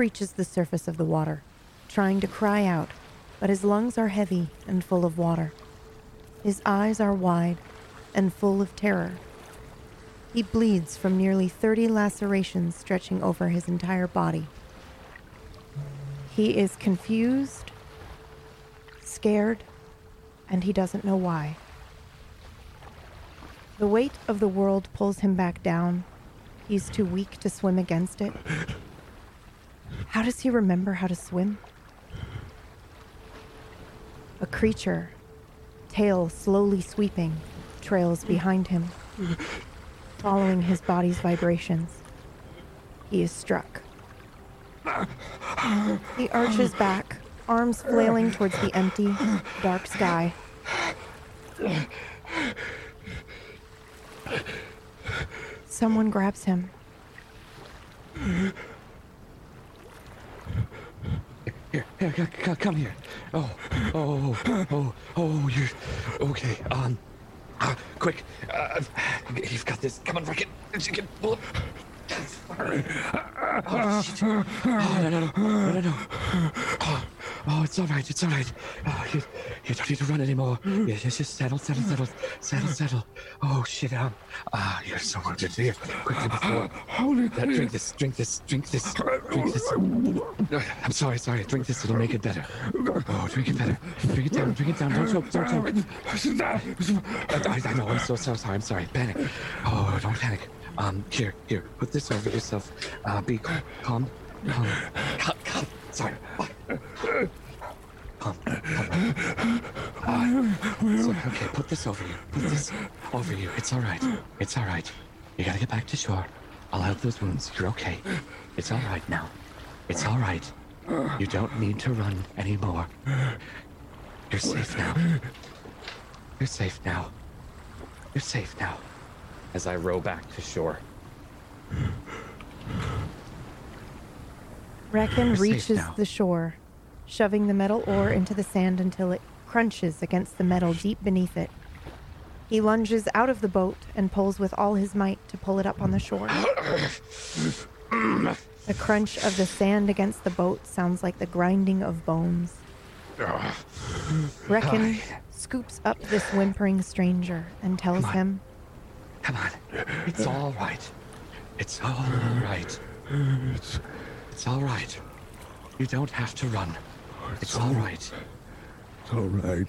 breaches the surface of the water, trying to cry out, but his lungs are heavy and full of water. His eyes are wide and full of terror. He bleeds from nearly 30 lacerations stretching over his entire body. He is confused, scared, and he doesn't know why. The weight of the world pulls him back down. He's too weak to swim against it. How does he remember how to swim? A creature, tail slowly sweeping, trails behind him, following his body's vibrations. He is struck. He arches back, arms flailing towards the empty, dark sky. Someone grabs him. Here, here, c- come here. Oh, oh, oh, oh, you're okay. Um, uh, quick. Uh, you've got this. Come on, Rick. You can pull Oh, shit. oh, no, no, no, no, no, no. Oh, oh, it's all right. It's all right. Oh, you, you don't need to run anymore. Yeah, just, just settle, settle, settle, settle, settle. Oh, shit. Um, ah, you're so wounded. Here, quickly before. Holy Uh, drink this, drink this, drink this, drink this. I'm sorry, sorry. Drink this, it'll make it better. Oh, drink it better. Drink it down, drink it down. Don't choke, don't choke. I, I know, I'm so, so sorry. I'm sorry. Panic. Oh, don't panic. Um, here, here. Put this over yourself. Uh, be calm, calm, calm. Calm, calm. Sorry. Calm, calm. Uh, so, okay, put this over you. Put this over you. It's all right. It's all right. You gotta get back to shore. I'll help those wounds. You're okay. It's all right now. It's all right. You don't need to run anymore. You're safe now. You're safe now. You're safe now. As I row back to shore. Reckon reaches now. the shore, shoving the metal oar into the sand until it crunches against the metal deep beneath it. He lunges out of the boat and pulls with all his might to pull it up on the shore. The crunch of the sand against the boat sounds like the grinding of bones. Reckon scoops up this whimpering stranger and tells Come him, Come on. It's uh, all right. It's all uh, right. It's, It's all right. You don't have to run. It's all right. it's all right.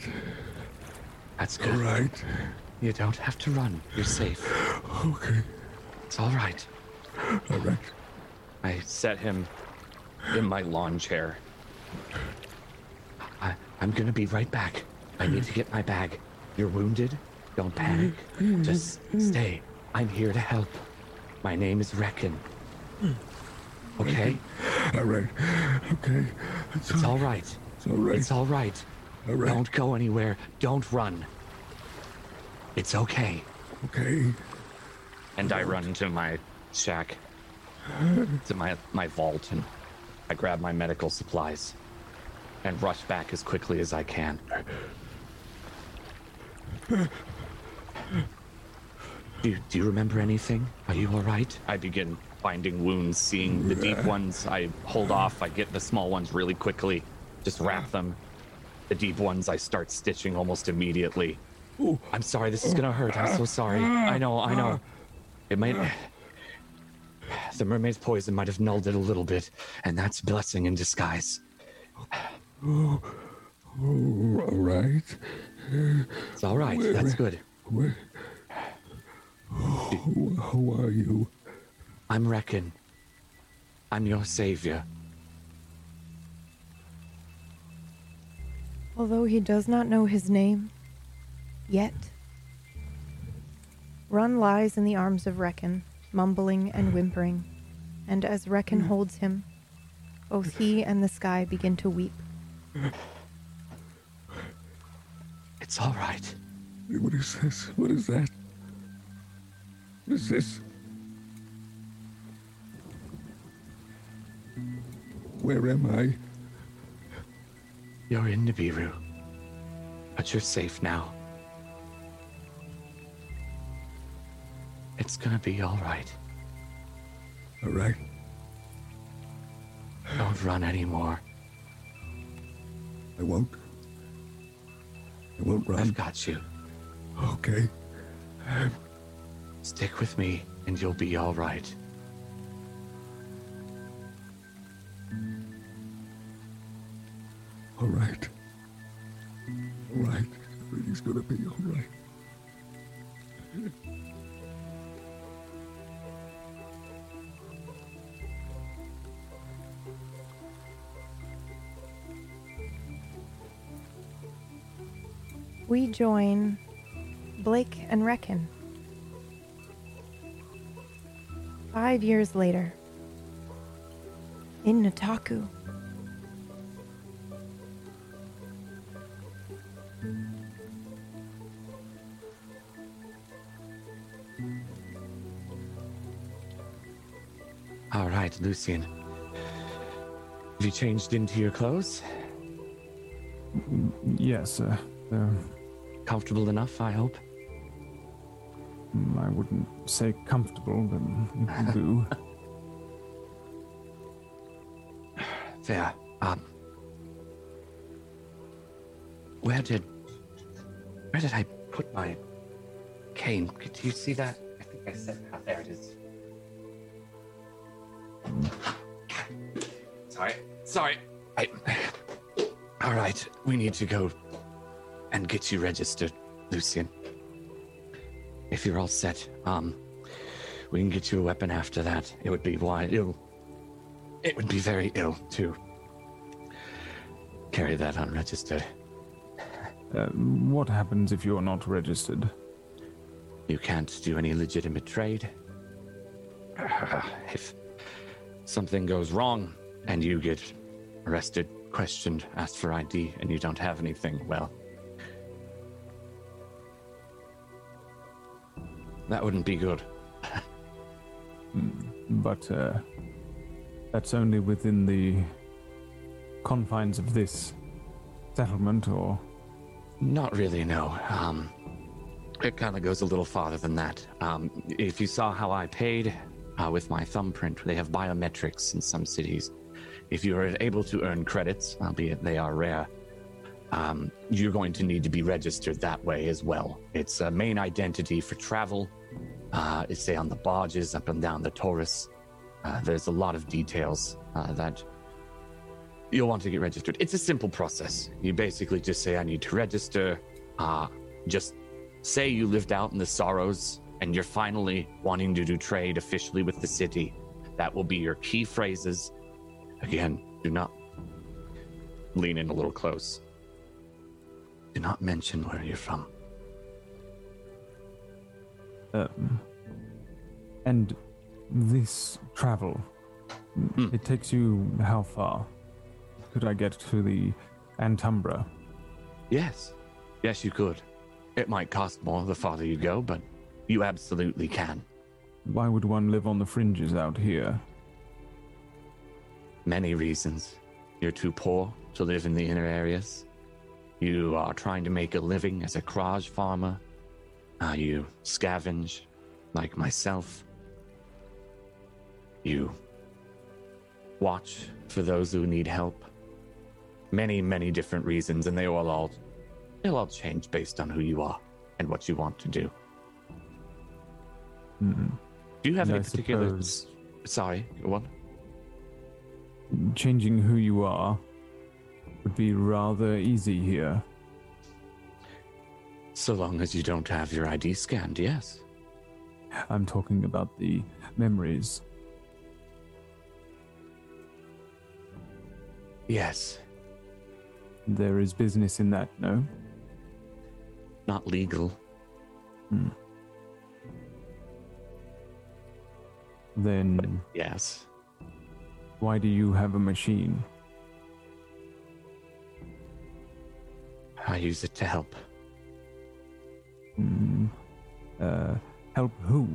That's good. right. You don't have to run. You're safe. Okay. It's all right. All right. I set him in my lawn chair. I, I'm gonna be right back. I need to get my bag. You're wounded? Don't panic. Mm-hmm. Just stay. I'm here to help. My name is Reckon. Hmm. Okay? All right. Okay. It's, It's all, all right. it's all right. It's all right. all right. Don't go anywhere. Don't run. It's okay. Okay. And I run to my shack, to my my vault, and I grab my medical supplies and rush back as quickly as I can. Do you, do you remember anything? Are you all right? I begin finding wounds, seeing the deep ones. I hold off. I get the small ones really quickly, just wrap them. The deep ones I start stitching almost immediately. Ooh. I'm sorry, this is gonna hurt. I'm so sorry. I know, I know. It might. The mermaid's poison might have nulled it a little bit, and that's blessing in disguise. All right. It's all right. That's good. Where? Who, who are you? I'm Reckon. I'm your savior. although he does not know his name yet. Run lies in the arms of Reckon, mumbling and whimpering, and as Reckon holds him, both he and the sky begin to weep. It's all right. What is this? What is that? What is this? Where am I? You're in Nibiru. But you're safe now. It's gonna be all right. All right. Don't run anymore. I won't. I won't run. I've got you. Okay. Stick with me, and you'll be all right. All right. All right. Everything's gonna be all right. We join Blake and Reckon. Five years later, in Nataku. All right, Lucian. Have you changed into your clothes? Yes, uh, uh, Comfortable enough, I hope. I wouldn't say comfortable, but you do. There. Um. Where did. Where did I put my cane? Could you see that? I think I said. Ah, there it is. Sorry. Sorry. I. All right. We need to go and get you registered, Lucian. If you're all set, um, we can get you a weapon after that. It would be why ill. It would be very ill to carry that unregistered. Uh, what happens if you're not registered? You can't do any legitimate trade. If something goes wrong and you get arrested, questioned, asked for ID, and you don't have anything, well, that wouldn't be good. But uh, that's only within the confines of this settlement, or Not really, no. Um, it kind of goes a little farther than that. Um, if you saw how I paid uh, with my thumbprint, they have biometrics in some cities. If you are able to earn credits, albeit they are rare, um, you're going to need to be registered that way as well. It's a main identity for travel. Uh, it's say on the barges up and down the Taurus. Uh, there's a lot of details uh, that you'll want to get registered. It's a simple process. You basically just say, I need to register. Uh, just say you lived out in the sorrows and you're finally wanting to do trade officially with the city. That will be your key phrases. Again, do not lean in a little close. Do not mention where you're from. um, and this travel. It takes you how far? Could I get to the Antumbra? Yes. Yes, you could. It might cost more the farther you go, but you absolutely can. Why would one live on the fringes out here? Many reasons. You're too poor to live in the inner areas. You are trying to make a living as a Kraj farmer. Uh, you scavenge, like myself. You watch for those who need help. Many, many different reasons, and they will all they'll all change based on who you are and what you want to do. Mm. Do you have I any particular? suppose Sorry, what? changing who you are would be rather easy here. So long as you don't have your ID scanned, yes. I'm talking about the memories. Yes. There is business in that, no? Not legal. Then Yes. why do you have a machine? I use it to help. Hmm. Uh, help who?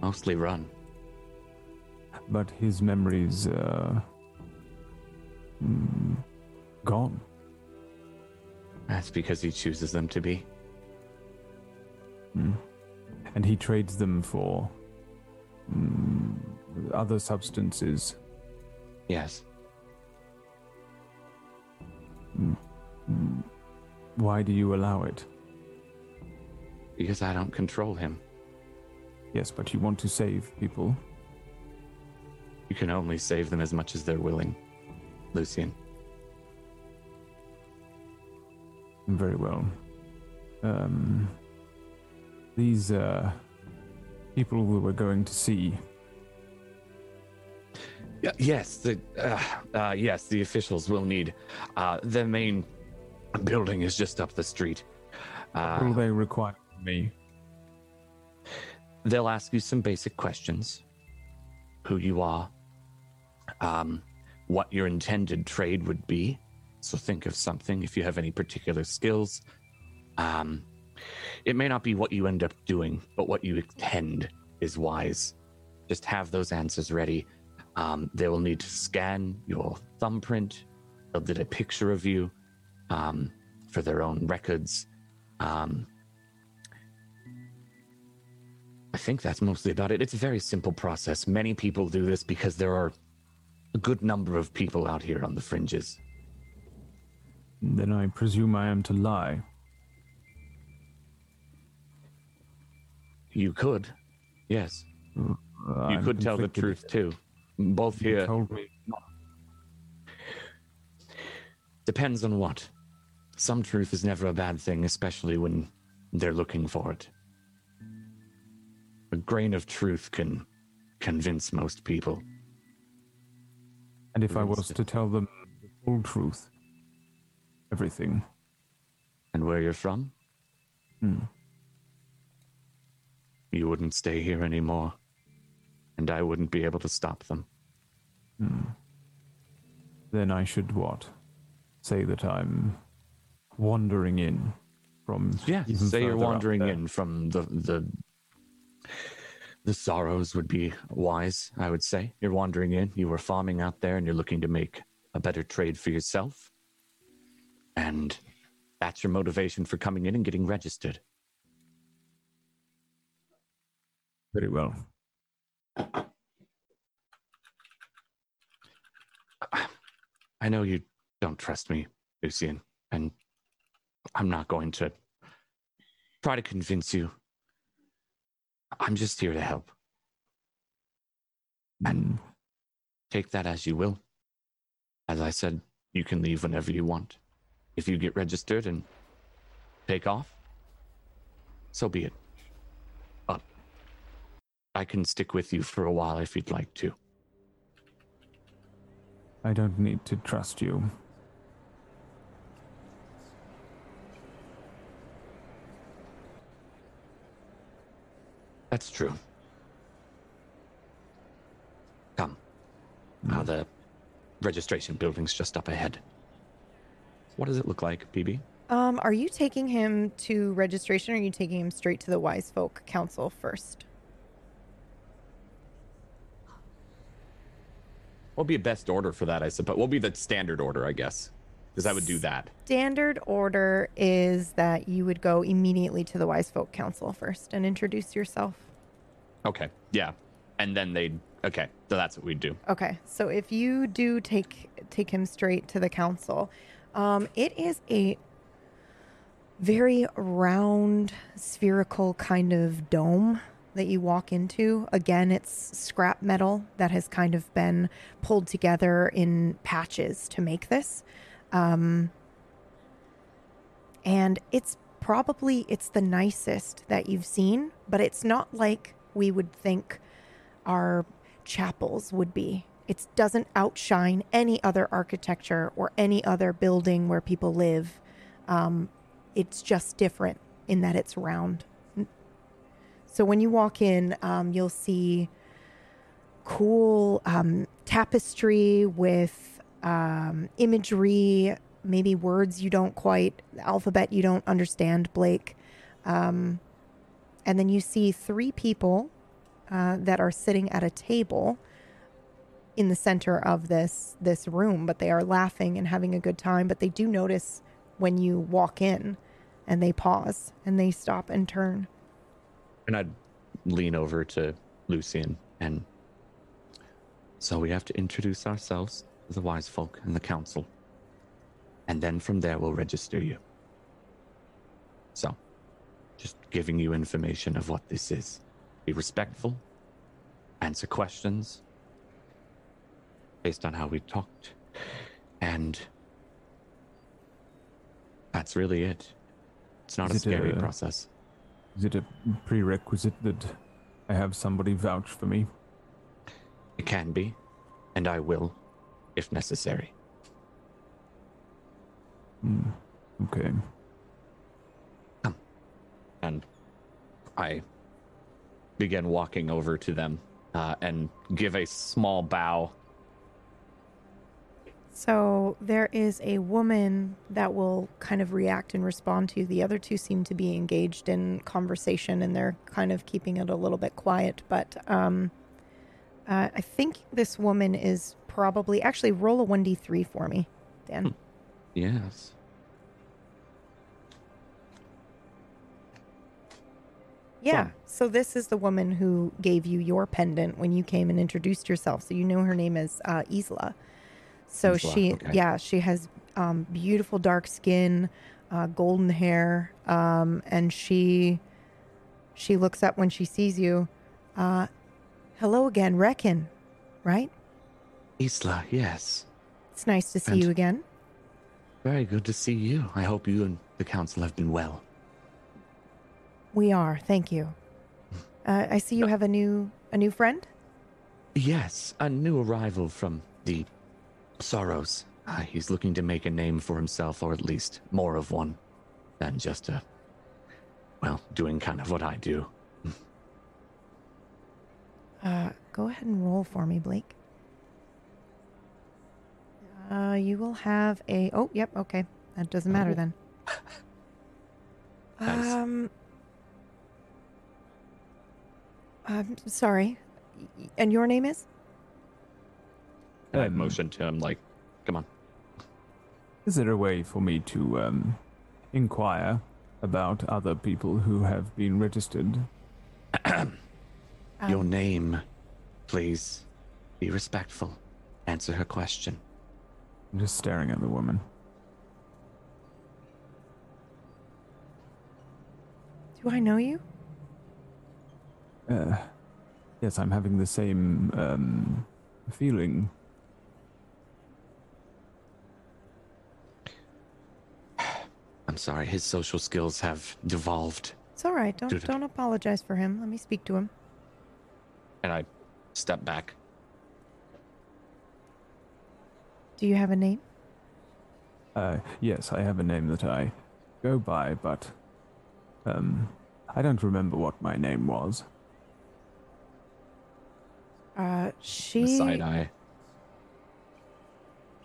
Mostly run. But his memories, uh, gone. That's because he chooses them to be. Hmm. And he trades them for mm, other substances. Yes. Why do you allow it? Because I don't control him. Yes, but you want to save people. You can only save them as much as they're willing, Lucian. Very well. Um, these uh, people we were going to see. Yeah, yes, the uh, uh, yes, the officials will need. Uh, the main building is just up the street. What will Uh, they require from me? they'll ask you some basic questions: who you are, um, what your intended trade would be. So think of something if you have any particular skills. Um, it may not be what you end up doing, but what you intend is wise. Just have those answers ready. Um, they will need to scan your thumbprint. They'll get a picture of you um, for their own records. Um, I think that's mostly about it. It's a very simple process. Many people do this because there are a good number of people out here on the fringes. Then I presume I am to lie. You could, yes. Uh, You I'm could tell the truth too. Both You here told me depends on what. Some truth is never a bad thing, especially when they're looking for it. A grain of truth can convince most people. And if I was to tell them the full truth, everything, And where you're from, hmm, you wouldn't stay here anymore. And I wouldn't be able to stop them. then I should what? Say that I'm wandering in from. Yeah, say you're wandering in from the the the sorrows would be wise, I would say. You're wandering in, you were farming out there and you're looking to make a better trade for yourself. And that's your motivation for coming in and getting registered. Very well. I know you don't trust me, Lucian, and I'm not going to try to convince you. I'm just here to help. And take that as you will. As I said, you can leave whenever you want. If you get registered and take off, so be it. But I can stick with you for a while if you'd like to. I don't need to trust you. That's true. Come. Now the registration building's just up ahead. What does it look like, BB? Um, are you taking him to registration or are you taking him straight to the Wise Folk Council first? What'll be a best order for that, I suppose? What will be the standard order, I guess? Because I would do that. Standard order is that you would go immediately to the Wise Folk Council first and introduce yourself. Okay. Yeah. And then they'd. Okay. So that's what we'd do. Okay, so if you do take take him straight to the council, um, it is a very round, spherical kind of dome that you walk into. Again, it's scrap metal that has kind of been pulled together in patches to make this. Um, and it's probably it's the nicest that you've seen, but it's not like we would think our chapels would be. It doesn't outshine any other architecture or any other building where people live. Um, it's just different in that it's round. So when you walk in, um, you'll see cool um, tapestry with um, imagery, maybe words you don't quite, alphabet you don't understand, Blake. Um, and then you see three people uh, that are sitting at a table in the center of this this room, but they are laughing and having a good time. But they do notice when you walk in, and they pause and they stop and turn. And I'd lean over to Lucian and So we have to introduce ourselves the wise folk and the council. And then from there, we'll register you. So, just giving you information of what this is. Be respectful, answer questions based on how we talked, and that's really it. It's not Is a scary a- process. Is it a prerequisite that I have somebody vouch for me? It can be, and I will, if necessary. Okay. And I begin walking over to them uh, and give a small bow. So there is a woman that will kind of react and respond to. The other two seem to be engaged in conversation and they're kind of keeping it a little bit quiet. But um, uh, I think this woman is probably actually roll a 1d3 for me, Dan. Yes. Yeah. Fun. So this is the woman who gave you your pendant when you came and introduced yourself. So you know her name is uh, Isla. So Isla, she, okay. yeah, she has um, beautiful dark skin, uh, golden hair, um, and she she looks up when she sees you. Uh, Hello again, Reckon. Right? Isla, yes. It's nice to see And- you again. Very good to see you. I hope you and the council have been well. We are. Thank you. Uh, I see you have a new a new friend. Yes, a new arrival from the Sorrows. Uh, he's looking to make a name for himself, or at least more of one, than just a. Well, doing kind of what I do. Uh, go ahead and roll for me, Blake. Uh, you will have a. Oh, yep. Okay, that doesn't matter Oh. then. Nice. Um. I'm sorry. And your name is? And I Um, motioned to him, like, come on. Is there a way for me to um, inquire about other people who have been registered? Your Um, name, please. Be respectful. Answer her question. I'm just staring at the woman. Do I know you? Uh, yes, I'm having the same um, feeling. I'm sorry, his social skills have devolved. It's all right. Don't don't apologize for him. Let me speak to him. And I step back. Do you have a name? Uh, yes, I have a name that I go by, but um, I don't remember what my name was. Uh, she. The side eye.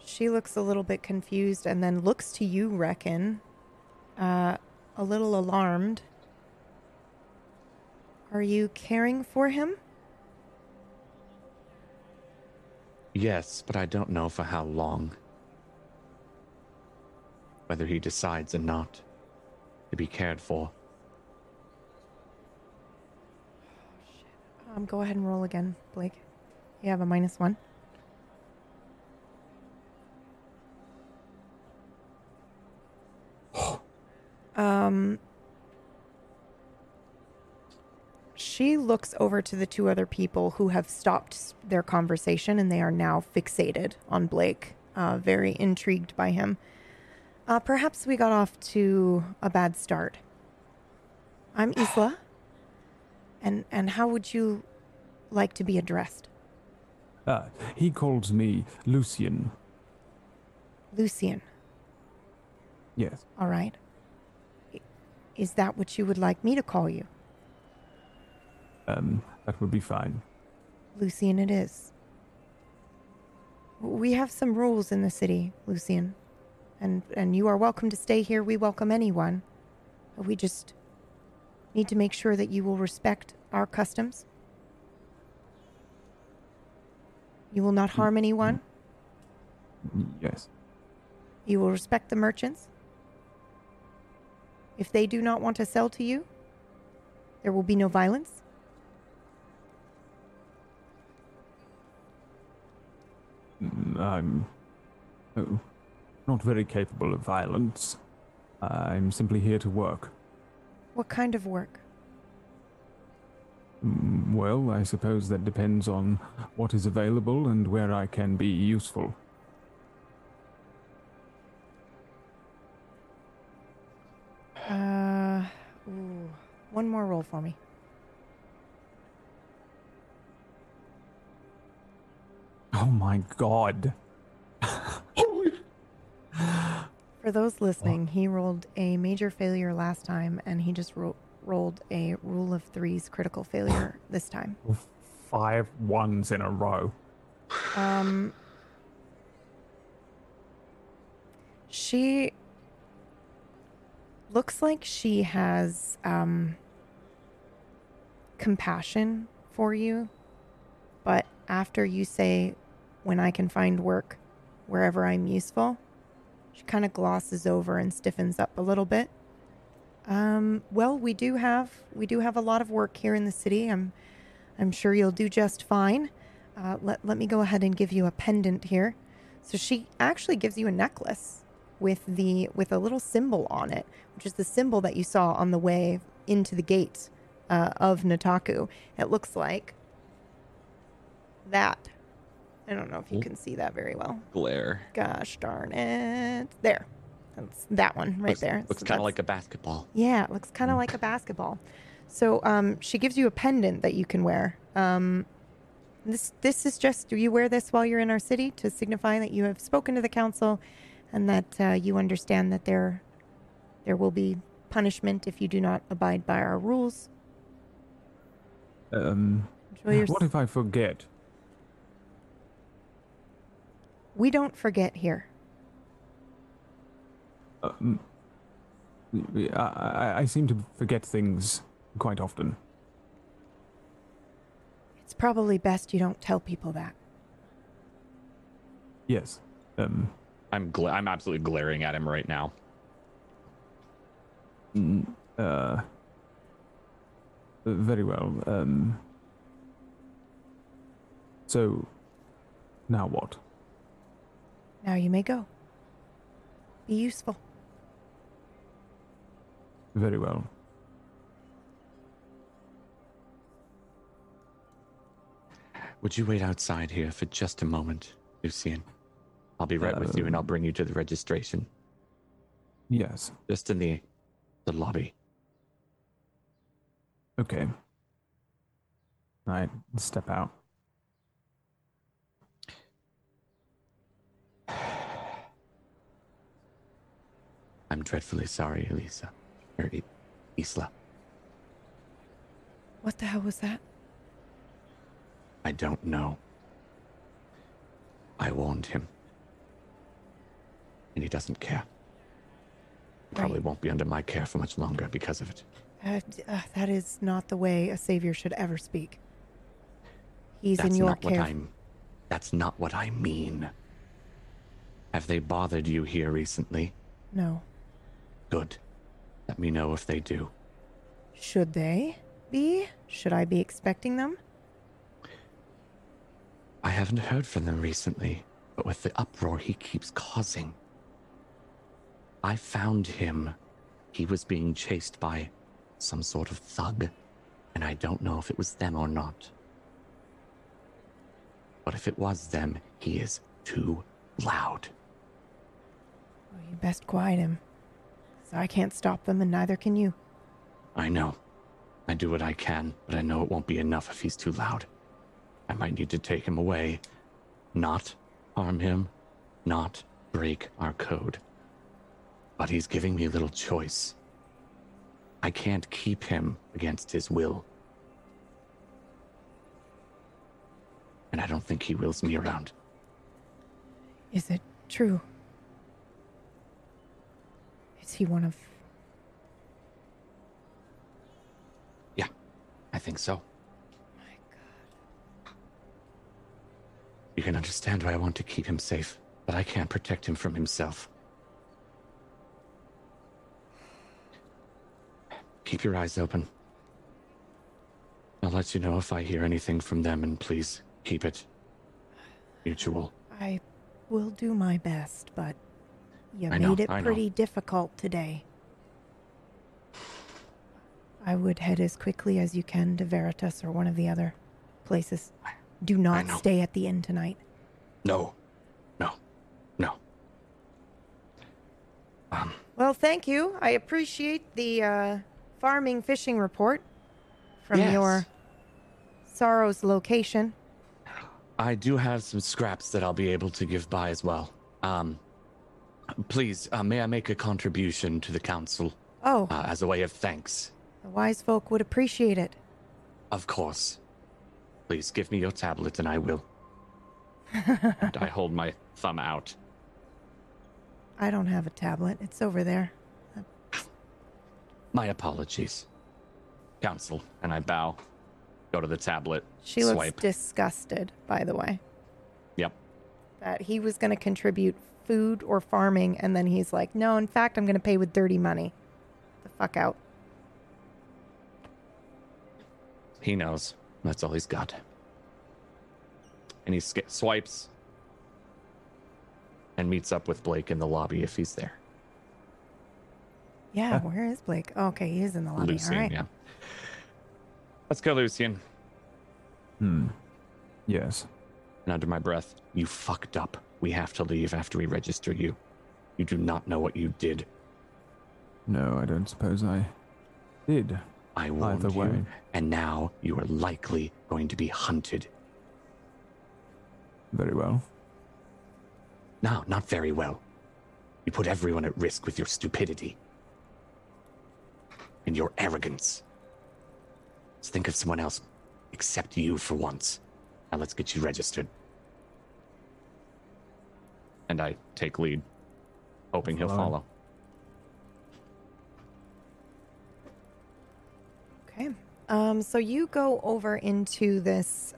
She looks a little bit confused and then looks to you, Reckon, uh, a little alarmed. Are you caring for him? Yes, but I don't know for how long. Whether he decides or not to be cared for. Um, go ahead and roll again, Blake. You have a minus one. um, she looks over to the two other people who have stopped their conversation and they are now fixated on Blake, uh, very intrigued by him. Uh, perhaps we got off to a bad start. I'm Isla. And and how would you like to be addressed? Ah, he calls me Lucian. Lucian. Yes. All right. Is that what you would like me to call you? Um, that would be fine. Lucian, it is. We have some rules in the city, Lucian. And and you are welcome to stay here. We welcome anyone. We just need to make sure that you will respect our customs. You will not harm anyone. Yes. You will respect the merchants. If they do not want to sell to you, there will be no violence. I'm oh, not very capable of violence. I'm simply here to work. What kind of work? Mm, Well, I suppose that depends on what is available and where I can be useful. Uh, ooh, one more roll for me. Oh my god. For those listening, he rolled a major failure last time, and he just ro- rolled a rule of threes critical failure this time. Five ones in a row. Um, she looks like she has um, compassion for you, but after you say, "When I can find work wherever I'm useful," she kind of glosses over and stiffens up a little bit. Um, well, we do have we do have a lot of work here in the city. I'm I'm sure you'll do just fine. Uh, let, let me go ahead and give you a pendant here. So she actually gives you a necklace with the with a little symbol on it, which is the symbol that you saw on the way into the gate uh, of Nataku. It looks like that. I don't know if you can see that very well. Glare. Gosh darn it! There, that's that one right looks, there. Looks So kind of like a basketball. yeah, it looks kind of like a basketball. So um, she gives you a pendant that you can wear. Um, this this is just do you wear this while you're in our city to signify that you have spoken to the council, and that uh, you understand that there there will be punishment if you do not abide by our rules. Um, Enjoy your. what if I forget? We don't forget here. Um, I, I, I seem to forget things quite often. It's probably best you don't tell people that. Yes. Um, I'm gla- I'm absolutely glaring at him right now. mm, uh, very well. Um, so, now what? Now you may go. Be useful. Very well. Would you wait outside here for just a moment, Lucian? I'll be right with you, and I'll bring you to the registration, Yes. just in the the lobby. Okay. I step out. I'm dreadfully sorry, Elisa. Or Isla. What the hell was that? I don't know. I warned him. And he doesn't care. Probably Right. won't be under my care for much longer because of it. Uh, uh, that is not the way a savior should ever speak. He's That's in your not what care. I'm. That's not what I mean. Have they bothered you here recently? No. Good. Let me know if they do. Should they be? Should I be expecting them? I haven't heard from them recently, but with the uproar he keeps causing. I found him. He was being chased by some sort of thug, and I don't know if it was them or not. But if it was them, he is too loud. Well, you best quiet him. 'Cause I can't stop them, and neither can you. I know. I do what I can, but I know it won't be enough if he's too loud. I might need to take him away. Not harm him, not break our code. But he's giving me a little choice. I can't keep him against his will. And I don't think he wills me around. Is it true? Is he one of. Yeah, I think so. My God. You can understand why I want to keep him safe, but I can't protect him from himself. Keep your eyes open. I'll let you know if I hear anything from them, and please keep it mutual. I will do my best, but you I made know, it I know. pretty difficult today. I would head as quickly as you can to Veritas or one of the other places. Do not stay at the inn tonight. No. No. No. Um, Well, thank you. I appreciate the uh, farming fishing report from Yes. your Sorrow's location. I do have some scraps that I'll be able to give by as well. Um, please, uh, may I make a contribution to the council Oh, uh, as a way of thanks? the wise folk would appreciate it. Of course. Please give me your tablet and I will. and I hold my thumb out. I don't have a tablet. It's over there. My apologies. Council, and I bow. Go to the tablet. She looks disgusted, by the way, yep. that he was going to contribute food or farming, and then he's like, no, in fact, I'm going to pay with dirty money. The fuck out. He knows. That's all he's got. And he sk- swipes and meets up with Blake in the lobby if he's there. Yeah, where is Blake? Oh, okay, he is in the lobby. Lucian, All right. yeah. Let's go, Lucian. Hmm. Yes. And under my breath, you fucked up. We have to leave after we register you. You do not know what you did. No, I don't suppose I did. I warned Either you, way. and now you are likely going to be hunted. Very well. No, not very well. You put everyone at risk with your stupidity and your arrogance. Let's think of someone else except you for once. Now let's get you registered. And I take lead, hoping he'll follow. Okay. Um, so you go over into this.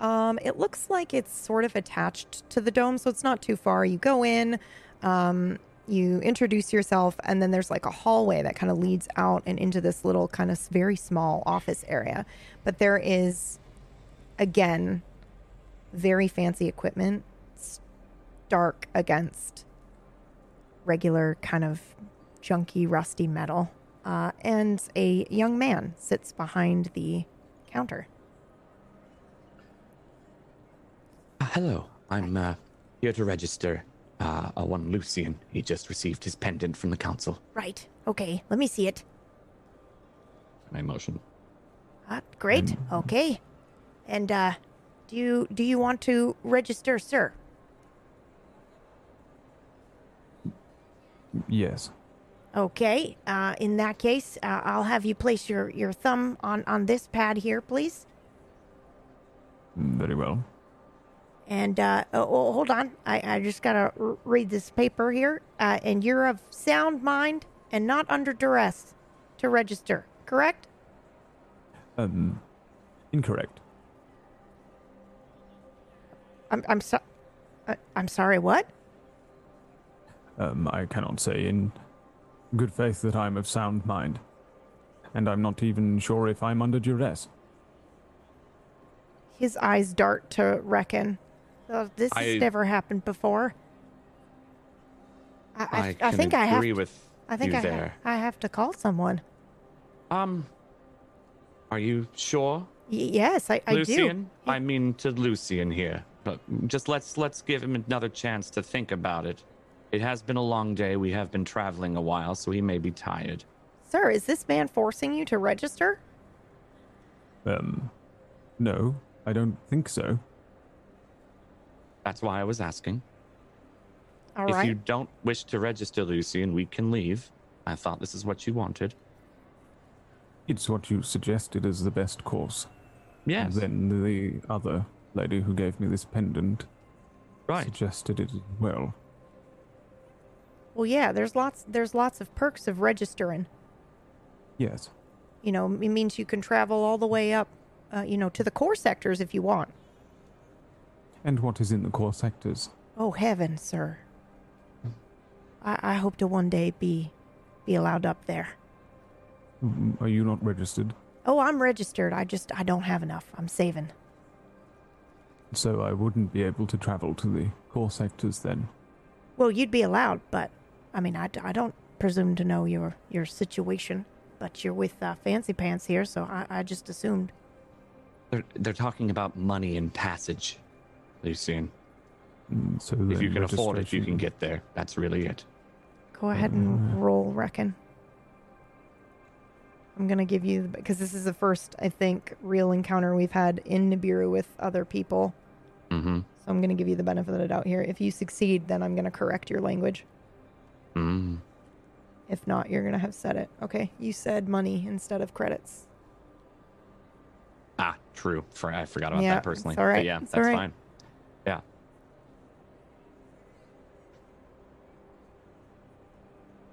Um, it looks like it's sort of attached to the dome, so it's not too far. You go in, um, you introduce yourself, and then there's like a hallway that kind of leads out and into this little kind of very small office area. But there is, again, very fancy equipment, stark against regular kind of junky, rusty metal. Uh, and a young man sits behind the counter. Uh, hello, I'm uh, here to register uh, a one Lucian. He just received his pendant from the council. Right. Okay. Let me see it. I motion. Uh, great. Okay. And uh, do you do you want to register, sir? Yes. Okay. Uh, in that case, uh, I'll have you place your, your thumb on, on this pad here, please. Very well. And uh, oh, oh, hold on, I, I just gotta r- read this paper here. Uh, and you're of sound mind and not under duress to register, correct? Um, incorrect. I'm I'm so, uh, I'm sorry. What? Um, I cannot say in good faith that I'm of sound mind. And I'm not even sure if I'm under duress. His eyes dart to reckon. Oh, this has never happened before. I, I, I, I can think I have. agree to- with I think you I, ha- there. I have to call someone. Um, are you sure, Y- yes, I, I do. Lucian? I mean to Lucian here. But just let's let's give him another chance to think about it. It has been a long day. We have been traveling a while, so he may be tired. Sir, is this man forcing you to register? Um, no, I don't think so. That's why I was asking. All if right. you don't wish to register, Lucian, we can leave. I thought this is what you wanted. It's what you suggested as the best course. Yes. And then the other lady who gave me this pendant right. suggested it as well. Well, yeah. There's lots. There's lots of perks of registering. Yes. You know, it means you can travel all the way up. Uh, you know, to the core sectors if you want. And what is in the core sectors? Oh heaven, sir. I, I hope to one day be be allowed up there. Mm, Are you not registered? Oh, I'm registered. I just I don't have enough. I'm saving. So I wouldn't be able to travel to the core sectors then. Well, you'd be allowed, but I mean, I don't presume to know your your situation. But you're with uh, Fancy Pants here, so I, I just assumed. They're, they're talking about money and passage, Lucian. Mm, So If you can afford it, you can get there. That's really it. Go ahead and roll, reckon. I'm gonna give you because this is the first, I think, real encounter we've had in Nibiru with other people. Mm-hmm. So I'm gonna give you the benefit of the doubt here. If you succeed, then I'm gonna correct your language. Mm. If not, you're gonna have said it. Okay, you said money instead of credits. Ah, true. For I forgot about Yeah, that personally. all right, But yeah, it's that's all right. fine. Yeah.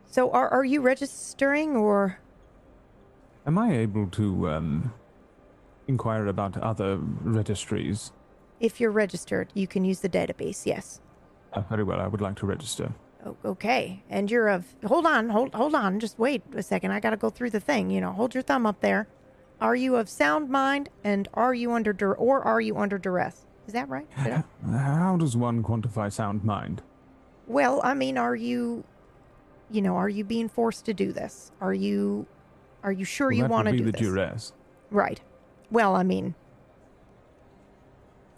So are are you registering or Am I able to um, inquire about other registries? if you're registered, you can use the database? Yes. Uh, very well, I would like to register. Okay, and you're of. Hold on, hold hold on. Just wait a second. I gotta go through the thing. You know, hold your thumb up there. Are you of sound mind, and are you under dur- or are you under duress? Is that right? I- How does one quantify sound mind? Well, I mean, are you, you know, are you being forced to do this? Are you, are you sure Well, you want to do the this? duress. Right. Well, I mean,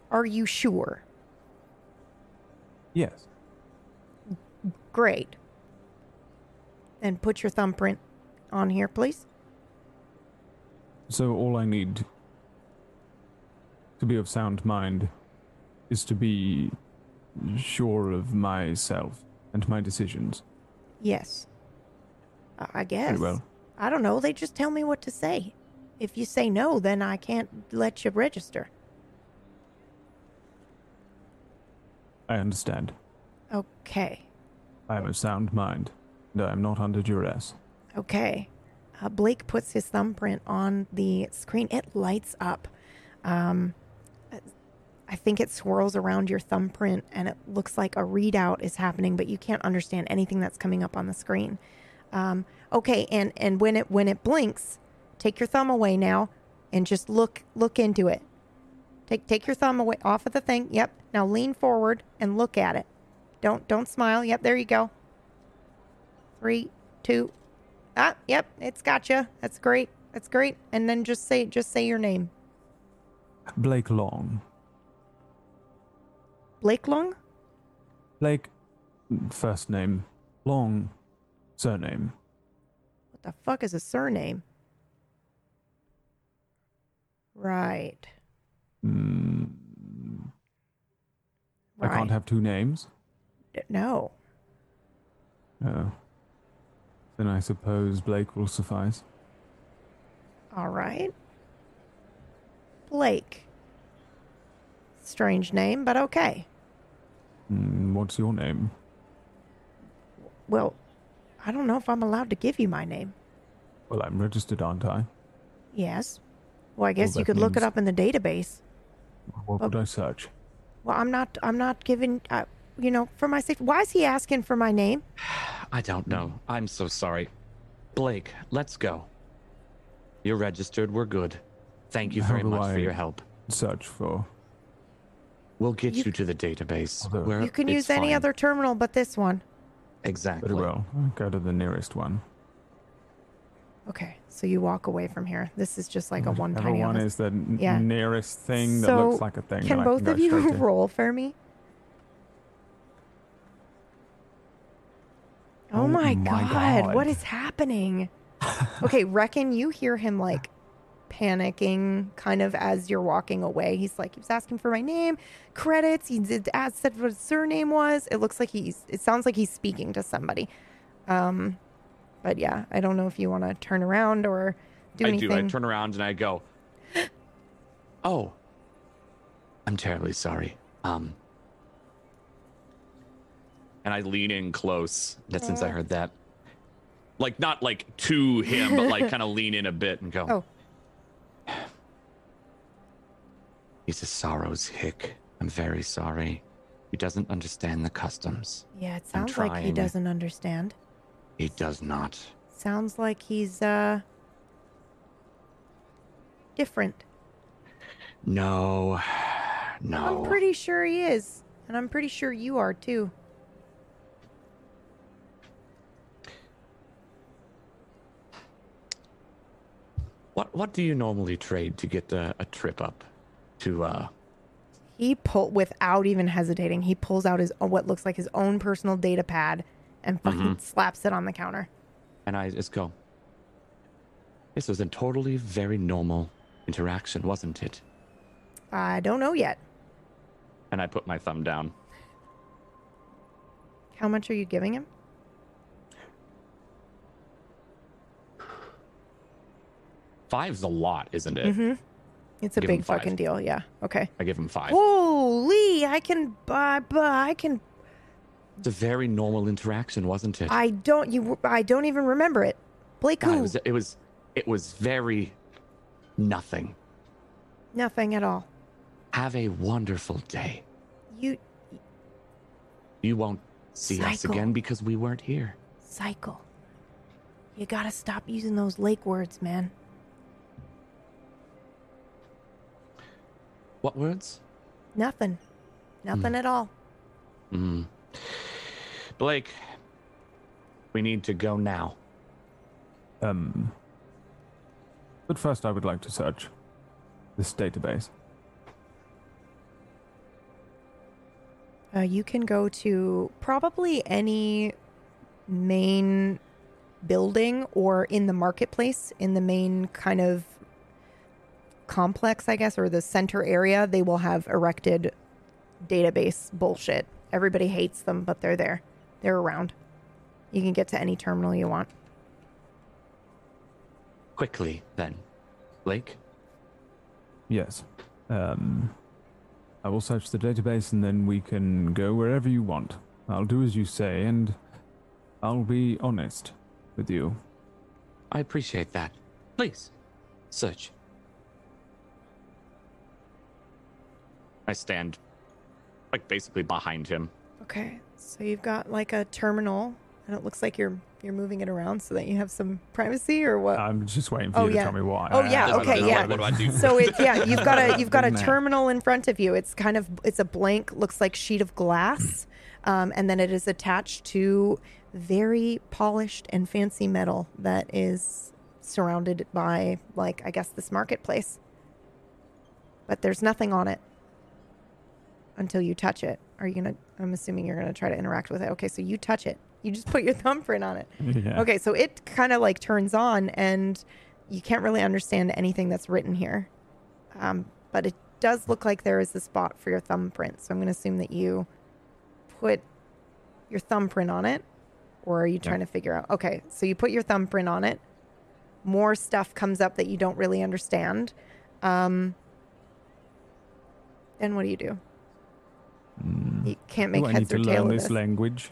are you sure? Yes. Great. And put your thumbprint on here, please. So all I need to be of sound mind is to be sure of myself and my decisions. Yes. I guess. Very well. I don't know. They just tell me what to say. If you say no, then I can't let you register. I understand. Okay. I have a sound mind, and I am not under duress. Okay. Uh, Blake puts his thumbprint on the screen. It lights up. Um, I think it swirls around your thumbprint and it looks like a readout is happening, but you can't understand anything that's coming up on the screen. Um, okay, and and when it when it blinks, take your thumb away now and just look look into it. Take take your thumb away off of the thing. Yep. Now lean forward and look at it. Don't don't smile. Yep, there you go. Three, two, Ah, yep, it's got you. That's great. That's great. And then just say just say your name. Blake Long. Blake Long? Blake, first name. Long, surname. What the fuck is a surname? Right. Mm, I Right. can't have two names. No. Oh. Then I suppose Blake will suffice. All right. Blake. Strange name, but okay. Mm, what's your name? Well, I don't know if I'm allowed to give you my name. Well, I'm registered, aren't I? Yes. Well, I guess you that could look it up in the database. What Oh. would I search? Well, I'm not. I'm not giving. Uh, you know, for my safety. Why is he asking for my name? I don't know. I'm so sorry. Blake, let's go. You're registered. We're good. Thank you How very much I- for your help. Search for. We'll get You- you, to the database. Although- where You can it's use any fine. other terminal but this one. Exactly. Very well. I'll go to the nearest one. Okay, so you walk away from here. This is just like a one Whichever tiny one office. is the n- Yeah. nearest thing that looks like a thing. Can that both go of you straight roll for me? Oh, Oh my, my god, what God. is happening? okay, reckon you hear him like panicking kind of as you're walking away. He's like, he was asking for my name, credits. He did ask said what his surname was. It looks like he's, it sounds like he's speaking to somebody. Um, but yeah, I don't know if you want to turn around or do I anything. I do. I turn around and I go, "Oh, I'm terribly sorry." Um, and I lean in close. That since I heard that, like not like to him, but like kind of lean in a bit and go. Oh. He's a sorrow's hick. I'm very sorry. He doesn't understand the customs. Yeah, it sounds like he doesn't understand. He does not. Sounds like he's uh different. No, No. I'm pretty sure he is. And I'm pretty sure you are too. What What do you normally trade to get a, a trip up to? uh He pull without even hesitating. He pulls out his what looks like his own personal data pad and fucking slaps it on the counter. And I just go. This was a totally very normal interaction, wasn't it? I don't know yet. And I put my thumb down. How much are you giving him? Five's a lot, isn't it? Mm-hmm. It's a big fucking deal. Yeah. Okay. I give him five. Holy! I can buy. buy I can. It's a very normal interaction, wasn't it? I don't. You. I don't even remember it. Blake, God, who? it was. It was. It was very nothing. Nothing at all. Have a wonderful day. You You won't see us again because we weren't here. cycle. You gotta stop using those lake words, man. What words? Nothing. Nothing at all. Mm. Blake, we need to go now. Um. But first, I would like to search this database. Uh, you can go to probably any main building or in the marketplace, in the main kind of complex, I guess, or the center area. They will have erected database bullshit. Everybody hates them, but they're there. They're around. You can get to any terminal you want. Quickly, then. Blake? Yes. Um. I will search the database and then we can go wherever you want. I'll do as you say and I'll be honest with you. I appreciate that. Please, search. I stand, like, basically behind him. Okay, so you've got like a terminal, and it looks like you're you're moving it around so that you have some privacy, or what? I'm just waiting for Oh, you to yeah. tell me why. Oh, yeah, I- I- okay, I- yeah. What do I do? So it's yeah, you've got a you've got a terminal in front of you. It's kind of it's a blank, looks like sheet of glass, um, and then it is attached to very polished and fancy metal that is surrounded by like I guess this marketplace. But there's nothing on it until you touch it. Are you gonna? I'm assuming you're gonna try to interact with it. Okay, so you touch it. You just put your thumbprint on it. Yeah. Okay, so it kind of like turns on, and you can't really understand anything that's written here. Um, but it does look like there is a spot for your thumbprint. So I'm going to assume that you put your thumbprint on it, or are you trying to figure out? Okay, so you put your thumbprint on it. More stuff comes up that you don't really understand. Um, then what do you do? You can't make Do I need heads to tail learn of this this. language?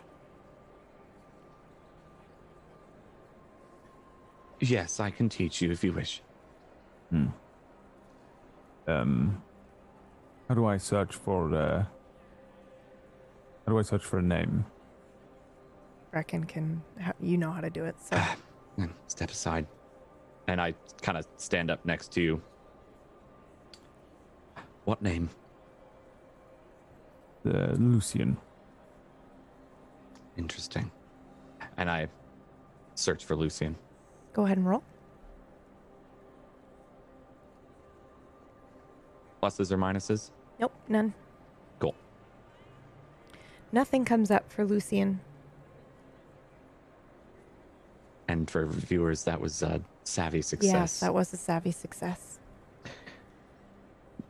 Yes, I can teach you if you wish. Um, how do I search for? Uh, how do I search for a name? Reckon can you know how to do it? So Mm, Step aside. And I kind of stand up next to you. What name? Uh, Lucian. Interesting. And I search for Lucian. go ahead and roll. Pluses or minuses? Nope, none. Cool. Nothing comes up for Lucian. And for viewers, that was a savvy success. Yes, that was a savvy success.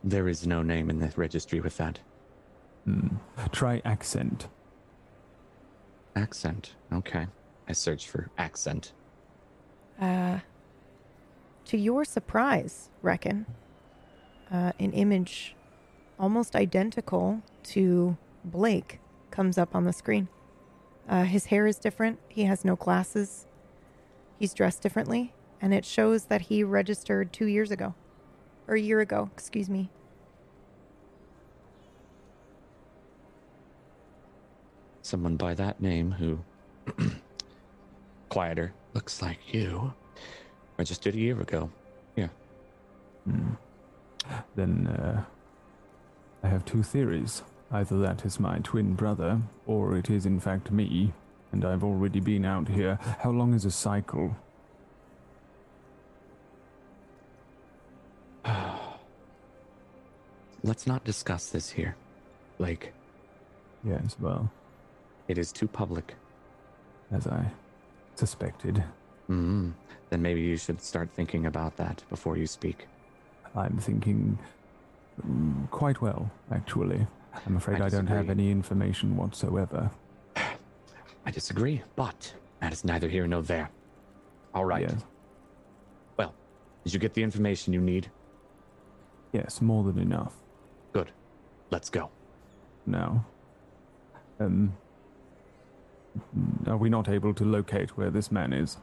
There is no name in the registry with that. Try accent. Accent. Okay. I search for accent. Uh, to your surprise, reckon, uh, an image almost identical to Blake comes up on the screen. Uh, his hair is different. He has no glasses. He's dressed differently, and it shows that he registered two years ago, or a year ago. Excuse me. Someone by that name who quieter looks like you registered a year ago. Yeah. Then, uh, I have two theories. Either that is my twin brother, or it is in fact me, and I've already been out here. How long is a cycle? Let's not discuss this here. Blake, Yes, well, it is too public. as I suspected, Mm, then maybe you should start thinking about that before you speak. I'm thinking mm, quite well, actually. I'm afraid I I, don't have any information whatsoever. I disagree, but that is neither here nor there. All right. Yes, Well, did you get the information you need? yes, more than enough. Good. Let's go. now. Um, are we not able to locate where this man is?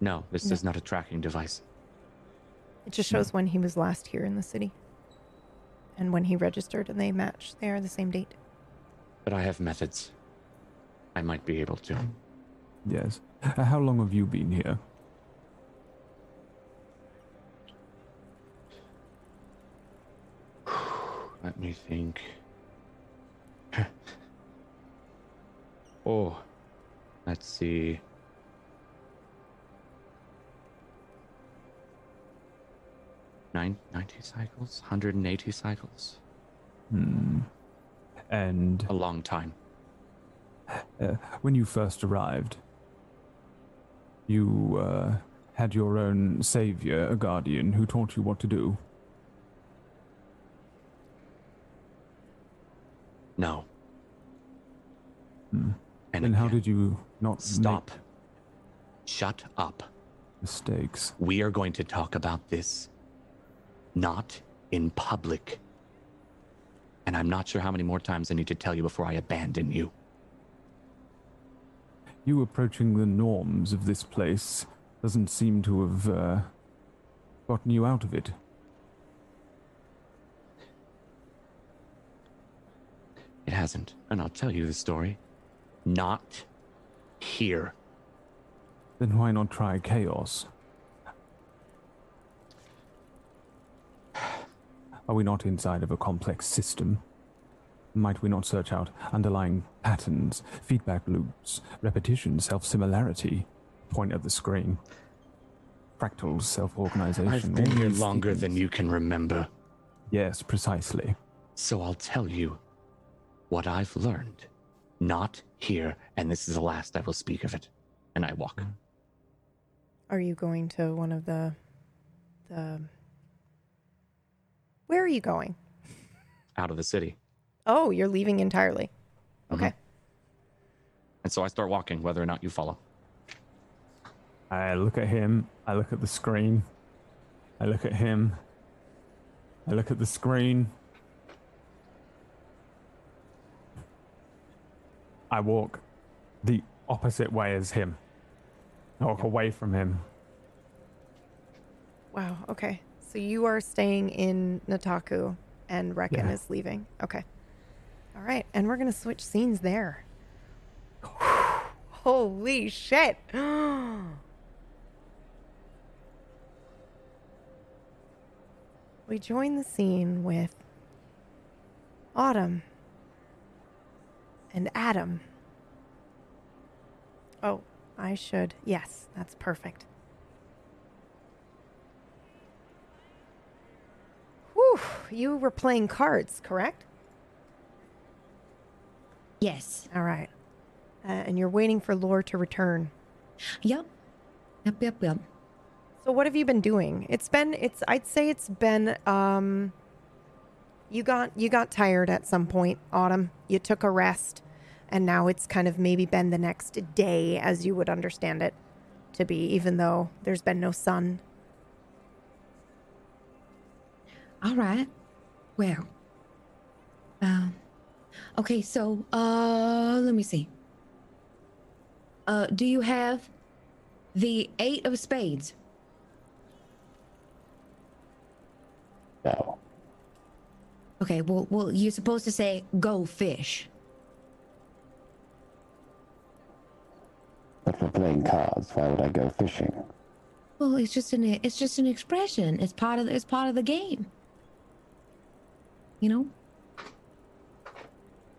No, this is not a tracking device. It just shows when he was last here in the city. And when he registered, and they match. They are the same date. But I have methods. I might be able to. Yes. Uh, How long have you been here? Let me think. oh, let's see. Nine, 90 cycles? 180 cycles? Hmm. And A long time. uh, when you first arrived, you uh, had your own savior, a guardian, who taught you what to do. No. Hmm. And Then how did you not Stop. Shut up. mistakes? We are going to talk about this not in public. And I'm not sure how many more times I need to tell you before I abandon you. You approaching the norms of this place doesn't seem to have uh, gotten you out of it. It hasn't. And I'll tell you the story. Not here. Then why not try chaos? Are we not inside of a complex system? Might we not search out underlying patterns, feedback loops, repetition, self similarity? Point at the screen. Fractals, self organization. I've been here longer than you can remember. Yes, precisely. So I'll tell you what I've learned. Not here, and this is the last I will speak of it. And I walk. Mm. Are you going to one of the the Where are you going? out of the city. Oh, you're leaving entirely. Mm-hmm. Okay. And so I start walking, whether or not you follow. I look at him. I look at the screen. I look at him. I look at the screen. I walk the opposite way as him. I walk away from him. Wow. Okay. So you are staying in Nataku and Reckon Yeah. is leaving. Okay. All right. And we're going to switch scenes there. Holy shit. we join the scene with Autumn and Adam. Oh, I should. Yes, that's perfect. Whew, you were playing cards, correct? Yes. All right. Uh, and you're waiting for Lore to return. Yep. Yep, yep, yep. So what have you been doing? It's been it's I'd say it's been um you got you got tired at some point, Autumn. You took a rest and now it's kind of maybe been the next day as you would understand it to be even though there's been no sun. All right. Well. Um. Okay, so uh, let me see. Uh, do you have the eight of spades? No. Okay. Well, well, you're supposed to say go fish. But for playing cards, why would I go fishing? Well, it's just an it's just an expression. It's part of it's part of the game. you know.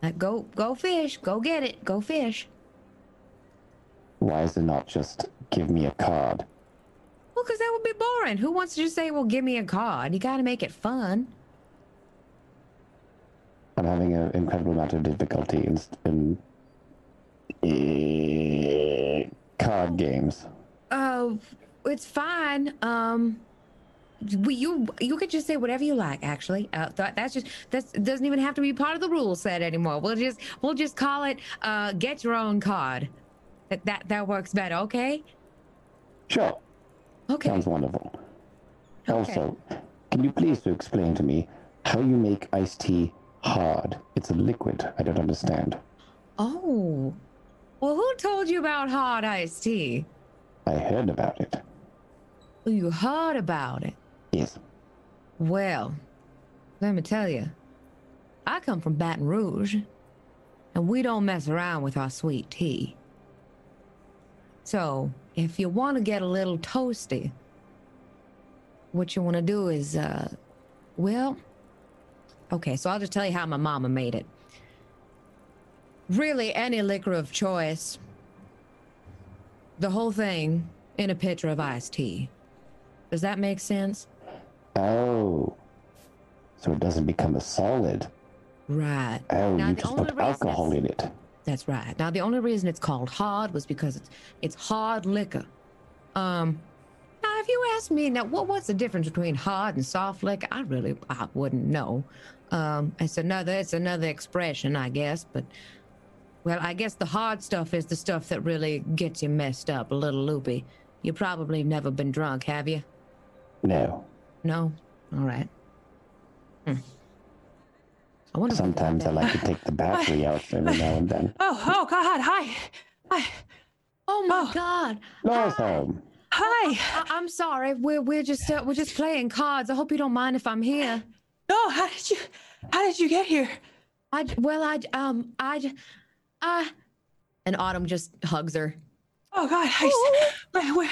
Like go go fish, go get it, go fish. Why is it not just give me a card? Well, because that would be boring. Who wants to just say, "Well, give me a card"? You got to make it fun. I'm having an incredible amount of difficulty in, in eh, games. Uh, it's fine. Um, we, you you could just say whatever you like. Actually, uh, th- that's just that doesn't even have to be part of the rule set anymore. We'll just we'll just call it uh, get your own card. That that that works better. Okay. Sure, Okay. sounds wonderful. Okay. Also, can you please to explain to me how you make iced tea hard? It's a liquid. I don't understand. Oh. Well, who told you about hard iced tea? I heard about it. You heard about it. Yes. Well, let me tell you, I come from Baton Rouge, and we don't mess around with our sweet tea. So, if you want to get a little toasty, what you want to do is, uh, well, okay, so I'll just tell you how my mama made it. Really, any liquor of choice, the whole thing in a pitcher of iced tea. Does that make sense? Oh. So it doesn't become a solid. Right. Oh, Now, you just put alcohol in it. That's right. Now the only reason it's called hard was because it's it's hard liquor. Um now if you ask me now what what's the difference between hard and soft liquor? I really I wouldn't know. Um it's another it's another expression, I guess, but well, I guess the hard stuff is the stuff that really gets you messed up, a little loopy. You probably have never been drunk, have you? No. No? All right. Hmm. I wonder if we got Sometimes I like to take the battery out every now and then. Oh, oh God, hi. Hi. Oh my Oh. god. Laura's home. Hi. I- I'm sorry. We're we're just uh, we're just playing cards. I hope you don't mind if I'm here. No, how did you how did you get here? I j- well I j- um I uh and Autumn just hugs her. Oh God, I, where, where,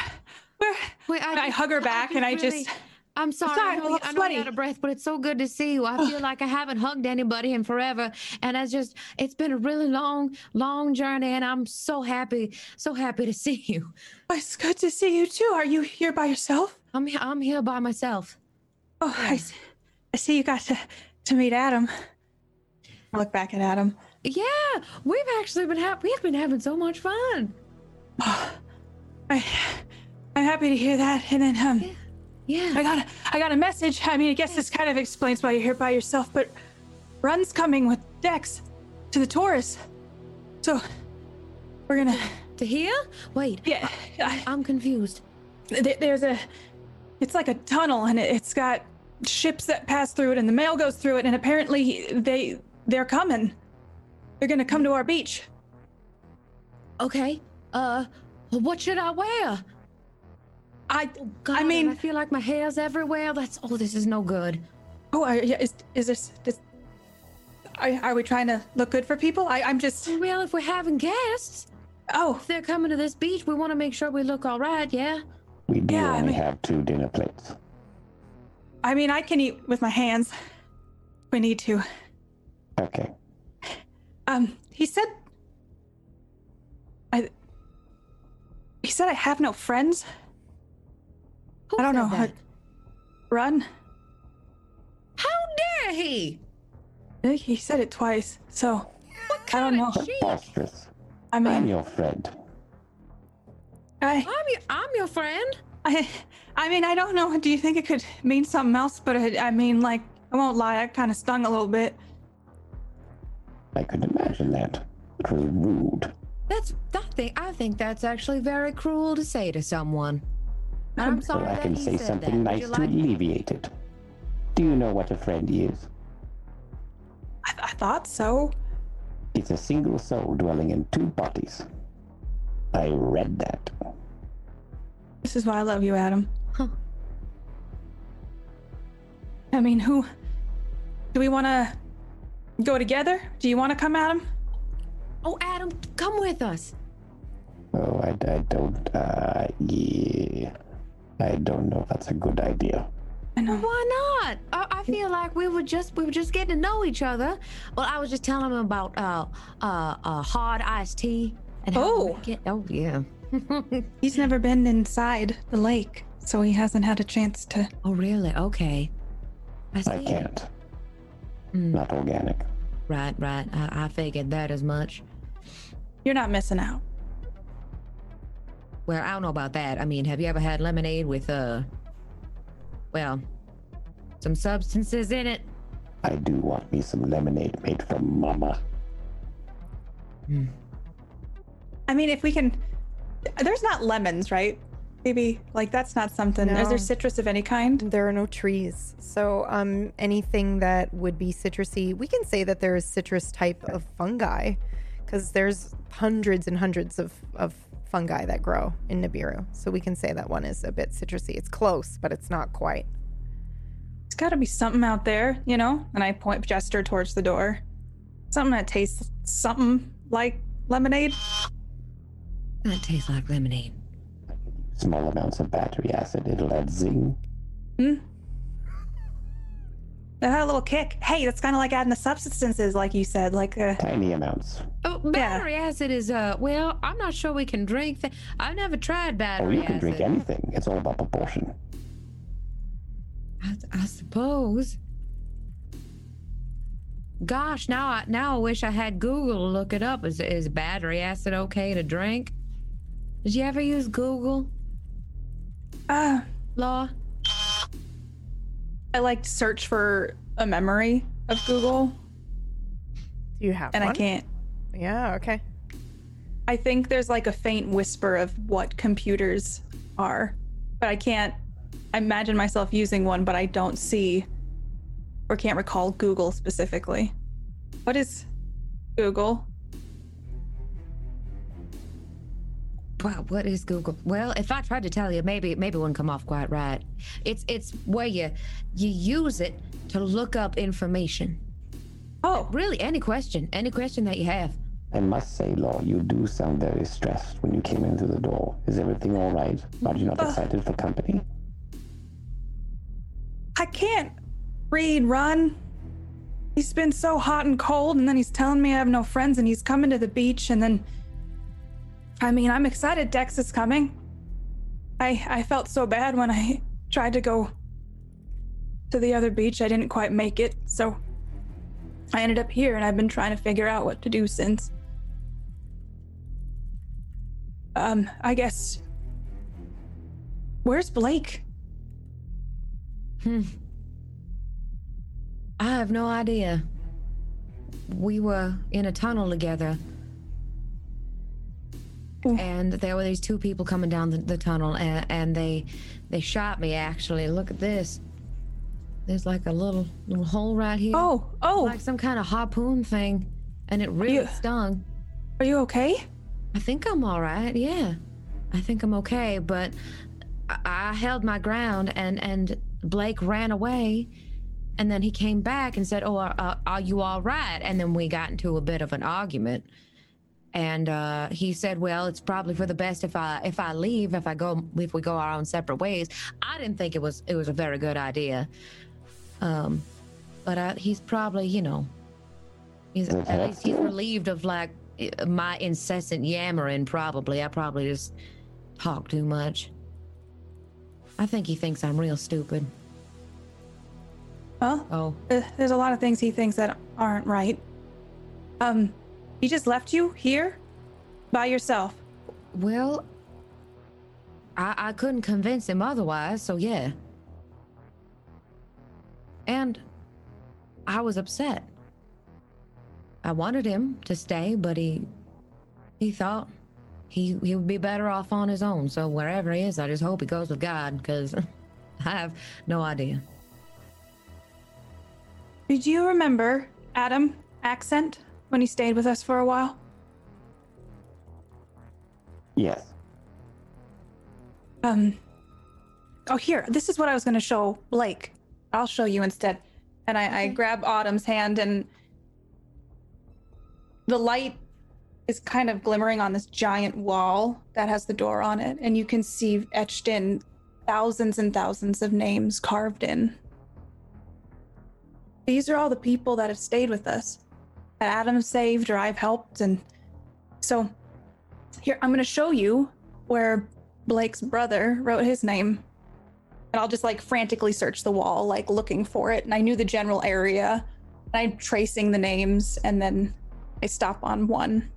where? Wait, I hug her back and I just- I'm sorry. sorry, I I'm a know, you- little I know you're out of breath, but it's so good to see you. I feel like I haven't hugged anybody in forever, and I just it's been a really long, long journey, and I'm so happy, so happy to see you. It's good to see you too. Are you here by yourself? I'm I'm here by myself. Oh, I, see- I see you got to to meet Adam. I look back at Adam. Yeah, we've actually been ha- we've been having so much fun. I, I'm happy to hear that. And then um, Yeah. I got a, I got a message. I mean, I guess this kind of explains why you're here by yourself. But Run's coming with Dex to the Taurus, so we're gonna. To here? Wait, Yeah, I, I'm confused. Th- there's a it's like a tunnel and it- it's got ships that pass through it and the mail goes through it and apparently they they're coming they're gonna come to our beach Okay. Uh, what should I wear? i God, i mean I feel like my hair's everywhere. That's oh, this is no good. oh are, yeah, is, is this is, are, are we trying to look good for people i i'm just Well, if we're having guests, oh if they're coming to this beach, we want to make sure we look all right. Yeah. We do Yeah, I mean- have two dinner plates. i mean i can eat with my hands we need to Okay. Um he said i he said i have no friends Who I don't know. that? run How dare he? I think he said it twice so What I don't know. of cheek? Preposterous. i I'm your friend. i I'm your, I'm your friend. I, I mean, I don't know. Do you think it could mean something else? But I, I mean, like, I won't lie. I kind of stung a little bit. I could imagine that. It was rude. That's that thing. I think that's actually very cruel to say to someone. And I'm sorry But I can he say said something that. Nice you to like- alleviate it. Do you know what a friend is? I, I thought so. It's a single soul dwelling in two bodies. I read that. This is why I love you, Adam. Huh. I mean, who? Do we want to go together? Do you want to come, Adam? Oh, Adam, come with us. Oh, I, I don't, uh, yeah. I don't know if that's a good idea. I know. Why not? I, I I feel like we were just we were just getting to know each other. Well, I was just telling him about uh uh, uh hard iced tea and how Oh. make it. oh yeah. He's never been inside the lake, so he hasn't had a chance to. oh really? Okay. I see. I can't. Mm, Not organic. right, right. I, I figured that as much. You're not missing out. Well, I don't know about that. I mean, have you ever had lemonade with uh well, some substances in it? I do want me some lemonade made from mama. I mean, if we can. There's not lemons, right? Maybe like that's not something. Is there citrus of any kind? There are no trees. So um anything that would be citrusy, we can say that there is citrus type of fungi because there's hundreds and hundreds of, of fungi that grow in Nibiru. So we can say that one is a bit citrusy. It's close, but it's not quite. There's got to be something out there, you know? And I point gesture towards the door. Something that tastes something like lemonade. That tastes like lemonade. Small amounts of battery acid. It'll add zing. Hmm. That had a little kick. Hey, that's kind of like adding the substances, like you said. Like, uh, Tiny amounts. Oh, battery acid is uh well, I'm not sure we can drink that. I've never tried battery. Oh, you can drink anything. It's all about proportion. I, I suppose. Gosh, now I now I wish I had Google to look it up. Is is battery acid okay to drink? Did you ever use Google, uh, Law? I like to search for a memory of Google, Do you have and one? I can't. Yeah, okay. I think there's like a faint whisper of what computers are, but I can't imagine myself using one, but I don't see or can't recall Google specifically. What is Google? Wow, what is Google? Well, if I tried to tell you, maybe maybe it wouldn't come off quite right. It's it's where you you use it to look up information. Oh, Really, any question, any question that you have. I must say, Law, you do sound very stressed when you came in through the door. Is everything all right? Are you not Uh. excited for company? I can't read, run. He's been so hot and cold, and then he's telling me I have no friends, and he's coming to the beach, and then. I mean, I'm excited Dex is coming. I I felt so bad when I tried to go to the other beach. I didn't quite make it, so I ended up here, and I've been trying to figure out what to do since. Um, I guess. Where's Blake? Hmm. I have no idea. We were in a tunnel together. And there were these two people coming down the, the tunnel and, and they they shot me actually. Look at this. There's like a little little hole right here. Oh, oh, Like some kind of harpoon thing. And it really You- stung. are you okay? I think I'm all right. Yeah, I think I'm okay. But I, I held my ground, and and Blake ran away, and then he came back and said, "Oh, are, are- are you all right?" And then we got into a bit of an argument. And uh, he said, "Well, it's probably for the best if I if I leave, if I go if we go our own separate ways." I didn't think it was it was a very good idea. Um, but I, he's probably you know, he's Does it at least he's relieved of like my incessant yammering. Probably I probably just talk too much. I think he thinks I'm real stupid. Well, Oh, there's a lot of things he thinks that aren't right. Um, he just left you here by yourself. well, I I couldn't convince him otherwise. So yeah. And I was upset. I wanted him to stay, but he he thought he he would be better off on his own. So wherever he is, I just hope he goes with God, because I have no idea. Did you remember Adam accent when he stayed with us for a while? Yes. Um. Oh, here. This is what I was going to show Blake. I'll show you instead. And I, I grab Autumn's hand, and the light is kind of glimmering on this giant wall that has the door on it, and you can see etched in thousands and thousands of names carved in. these are all the people that have stayed with us that Adam saved or I've helped. And so here, I'm going to show you where Blake's brother wrote his name. And I'll just like frantically search the wall, like looking for it. And I knew the general area. And I'm tracing the names and then I stop on one.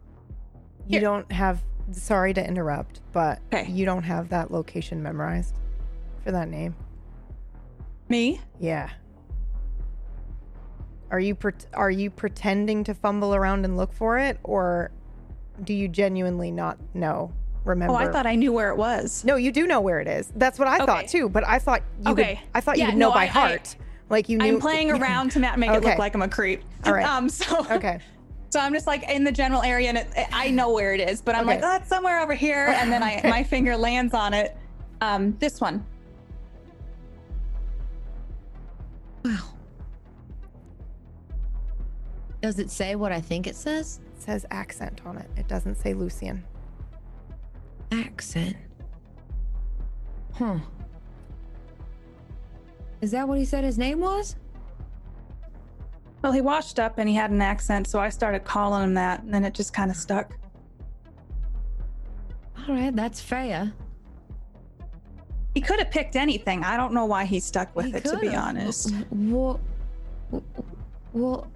You Here. don't have. Sorry to interrupt, but Okay. you don't have that location memorized for that name. Me? Yeah. Are you pret are you pretending to fumble around and look for it, or do you genuinely not know? Remember? Oh, I thought I knew where it was. No, you do know where it is. That's what I thought too. But I thought you Okay. would. I thought you would know no, by I- I- heart. like you knew. I'm playing around to ma- make it look like I'm a creep. All right. Um. So. Okay. So I'm just like in the general area, and it, I know where it is, but I'm like, Okay. oh, it's somewhere over here, and then I Okay. my finger lands on it. Um, this one. Wow. Does it say what I think it says? It says accent on it. It doesn't say Lucian. Accent. Huh. Is that what he said his name was? Well, he washed up and he had an accent, so I started calling him that, and then it just kind of stuck. All right, that's fair. He could have picked anything. I don't know why he stuck with He it, to be could've. honest. Well, well,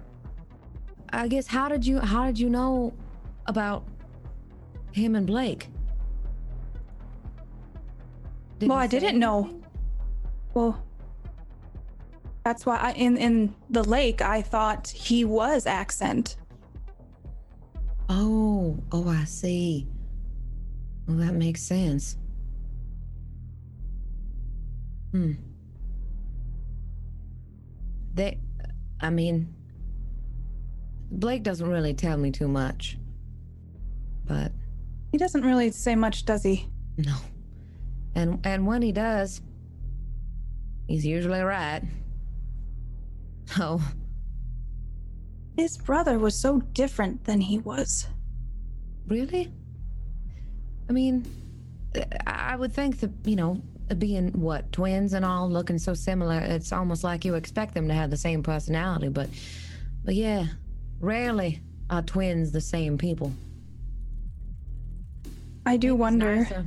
I guess how did you how did you know about him and Blake? Did Well, I didn't know. Well, that's why I, in in the lake I thought he was accent. Oh, oh, I see. Well, that makes sense. Hmm. They, I mean, Blake doesn't really tell me too much. But He doesn't really say much, does he? no. And and when he does, he's usually right. Oh, His brother was so different than he was. really? I mean, I I would think that, you know, being what, twins and all, looking so similar, it's almost like you expect them to have the same personality, but but yeah, rarely are twins the same people. I do wonder. Nicer.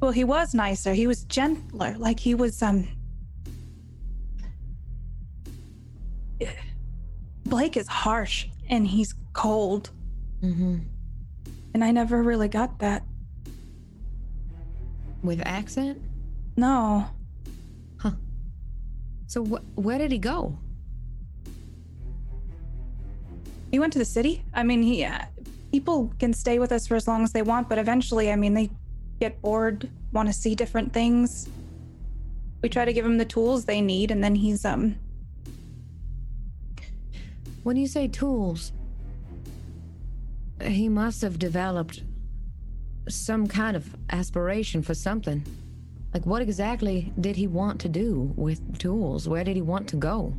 Well, he was nicer. He was gentler. Like he was um Blake is harsh and he's cold. Mm-hmm. And I never really got that. With accent? No. Huh. So wh- where did he go? He went to the city. I mean, he uh, people can stay with us for as long as they want, but eventually, I mean, they get bored, want to see different things. We try to give him the tools they need, and then he's um When you say tools, he must have developed some kind of aspiration for something. Like, what exactly did he want to do with tools? Where did he want to go?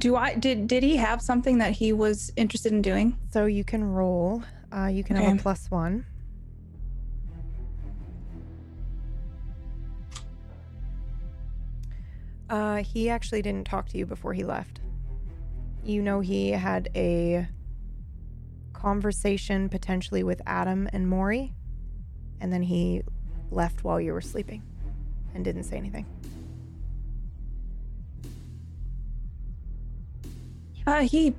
Do I did did he have something that he was interested in doing? So you can roll. Uh, you can have a plus one. Uh, he actually didn't talk to you before he left. You know, he had a conversation potentially with Adam and Maury, and then he left while you were sleeping and didn't say anything. Uh, he.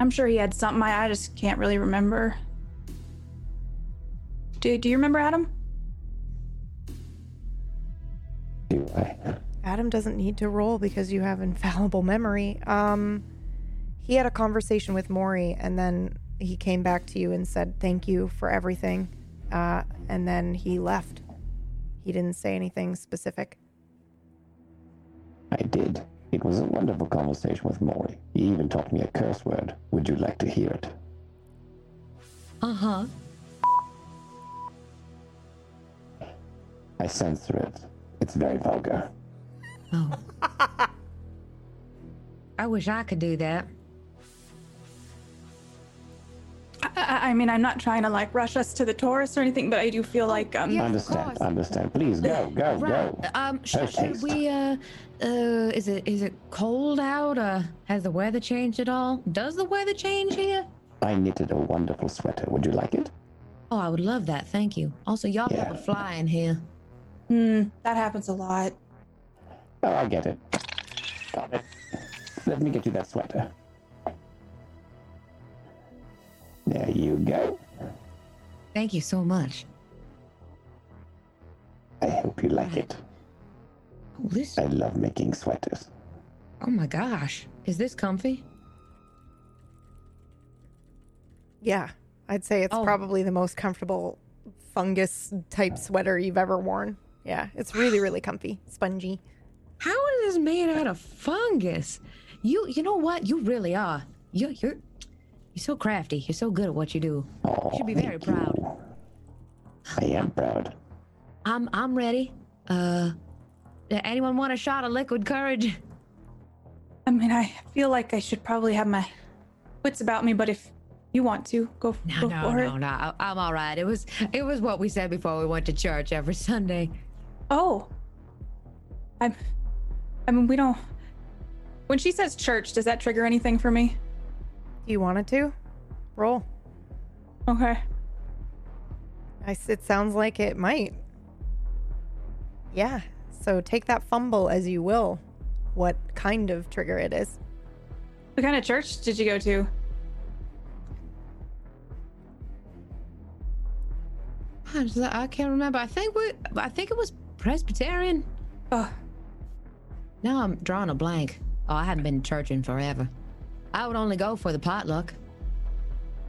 I'm sure he had something. I, I just can't really remember. Do Do you remember Adam? Do I? Adam doesn't need to roll because you have infallible memory. Um, he had a conversation with Maury, and then he came back to you and said thank you for everything, uh, and then he left. He didn't say anything specific. I did. It was a wonderful conversation with Maury. He even taught me a curse word. Would you like to hear it? Uh huh. I censor it. It's very vulgar. Oh. I wish I could do that. I, I mean, I'm not trying to like rush us to the tourists or anything, but I do feel like um. yeah. understand, course. understand. Please go, go, Right. go. Um, sh- Post should we? Uh, uh, is it is it cold out? Uh, has the weather changed at all? Does the weather change here? I knitted a wonderful sweater. Would you like it? Oh, I would love that. Thank you. Also, y'all Yeah. have a fly in here. Hmm, that happens a lot. Oh, I get it. Got it. Let me get you that sweater. There you go. Thank you so much. I hope you like it. Oh, this. I love making sweaters. Oh my gosh, is this comfy? Yeah, I'd say it's Oh. probably the most comfortable fungus type sweater you've ever worn. Yeah, it's really, really comfy, spongy. How is this made out of fungus? You, you know what? You really are. You're, you're, you're so crafty. You're so good at what you do. Oh, You should be very thank you. proud. I am proud. I'm, I'm ready. Uh, anyone want a shot of liquid courage? I mean, I feel like I should probably have my wits about me, but if you want to, go, No, go no, for no, it. no. I- I'm all right. It was, it was what we said before we went to church every Sunday. Oh. I'm. I mean, we don't. When she says church, does that trigger anything for me? Do you want it to? Roll. Okay. I s it sounds like it might. Yeah, so take that fumble as you will. What kind of trigger it is? What kind of church did you go to? I I can't remember. I think we, I think it was Presbyterian. Oh, Now I'm drawing a blank. Oh, I haven't been to church in forever. I would only go for the potluck.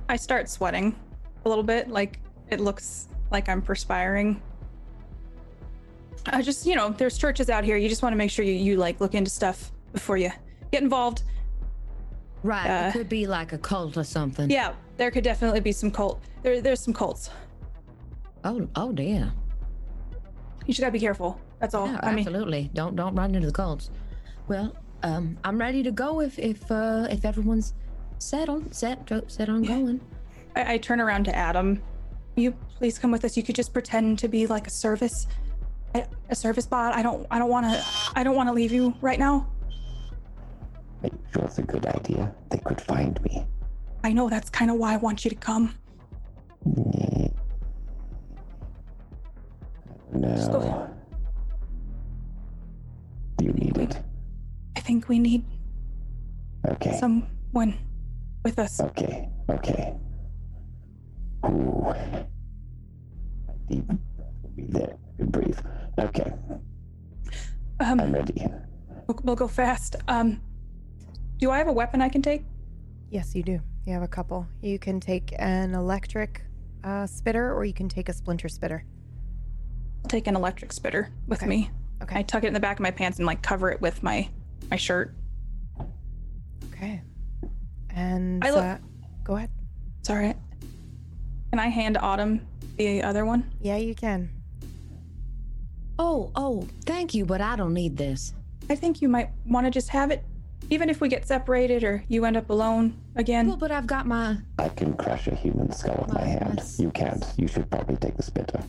I start sweating a little bit. Like it looks like I'm perspiring. I just, you know, there's churches out here. You just want to make sure you, you like look into stuff before you get involved. Right. Uh, it could be like a cult or something. Yeah, there could definitely be some cult. There, there's some cults. Oh, oh dear. You should gotta be careful. That's all. Yeah, I mean, absolutely. Don't don't run into the cults. Well, um, I'm ready to go if if uh if everyone's settled, set set on going. I, I turn around to Adam. You please come with us. You could just pretend to be like a service, a, a service bot. I don't, I don't want to, I don't want to leave you right now. Are you sure it's a good idea? They could find me. I know that's kind of why I want you to come. Just go- No. Think we need Okay. someone with us. Okay. Okay. Ooh. Deep. Be there. Good breathe. Okay. I'm Um, ready. we'll, we'll go fast. Um, do I have a weapon I can take? Yes, you do. You have a couple. You can take an electric uh, spitter or you can take a splinter spitter. I'll take an electric spitter with Okay. me. Okay. I tuck it in the back of my pants and like cover it with my my shirt. Okay. And I look- uh, go ahead. Sorry. Can I hand Autumn the other one? Yeah, you can. Oh, oh, thank you, but I don't need this. I think you might want to just have it, even if we get separated or you end up alone again. Well, but I've got my I can crush a human skull with my Well, hand. that's- You can't. You should probably take the spitter.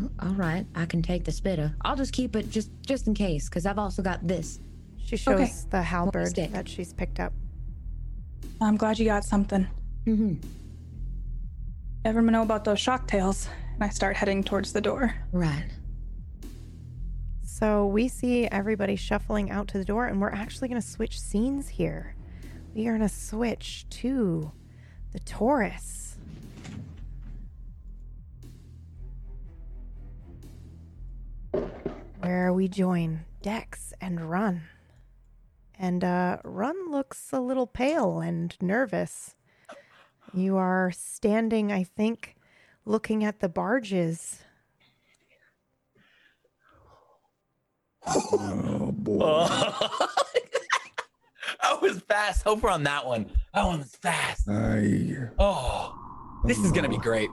Well, all right, I can take the spitter. I'll just keep it just just in case, because I've also got this. She shows Okay. the halberd stick. that she's picked up. I'm glad you got something. Mm-hmm. Ever know about those shock tails? And I start heading towards the door. Right. So we see everybody shuffling out to the door, and we're actually going to switch scenes here. We are going to switch to the Taurus. Where we join Dex and Run. And uh, Run looks a little pale and nervous. You are standing, I think, looking at the barges. Oh boy. Oh. that was fast. Hope we're on that one. That one was fast. I. Oh, this is gonna be great.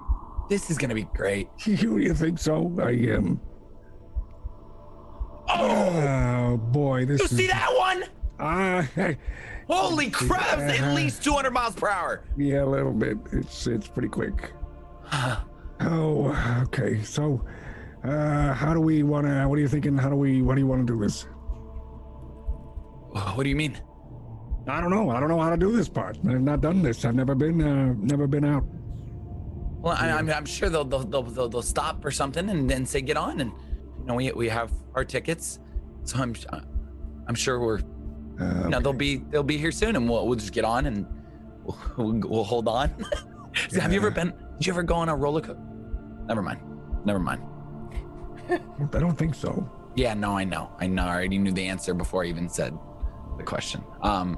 This is gonna be great. You, you think so? I am. Oh, Oh boy, this you is. see that one? Ah, Holy crap! It's at least 200 miles per hour. Yeah, a little bit. It's it's pretty quick. Oh, okay. So, uh, how do we want to? What are you thinking? How do we? What do you want to do this? What do you mean? I don't know. I don't know how to do this part. I've not done this. I've never been. Uh, never been out. Well, I, I'm, I'm sure they'll they'll, they'll they'll they'll stop or something and then say get on and you know we we have our tickets, so I'm I'm sure we're Uh, you know they'll be they'll be here soon and we'll we'll just get on and we'll we'll, we'll hold on. Have you ever been? Did you ever go on a roller coaster? Never mind. Never mind. I don't think so. Yeah, no, I know. I know. I already knew the answer before I even said the question. Um,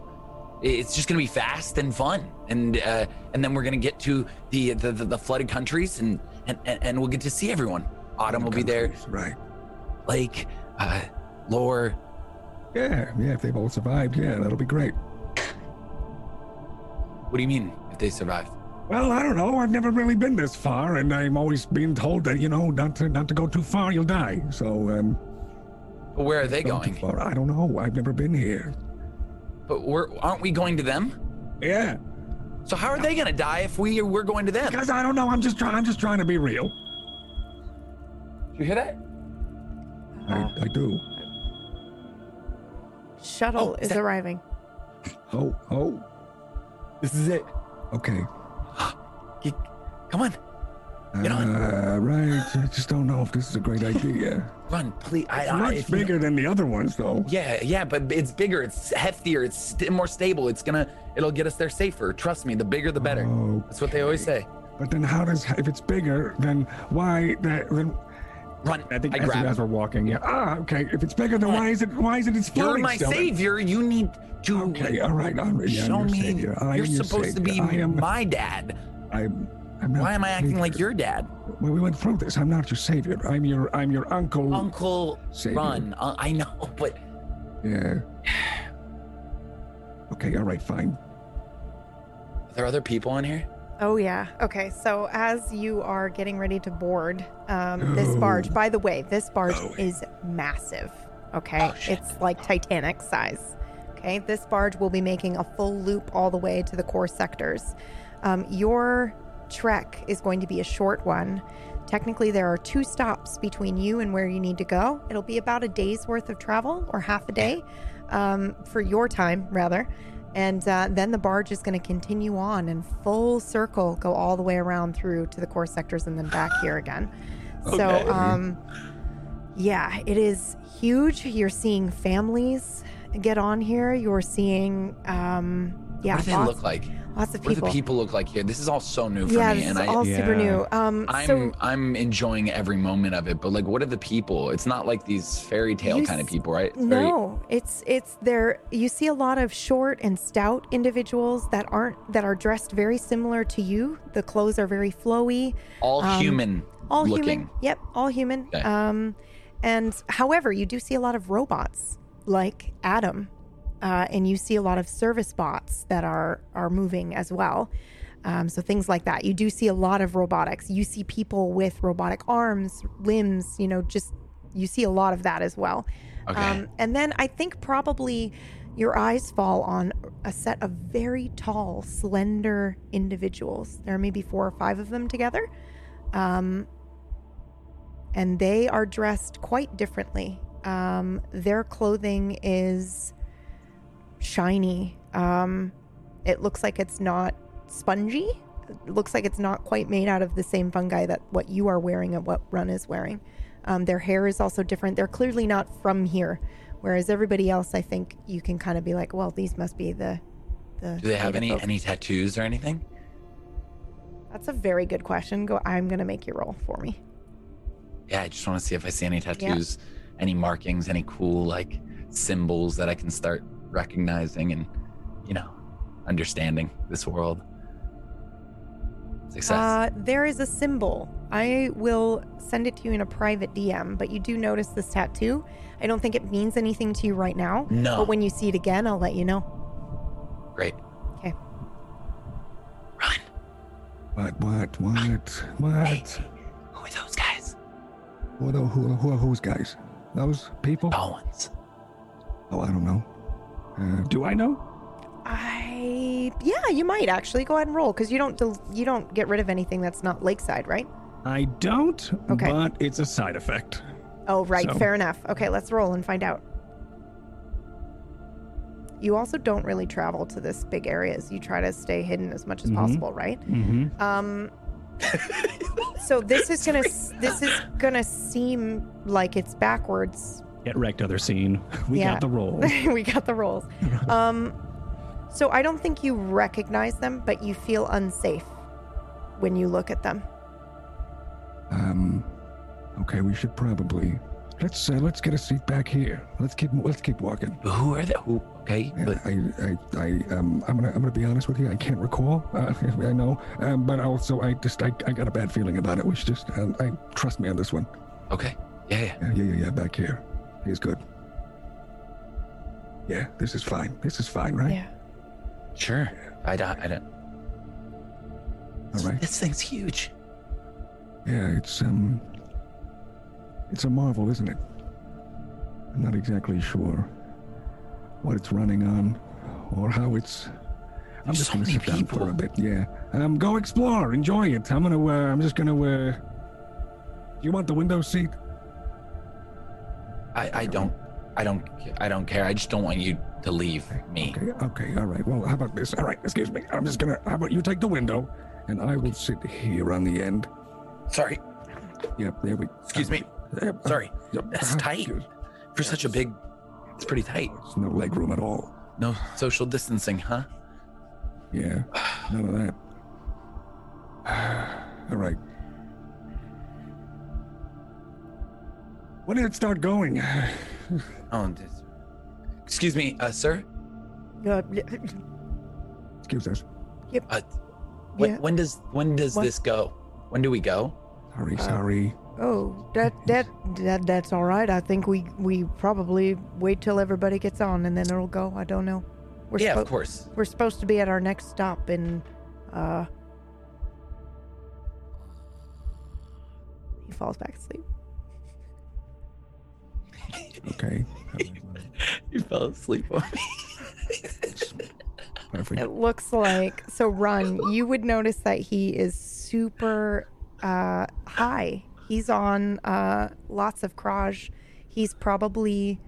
it's just gonna be fast and fun, and uh, and then we're gonna get to the the, the, the flooded countries, and and and we'll get to see everyone. Autumn will be there. Right. Lake, uh, Lore. Yeah, yeah. If they've all survived, yeah, that'll be great. What do you mean if they survive? Well, I don't know. I've never really been this far, and I'm always being told that you know not to not to go too far, you'll die. So, um, Where are they going? I don't know. I've never been here. But we're aren't we going to them? Yeah, So how are they gonna die if we we're going to them? because I don't know. I'm just trying. I'm just trying to be real. You hear that? I, I do. Shuttle Oh, is that- arriving. Oh, oh. This is it. Okay. Get- Come on, Get on. Uh, right. I just don't know if this is a great idea. run, please. I, It's I, much if you- bigger than the other ones, though. Yeah, yeah, but it's bigger, it's heftier, it's st- more stable. It's gonna, it'll get us there safer. Trust me, the bigger the better. That's what they always say. But then, how does if it's bigger? Then why? That, then Run. I think I as, as we're walking, yeah. Ah, okay. If it's bigger, then why is it? Why is it? It's You're my still? savior. You need to Okay, all right, right. Yeah, I'm show your me. savior. I you're supposed to be. Am. my dad. I'm. I'm not Why am I acting savior. like your dad, Well, we went through this. I'm not your savior. I'm your. I'm your uncle. Uncle? Savior. Run. Uh, I know, but Yeah. Okay. All right. Fine. are there other people in here? Oh yeah. Okay. So as you are getting ready to board um, this barge, by the way, this barge Oh. is massive. Okay, Oh, it's like Titanic size. Okay, this barge will be making a full loop all the way to the core sectors. Um, your trek is going to be a short one. Technically, there are two stops between you and where you need to go. It'll be about a day's worth of travel or half a day um, for your time, rather. And uh, then the barge is going to continue on in full circle, go all the way around through to the core sectors and then back here again. Okay. So, um, yeah, it is huge. You're seeing families get on here. You're seeing, um, yeah, what do they look like? Lots of What do people. the people look like here? This is all so new for yeah, me, this and is I, all super Yeah. new. Um, I'm so I'm enjoying every moment of it. But like, what are the people? It's not like these fairy tale kind of people, right? It's very- No, it's it's there. You see a lot of short and stout individuals that aren't that are dressed very similar to you. The clothes are very flowy, all um, human all looking. human. Yep, all human. Okay. Um, and however, you do see a lot of robots like Adam, uh, and you see a lot of service bots that are are moving as well. Um, so things like that. You do see a lot of robotics. You see people with robotic arms, limbs. You know, just you see a lot of that as well. Okay. Um, and then I think probably your eyes fall on a set of very tall, slender individuals. There are maybe four or five of them together. Um, and they are dressed quite differently. Um, their clothing is shiny. Um, it looks like it's not spongy. It looks like it's not quite made out of the same fungi that what you are wearing and what Run is wearing. Um, their hair is also different. They're clearly not from here, whereas everybody else, I think you can kind of be like, well, these must be the. the Do they have any folk." any tattoos or anything? That's a very good question. Go. I'm gonna make you roll for me. Yeah, I just want to see if I see any tattoos, any markings, any cool like symbols that I can start recognizing and you know understanding this world. Success. Uh, there is a symbol. I will send it to you in a private DM, but you do notice this tattoo. I don't think it means anything to you right now. No. But when you see it again, I'll let you know. Great. Okay. Run. What? What? What? What? Hey, who are those guys? What? Who? Who? Who are those guys? Those people? Tall ones. Oh, I don't know. Uh, do I know? I yeah, you might actually go ahead and roll because you don't del- you don't get rid of anything that's not lakeside, right? I don't, Okay. but it's a side effect. Oh, right. So- Fair enough. Okay, let's roll and find out. You also don't really travel to this big areas. You try to stay hidden as much as Mhm. possible, right? Mm-hmm. Um. so this is gonna this is gonna seem like it's backwards. Get wrecked, other scene. We Yeah. got the roles. we got the roles. Um. So I don't think you recognize them, but you feel unsafe when you look at them. Um, okay, we should probably let's uh, let's get a seat back here. Let's keep let's keep walking. Who are they? Who? Okay, Yeah, but I, I, I, um, I'm gonna, I'm gonna be honest with you. I can't recall. Uh, I know, um, but also I just, I, I got a bad feeling about it. We should just, uh, I trust me on this one. okay. Yeah, yeah. Yeah, yeah, yeah, yeah. Back here, he's good. Yeah, this is fine. This is fine, right? Yeah. Sure. I don't. I don't. All right. This thing's huge. Yeah, it's um, it's a marvel, isn't it? I'm not exactly sure what it's running on, or how it's. I'm There's just so gonna many sit down for a bit. Yeah. Um, go explore, enjoy it. I'm gonna. Uh, I'm just gonna. Uh, do you want the window seat? I. I don't. I don't. I don't care. I just don't want you to leave me. Okay. Okay. All right. Well, how about this? All right. Excuse me. I'm just gonna. How about you take the window, and I will sit here on the end. Sorry. Yep. There we. Excuse me. Yep, Sorry. yep, That's uh, tight. For such a big. It's pretty tight. There's no leg room at all. No social distancing, huh? Yeah, none of that. All right. When did it start going? Oh. This... Excuse me, uh, sir. Uh, Excuse us. Uh, when, Yeah. when does when does What? this go? When do we go? Sorry, sorry. Oh, that that that that's all right. I think we we probably wait till everybody gets on and then it'll go. I don't know. We're yeah, suppo- of course. We're supposed to be at our next stop in uh He falls back asleep. Okay. You fell asleep on me. Perfect. It looks like so run, you would notice that he is super uh high. He's on uh lots of crage. He's probably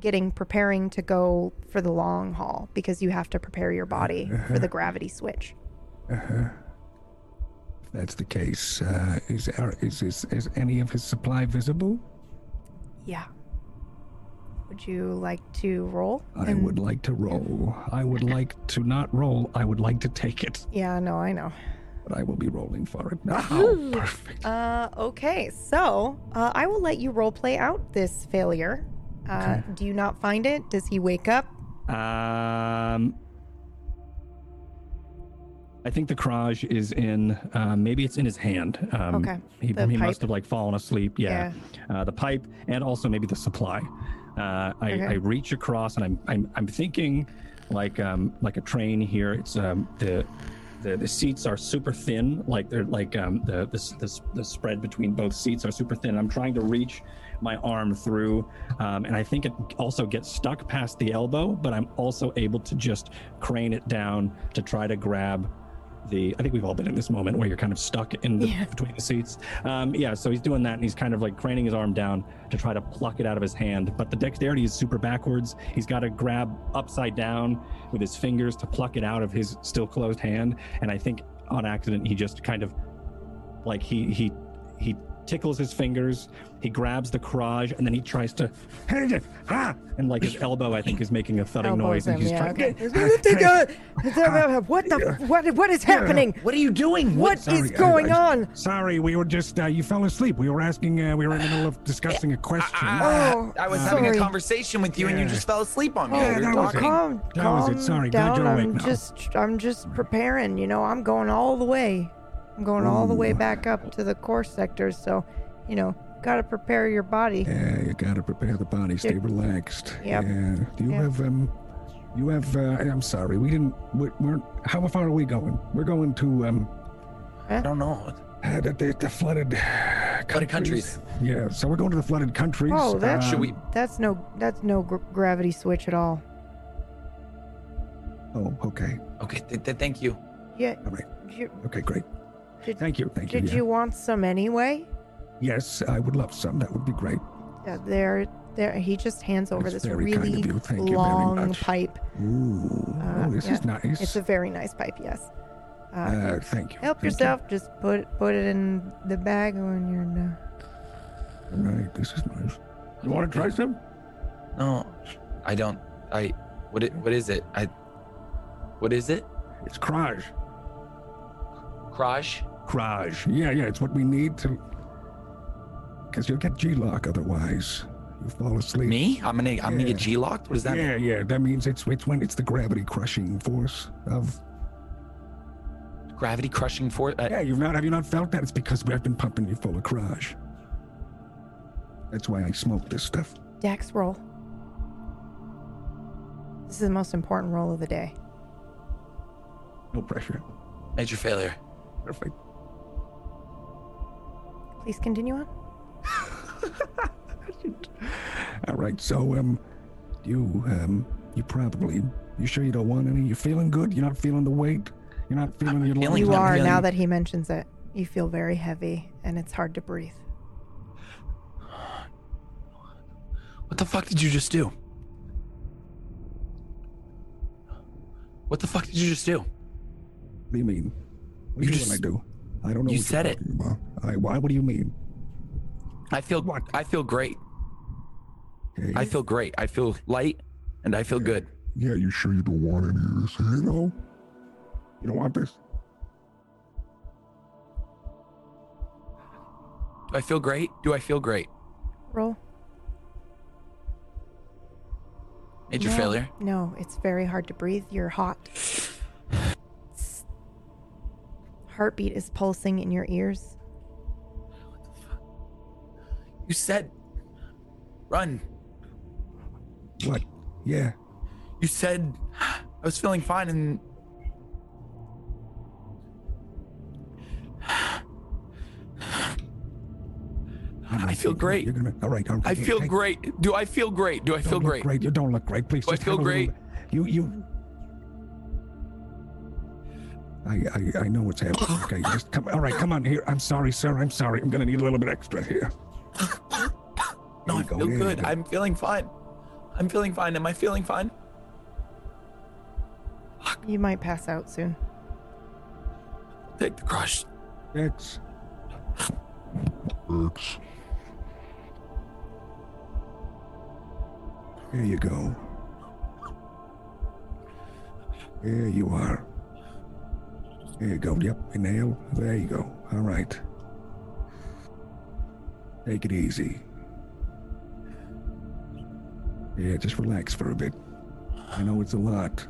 getting preparing to go for the long haul because you have to prepare your body for the gravity switch. If that's the case, uh, is, are, is, is, is any of his supply visible? Yeah. Would you like to roll? I And- would like to roll. I would like to not roll. I would like to take it, Yeah, no, I know. but I will be rolling for it. now. perfect. Uh, okay, so uh, I will let you role play out this failure. Uh, Do you not find it? Does he wake up? Um, I think the crage is in. Um, maybe it's in his hand. Um, Okay, He, the he must have like fallen asleep. Yeah. Uh, the pipe and also maybe the supply. Uh, I, Okay. I reach across and I'm I'm, I'm thinking like um, like a train here. It's um, the. The, the seats are super thin, like they're like um, the, the the the spread between both seats are super thin. I'm trying to reach my arm through, um, and I think it also gets stuck past the elbow, but I'm also able to just crane it down to try to grab the. I think we've all been in this moment where you're kind of stuck in the, Yeah. between the seats. Um, yeah, so he's doing that, and he's kind of like craning his arm down to try to pluck it out of his hand. But the dexterity is super backwards. He's got to grab upside down with his fingers to pluck it out of his still closed hand, and I think on accident he just kind of like he he he tickles his fingers he grabs the crage and then he tries to ah! and like his elbow i think is making a thudding Elbows noise and him, he's yeah, trying okay. what the what what is happening? What are you doing? What Sorry, is I- going I- on? sorry we were just uh, you fell asleep we were asking uh, we were in the middle of discussing a question Ah, Oh, I was having sorry. a conversation with you, and you just fell asleep on me. Yeah, We that was it. Calm, That was it. calm Sorry, glad down. you're awake I'm now. just, I'm just preparing. You know, I'm going all the way. I'm going all the way back up to the core sectors. So, you know, gotta prepare your body. yeah you gotta prepare the body stay Yep. relaxed Yep. yeah do you Yep. have um you have uh, i'm sorry we didn't we, we're how far are we going we're going to um I don't know. uh, the, the, the flooded Flooded countries. yeah so we're going to the flooded countries Oh, that Should Um, we? That's no, that's no gr- gravity switch at all. Oh, okay. Okay, th- th- thank you. Yeah. All right. Okay, great. Did Thank you. Thank you. did yeah. you want some anyway? Yes, I would love some. That would be great. Yeah, there, there. He just hands over That's this very kind really of. Thank long much. pipe. Ooh, Uh, oh, this is nice. It's a very nice pipe. Yes. Uh, uh, thank you. help Thank you. yourself. Just put put it in the bag when you're done. All right, this is nice. You want to try some? No, I don't. I. What? It, what is it? I. What is it? It's Kraj. Kraj? Kraj. Yeah, yeah, it's what we need to. Because you'll get G-LOC otherwise. You fall asleep. Me? I'm gonna. I'm gonna get G locked. What does that yeah, mean? yeah. That means it's it's when it's the gravity crushing force of. Gravity crushing force. Uh, Yeah, you've not have you not felt that? It's because we've been pumping you full of Kraj. That's why I smoke this stuff. Dex roll. This is the most important roll of the day. No pressure. Major failure. Perfect. Please continue on. All right. So um, you um, you probably you sure you don't want any? You're feeling good? You're not feeling the weight? You're not feeling your feeling lungs? You are now that he mentions it. You feel very heavy and it's hard to breathe. What the fuck did you just do? What the fuck did you just do? What do you mean? What You do just- mean I do? I don't know. you what said you're it. About. I, why? What do you mean? I feel. What? I feel great. Okay. I feel great. I feel light, and I feel good. Yeah, you sure you don't want any of this? You know? You don't want this? Do I feel great? Do I feel great? Roll. Major no, failure. No, it's very hard to breathe. You're hot. It's- Heartbeat is pulsing in your ears. You said. Run. What? Yeah. You said. I was feeling fine, and. I feel great. You're gonna. All right. Okay, I feel take- great. Do I feel great? Do I Don't feel look great? great. You don't look great. Please. Do I just feel have little- great? You. You. I, I, I know what's happening. Okay, just come. All right, come on here. I'm sorry, sir. I'm sorry. I'm gonna need a little bit extra here. No, I There you go, feel there you good. go. I'm feeling fine. I'm feeling fine. Am I feeling fine? You might pass out soon. Take the crush. X. X. Here you go. There you are. There you go. Yep, inhale. There you go. All right. Take it easy. Yeah, just relax for a bit. I know it's a lot.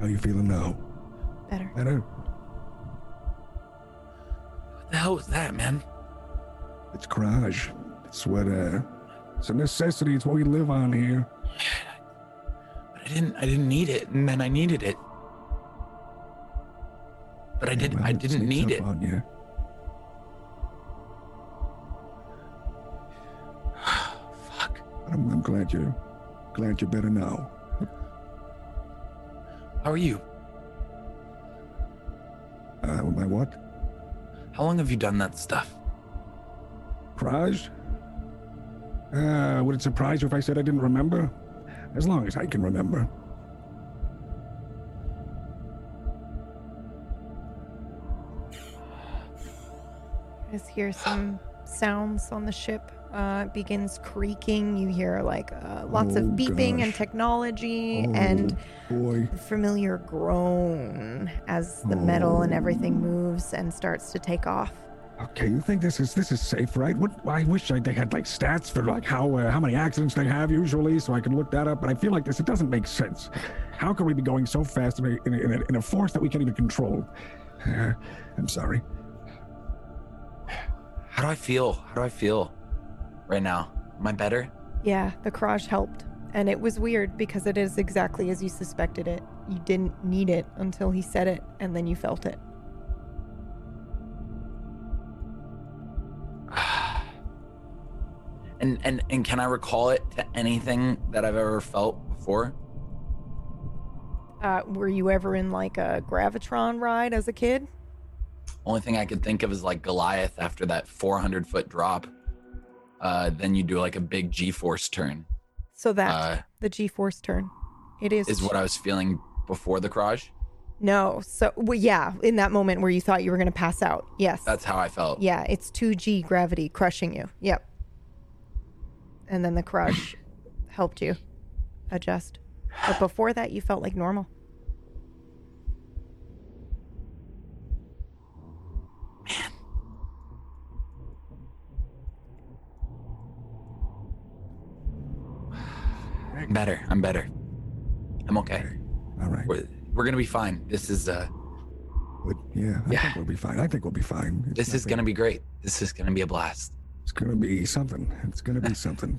How you feeling now? Better. Better? What the hell was that, man? It's garage. It's what uh it's a necessity, it's what we live on here. I didn't. I didn't need it, and then I needed it. But I did. Well, I didn't need it. On you. Fuck. I'm, I'm glad you're glad you're better now. How are you? Uh my what? How long have you done that stuff? Raj? Uh would it surprise you if I said I didn't remember? As long as I can remember. You guys hear some sounds on the ship. Uh, it begins creaking. You hear like uh, lots of Oh, beeping and technology Oh, and boy. familiar groan as the metal and everything moves and starts to take off. Okay, you think this is this is safe, right? What I wish I, they had like stats for like how uh, how many accidents they have usually, so I can look that up. But I feel like this it doesn't make sense. How can we be going so fast in a in a, in a, force that we can't even control? Uh, I'm sorry. How do I feel? How do I feel right now? Am I better? Yeah, the crash helped. And it was weird because it is exactly as you suspected it. You didn't need it until he said it, and then you felt it. And and and can I recall it to anything that I've ever felt before? Uh, were you ever in like a gravitron ride as a kid? Only thing I could think of is like Goliath after that 400 foot drop. Uh, then you do like a big G-force turn. So that Uh, the G-force turn, it is. is what I was feeling before the crash. no, so well, yeah, in that moment where you thought you were gonna pass out. Yes. That's how I felt. yeah, it's two G gravity crushing you. Yep. And then the crush helped you adjust. But before that, you felt like normal. I'm better. I'm better. I'm okay. All right. We're, we're gonna be fine. This is uh, But yeah, I Yeah. think we'll be fine. I think we'll be fine. It's this is gonna be great. This is gonna be a blast. It's gonna be something. It's gonna be something.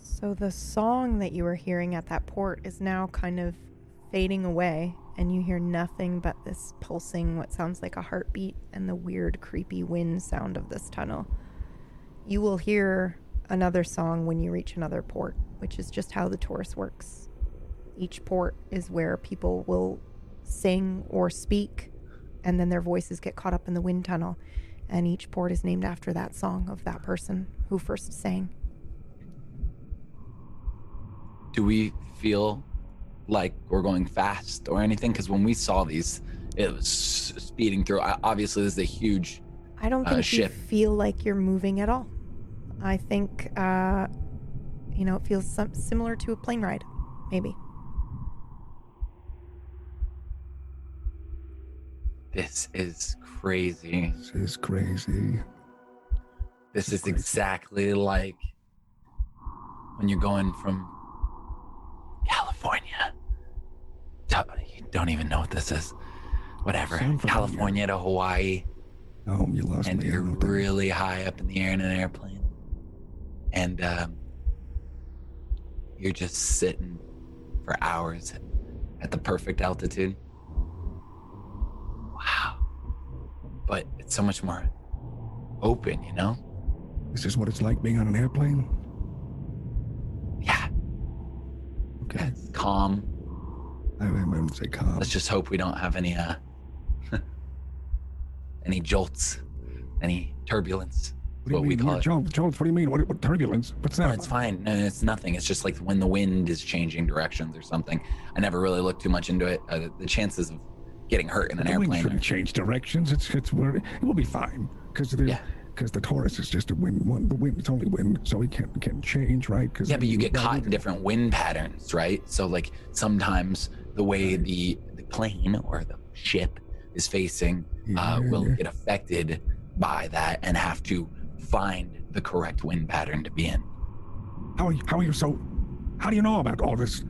So the song that you were hearing at that port is now kind of fading away, and you hear nothing but this pulsing, what sounds like a heartbeat, and the weird, creepy wind sound of this tunnel. You will hear another song when you reach another port, which is just how the Taurus works. Each port is where people will sing or speak, and then their voices get caught up in the wind tunnel. And each port is named after that song of that person who first sang. Do we feel like we're going fast or anything? Because when we saw these, it was speeding through. I- Obviously, this is a huge. I don't uh, think you feel like you're moving at all. I think, uh, you know, it feels some, similar to a plane ride, maybe. This is crazy. This is crazy. This is exactly like when you're going from California. to- You don't even know what this is. Whatever. California to Hawaii. Oh, you lost and me. I you're don't know what that- really high up in the air in an airplane. And um, you're just sitting for hours at the perfect altitude. Wow. But it's so much more open, you know? This is what it's like being on an airplane. Yeah. Okay. It's calm. I, wouldn't say calm. Let's just hope we don't have any uh any jolts, any turbulence. What do you what we mean? call. Jones, Jones, what do you mean? What, what turbulence? What's No, that? it's fine. No, it's nothing. It's just like when the wind is changing directions or something. I never really looked too much into it. Uh, the chances of getting hurt in an the airplane. shouldn't change directions. It's it's it will be fine because the Yeah. because the Taurus is just a wind. One, the wind it's only wind, so it can can change, right? Cause yeah, but you get caught in different wind patterns, right? So like sometimes the way the the plane or the ship is facing uh, will yeah. get affected by that and have to find the correct wind pattern to be in. How are you, how are you so? How do you know about all this?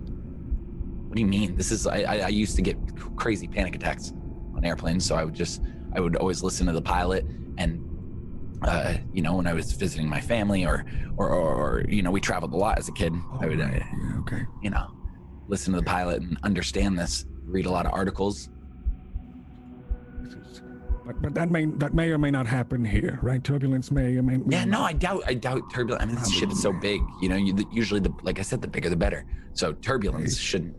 What do you mean? This is I, I, I used to get crazy panic attacks on airplanes, so I would just I would always listen to the pilot and uh, you know when I was visiting my family or or, or, or you know we traveled a lot as a kid. I would uh, yeah, okay. you know listen to the pilot and understand this. Read a lot of articles. But, but that may that may or may not happen here, right? Turbulence may or may. Yeah, no, I doubt I doubt turbulence. I mean, this ship is so big. You know, you, usually the like I said, the bigger the better. So turbulence shouldn't.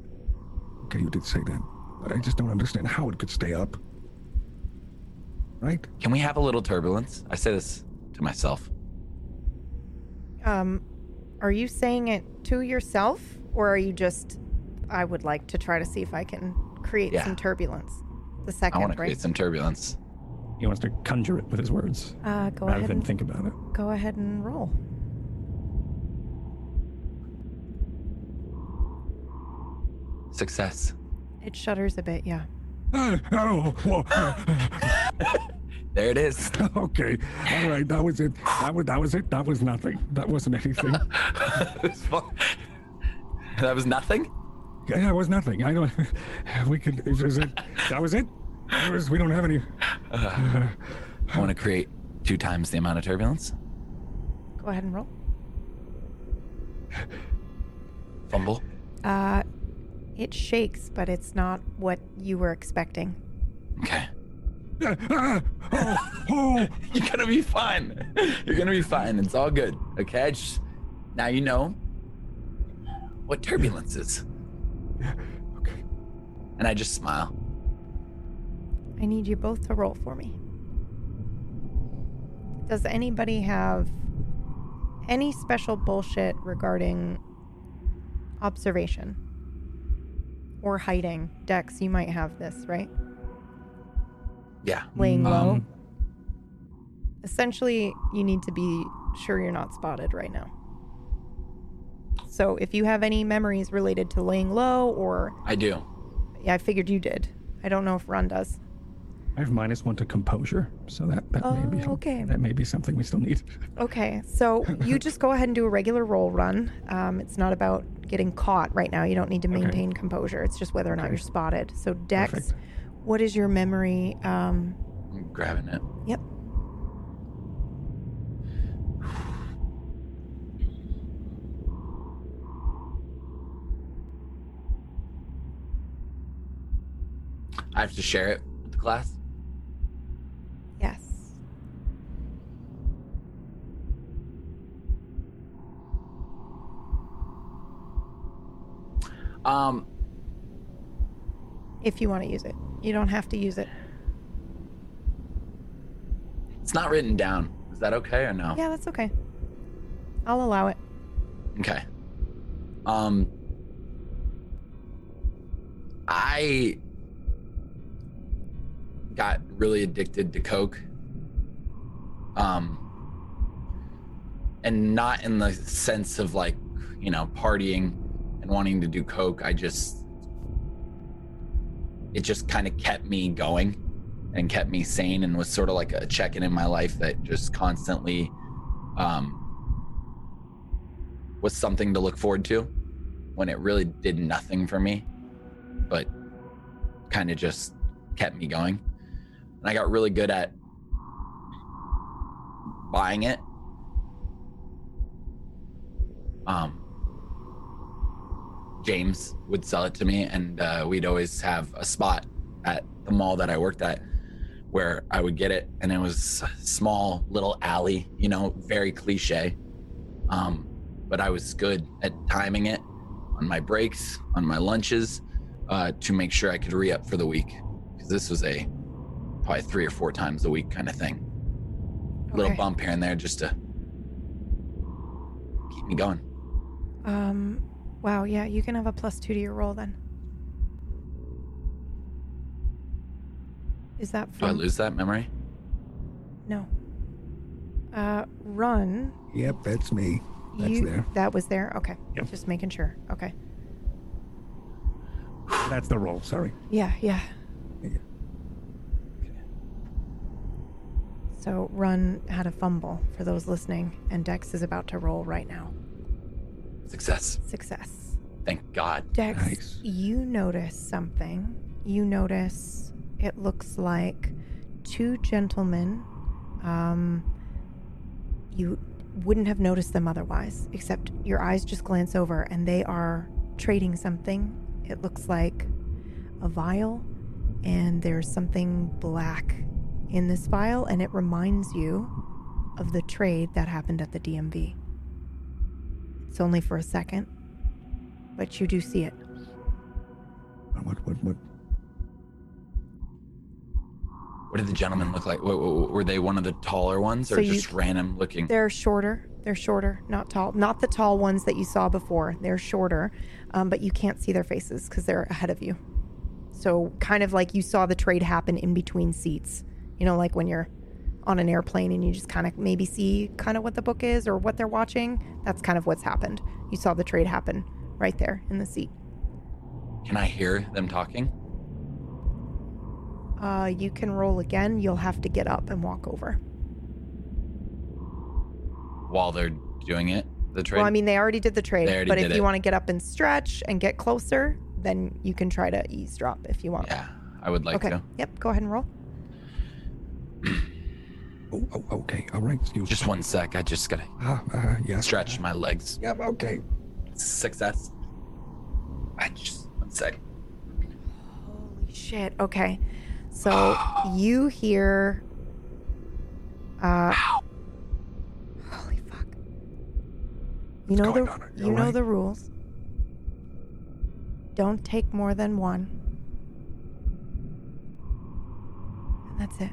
Okay, you did say that, but I just don't understand how it could stay up. Right? Can we have a little turbulence? I say this to myself. Um, are you saying it to yourself, or are you just? I would like to try to see if I can create Yeah. some turbulence. The second, I second, want to right? create some turbulence. He wants to conjure it with his words uh, go rather ahead than and think about it. go ahead and roll. Success. It shudders a bit, yeah. Uh, oh, whoa. There it is. okay. All right. That was it. That was that was it. That was nothing. That wasn't anything. that was nothing. Yeah, that was nothing. I don't. We could. Is, is it? That was it. There was, we don't have any. I want to create two times the amount of turbulence. Go ahead and roll. Fumble. Uh, it shakes, but it's not what you were expecting. Okay. Ah, oh, oh. You're gonna be fine. You're gonna be fine. It's all good. Okay. Just now you know what turbulence is. Okay. And I just smile. I need you both to roll for me. Does anybody have any special bullshit regarding observation or hiding? Dex, you might have this, right? Yeah. Laying low. Um, Essentially, you need to be sure you're not spotted right now. So if you have any memories related to laying low or I do. yeah, I figured you did. I don't know if Run does. I have minus one to composure, so that that may be Oh, okay. that may be something we still need. Okay, so you just go ahead and do a regular roll run. Um, it's not about getting caught right now. You don't need to Okay. maintain composure. It's just whether or not you're spotted. So Dex, Perfect. what is your memory? Um, I'm grabbing it. yep. I have to share it with the class. Yes. Um, If you want to use it, you don't have to use it. it's not written down. Is that okay or no? Yeah, that's okay. I'll allow it. Okay. Um I got really addicted to coke. Um and not in the sense of like, you know, partying and wanting to do coke. I just it just kind of kept me going and kept me sane and was sort of like a check-in in my life that just constantly um was something to look forward to when it really did nothing for me, but kind of just kept me going. And I got really good at buying it. Um, James would sell it to me, and uh, we'd always have a spot at the mall that I worked at where I would get it, and it was a small little alley, you know, very cliche. Um, but I was good at timing it on my breaks, on my lunches, uh, to make sure I could re up for the week. Because this was a probably three or four times a week kind of thing. Little bump here and there just to keep me going. Um, wow, yeah, you can have a plus two to your roll then. Is that Do I lose that memory? No. Uh, run. Yep, that's me. That's you, there. That was there. Okay. Yep. Just making sure. Okay. That's the roll. Sorry. Yeah, yeah. Yeah. So Run had a fumble for those listening, and Dex is about to roll right now. Success. Success. Thank God. Dex, Nice. you notice something. You notice it looks like two gentlemen. Um, you wouldn't have noticed them otherwise, except your eyes just glance over and they are trading something. It looks like a vial, and there's something black in this vial, and it reminds you of the trade that happened at the DMV. It's only for a second, but you do see it. What? What? What? What did the gentlemen look like? W- w- Were they one of the taller ones or So you- just random looking? They're shorter. They're shorter, not tall. Not the tall ones that you saw before. They're shorter, um, but you can't see their faces because they're ahead of you. So, kind of like you saw the trade happen in between seats. You know, like when you're on an airplane and you just kind of maybe see kind of what the book is or what they're watching. That's kind of what's happened. You saw the trade happen right there in the seat. Can I hear them talking? Uh, you can roll again. You'll have to get up and walk over. while they're doing it? The trade. Well, I mean, they already did the trade, They already but if did you want to get up and stretch and get closer, then you can try to eavesdrop if you want. yeah, I would like okay. to. Yep. Go ahead and roll. Oh, oh, okay. All right. Excuse Just me. one sec. I just gotta Ah, uh, yes. stretch my legs. Yep. Okay. Success. I just one sec. Holy shit. Okay. So you hear. Uh, holy fuck! You know the you you know the rules. Don't take more than one. And that's it.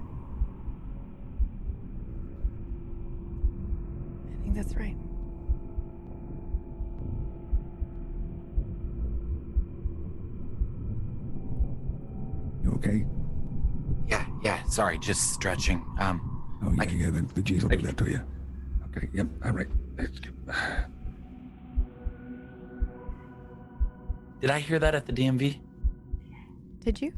I think that's right. You okay? Yeah, yeah. Sorry, just stretching. Um, Oh, yeah, I- yeah, the, the G's will do that to you. Okay, yep, all right. Let's get- did I hear that at the DMV? Did you?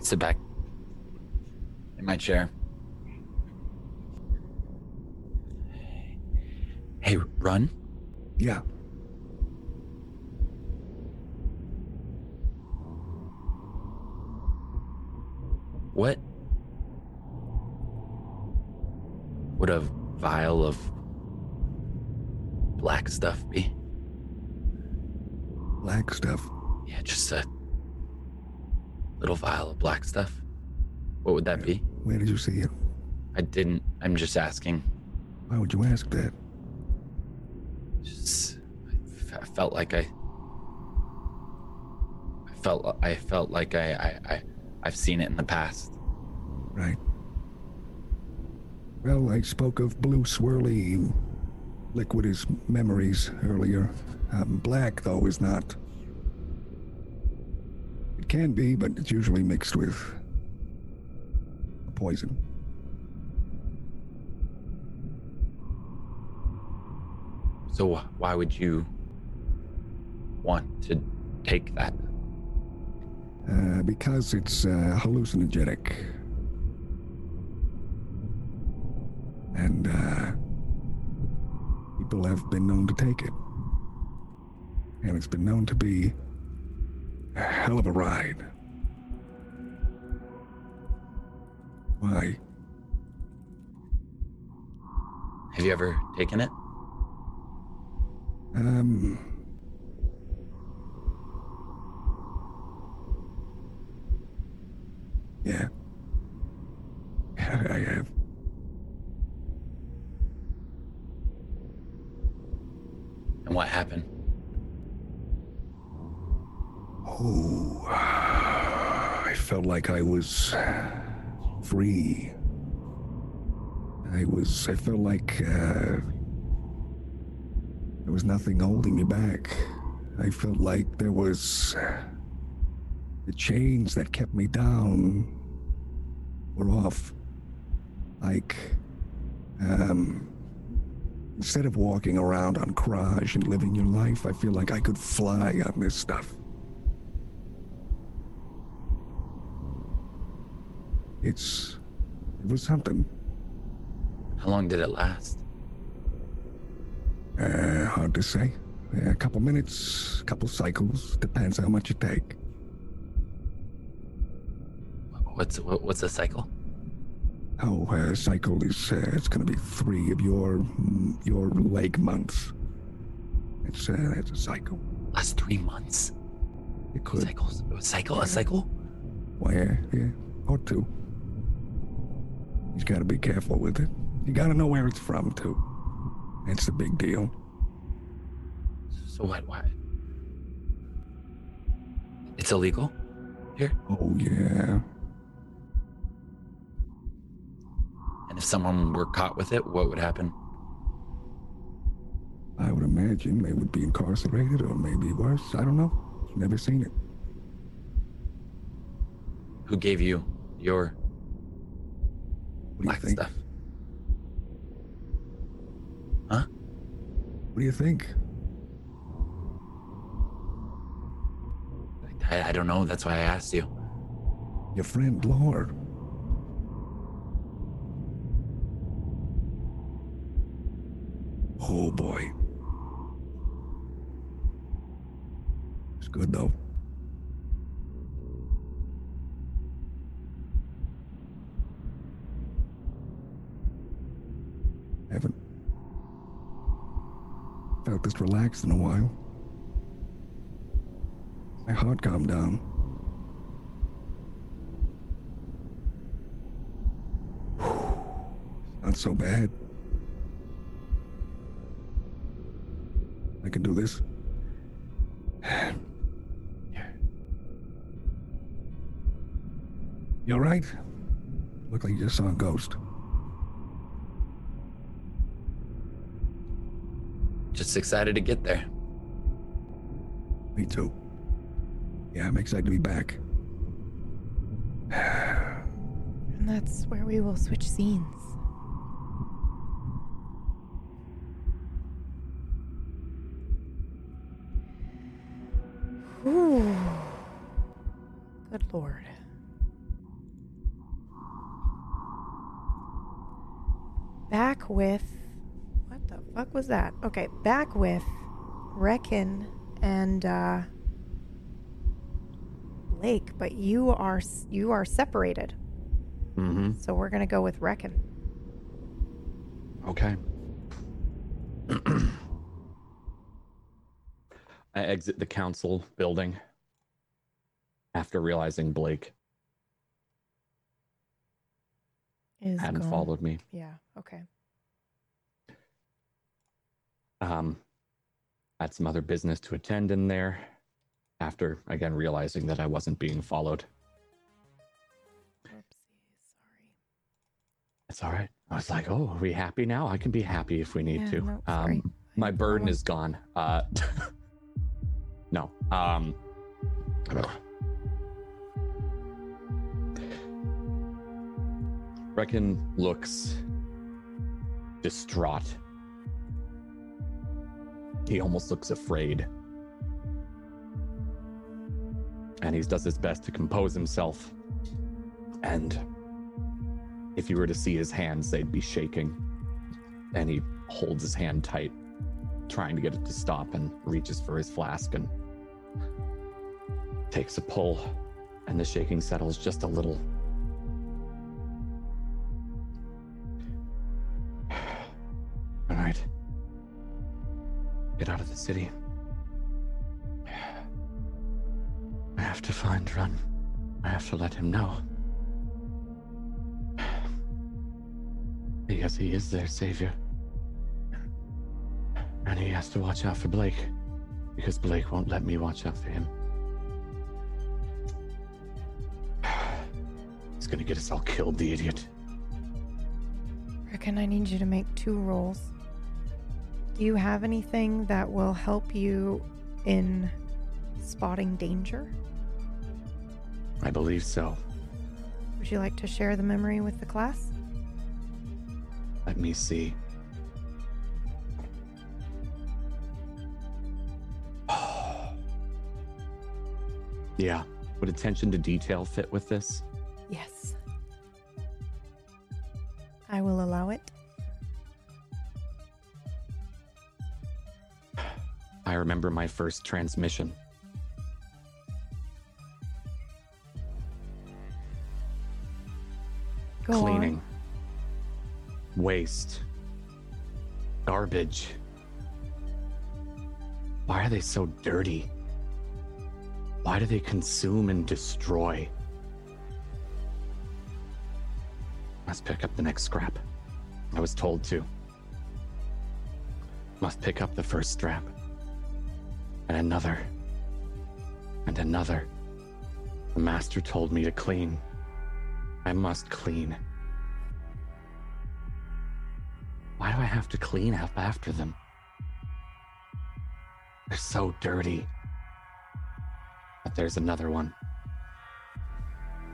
Sit back in my chair. Hey, run. Yeah, What would a vial of black stuff be? black stuff. Yeah, just a little vial of black stuff. What would that be? Where did you see it? I didn't. I'm just asking. Why would you ask that? Just, I felt like I. I felt. I felt like I. I. I I've seen it in the past. Right. Well, I spoke of blue swirly liquid as memories earlier. Um, black, though, is not. It can be, but it's usually mixed with poison. So wh- why would you want to take that? Uh, because it's uh, hallucinogenic. And uh, people have been known to take it. And it's been known to be a hell of a ride. Why? Have you ever taken it? Um. Yeah. I have. And what happened? Oh, I felt like I was free. I was, I felt like uh, there was nothing holding me back. I felt like there was the chains that kept me down were off. Like, um, instead of walking around on Craj and living your life, I feel like I could fly on this stuff. It's. It was something. How long did it last? Uh, hard to say. A couple minutes, couple cycles. Depends how much you take. What's what's a cycle? Oh, uh, cycle is uh, it's gonna be three of your your leg months. It's uh, it's a cycle. Last three months. It could. Cycles. A cycle. A cycle. Well, yeah, yeah, or two. You gotta be careful with it. You gotta know where it's from too. That's the big deal. So what? Why? It's illegal here. Oh yeah. And if someone were caught with it, what would happen? I would imagine they would be incarcerated or maybe worse. I don't know. Never seen it. Who gave you your What do you black stuff? Huh? What do you think? I, I don't know. That's why I asked you. Your friend Lord. Oh boy. It's good though. Haven't felt this relaxed in a while. My heart calmed down. Not so bad. I can do this. You alright? Look like you just saw a ghost. Just excited to get there. Me too. Yeah, I'm excited to be back. And that's where we will switch scenes. Ooh. Good lord. Back with. What the fuck was that? Okay, back with Reckon and uh, Blake, but you are you are separated. Mm-hmm. So we're gonna go with Reckon. Okay. I exit the council building after realizing Blake Is hadn't gone. followed me. Yeah. Okay. Um, had some other business to attend in there after again realizing that I wasn't being followed. Oopsie. Sorry. It's all right. I was like, oh, are we happy now? I can be happy if we need Yeah, to. no, um, my burden is gone. Uh, no. Um, Reckon looks distraught. He almost looks afraid. And he does his best to compose himself. And if you were to see his hands, they'd be shaking. And he holds his hand tight, trying to get it to stop, and reaches for his flask and takes a pull. And the shaking settles just a little. City. I have to find Run. I have to let him know. Because he is their savior. And he has to watch out for Blake. Because Blake won't let me watch out for him. He's gonna get us all killed, the idiot. Reckon I need you to make two rolls. Do you have anything that will help you in spotting danger? I believe so. Would you like to share the memory with the class? Let me see. yeah. Would attention to detail fit with this? Yes. I will allow it. I remember my first transmission. Go on. Cleaning. Waste. Garbage. Why are they so dirty? Why do they consume and destroy? Must pick up the next scrap. I was told to. Must pick up the first strap. And another. And another. The master told me to clean. I must clean. Why do I have to clean up after them? They're so dirty. But there's another one.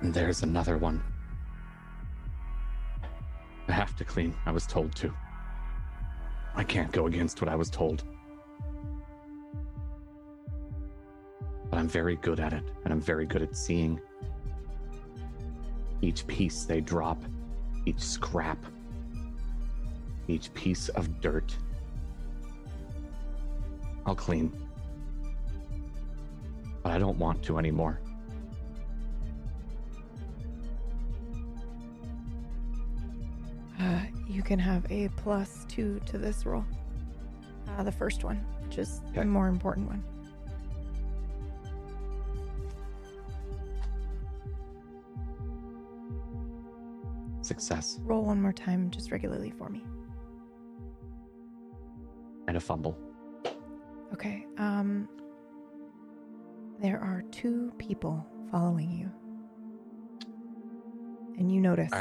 And there's another one. I have to clean. I was told to. I can't go against what I was told. But I'm very good at it, and I'm very good at seeing each piece they drop, each scrap, each piece of dirt. I'll clean. But I don't want to anymore. Uh, you can have a plus two to this roll. Uh, the first one, which is the more important one. Success Roll one more time, just regularly for me. and a fumble. Okay. Um, there are two people following you, and you notice.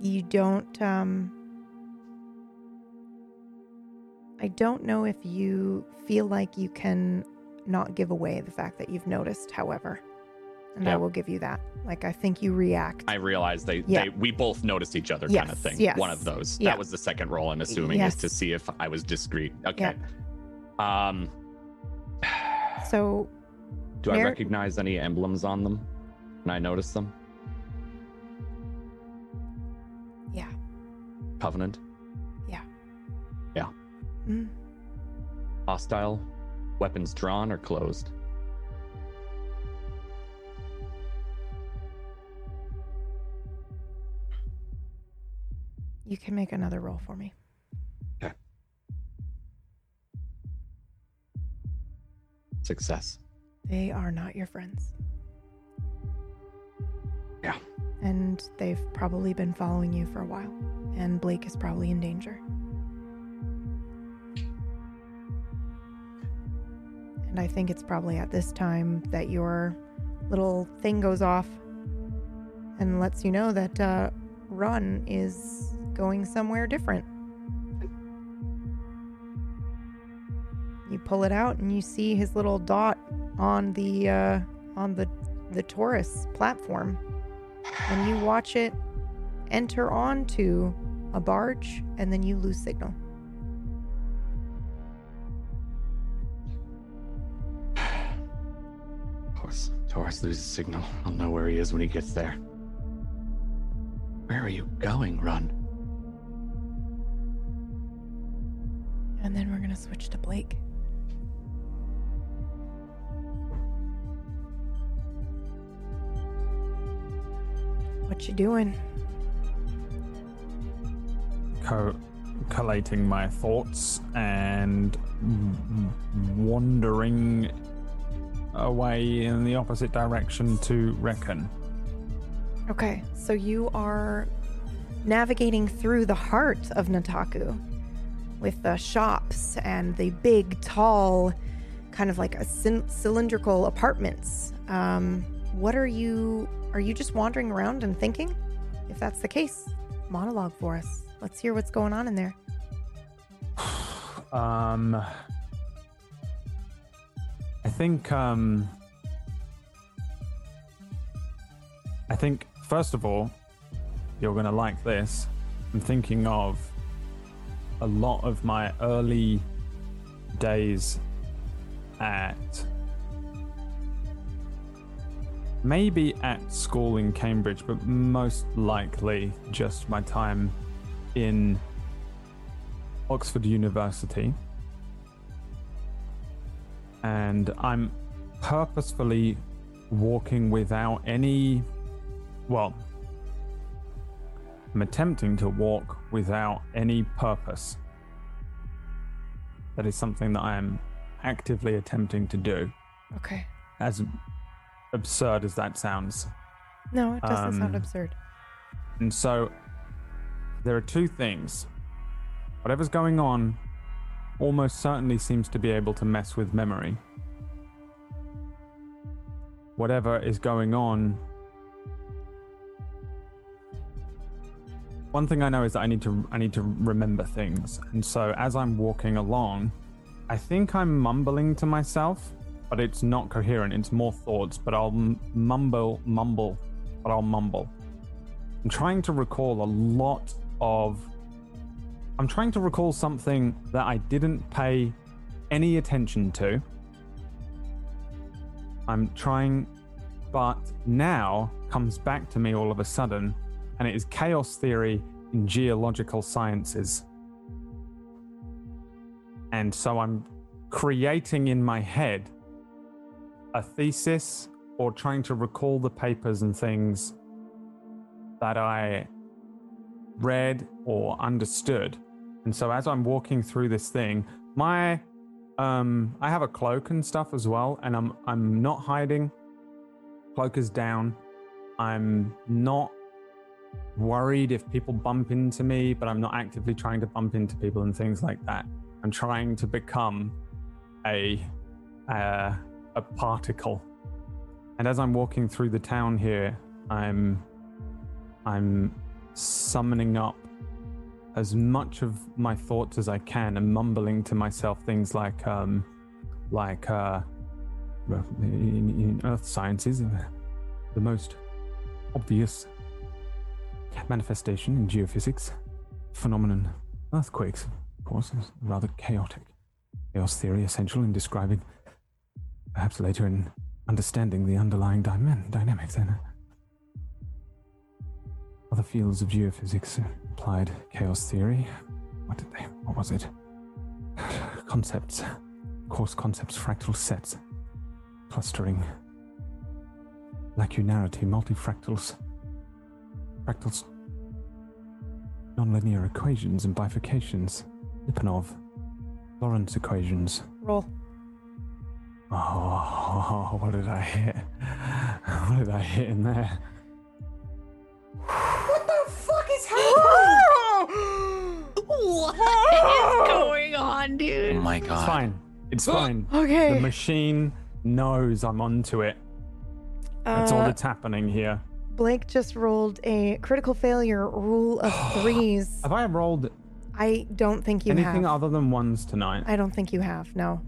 You don't. Um, I don't know if you feel like you can not give away the fact that you've noticed. However, and I will give you that. Like I think you react. I realized they, Yeah. they we both noticed each other kind of thing. yes. One of those. Yeah. That was the second role I'm assuming, is to see if I was discreet. Okay. Um so Do I recognize any emblems on them? Can I notice them? yeah. Covenant, Yeah. Yeah. Mm. hostile, weapons drawn or closed. You can make another roll for me. Success. They are not your friends. Yeah. And they've probably been following you for a while. And Blake is probably in danger. And I think it's probably at this time that your little thing goes off and lets you know that uh, Run is going somewhere different. You pull it out and you see his little dot on the uh, on the the Taurus platform, and you watch it enter onto a barge, and then you lose signal. Course, Taurus loses signal. I'll know where he is when he gets there. Where are you going, Run? And then we're gonna switch to Blake. What you doing? Co- collating my thoughts and wandering away in the opposite direction to Reckon. Okay, so you are navigating through the heart of Nataku with the shops and the big, tall, kind of like a cylindrical apartments. Um, what are you? Are you just wandering around and thinking? If that's the case, monologue for us. Let's hear what's going on in there. Um, I think um, I think first of all, you're gonna like this. I'm thinking of a lot of my early days at maybe at school in Cambridge, but most likely just my time in Oxford University. And I'm purposefully walking without any. Well, I'm attempting to walk without any purpose. That is something that I am actively attempting to do, Okay. as absurd as that sounds. No, it doesn't sound Um, absurd. And so there are two things. Whatever's going on almost certainly seems to be able to mess with memory. Whatever is going on. One thing I know is that I need to I need to remember things. And so as I'm walking along, I think I'm mumbling to myself, but it's not coherent. It's more thoughts, but I'll mumble mumble, but I'll mumble. I'm trying to recall a lot of. I'm trying to recall something that I didn't pay any attention to. I'm trying, but now comes back to me all of a sudden, and it is chaos theory in geological sciences. And so I'm creating in my head a thesis or trying to recall the papers and things that I read or understood. And so as I'm walking through this thing, My um I have a cloak and stuff as well, and I'm I'm not hiding. Cloak is down. I'm not worried if people bump into me, but I'm not actively trying to bump into people and things like that. I'm trying to become a uh, a particle. And as I'm walking through the town here, I'm I'm summoning up as much of my thoughts as I can and mumbling to myself things like um like uh in, in earth sciences uh, the most obvious manifestation in geophysics phenomenon earthquakes of course is rather chaotic. Chaos theory essential in describing perhaps later in understanding the underlying dyma- dynamics and other fields of geophysics applied chaos theory. What did they what was it? Concepts course concepts fractal sets clustering lacunarity multifractals fractals nonlinear equations and bifurcations Lyapunov Lorenz equations Roll. Oh, what did I hit? What did I hit in there? What the fuck is happening? what is going on, dude? Oh dude? my It's god. fine. It's fine. Okay. The machine knows I'm onto it. That's all Uh, that's happening here. Blake just rolled a critical failure rule of threes. Have I rolled I don't think you have anything have. other than ones tonight? I don't think you have. No.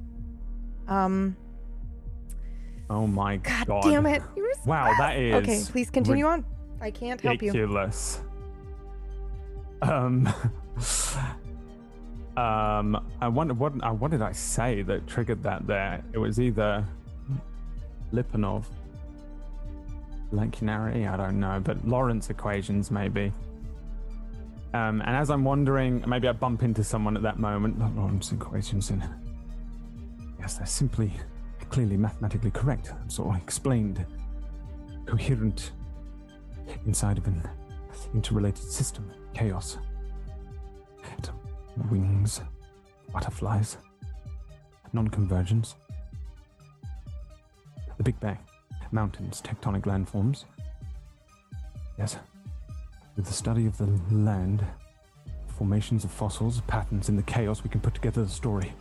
Um. Oh my God, god. damn it! You were Wow, that is Okay, please continue on. I can't help you. ridiculous. Um. Um, I wonder what uh, what did I say that triggered that there? It was either Lyapunov, Lacunarity, I don't know, but Lorenz equations maybe. Um, and as I'm wondering, maybe I bump into someone at that moment. Not Lorenz equations, and yes, they're simply, clearly mathematically correct. Sort of explained, coherent inside of an interrelated system, chaos. It- wings, butterflies, non-convergence. The Big Bang, mountains, tectonic landforms. Yes. With the study of the land, formations of fossils, patterns in the chaos, we can put together the story,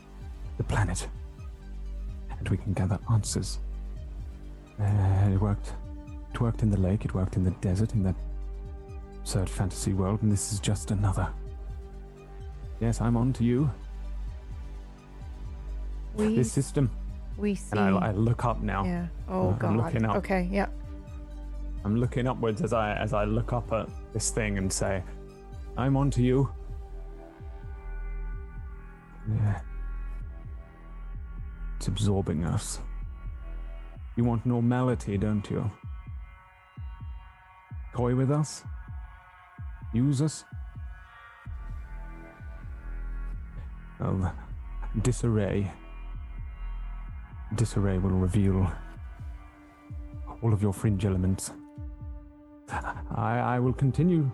the planet, and we can gather answers. It worked. It worked in the lake. It worked in the desert. In that absurd fantasy world, and this is just another. Yes, I'm on to you. We This system. We see. And I, I look up now. yeah. Oh I'm god. looking up. Okay. Yeah. I'm looking upwards as I as I look up at this thing and say, "I'm on to you." Yeah. It's absorbing us. You want normality, don't you? Toy with us? Use us? Well, disarray. Disarray will reveal all of your fringe elements. I, I will continue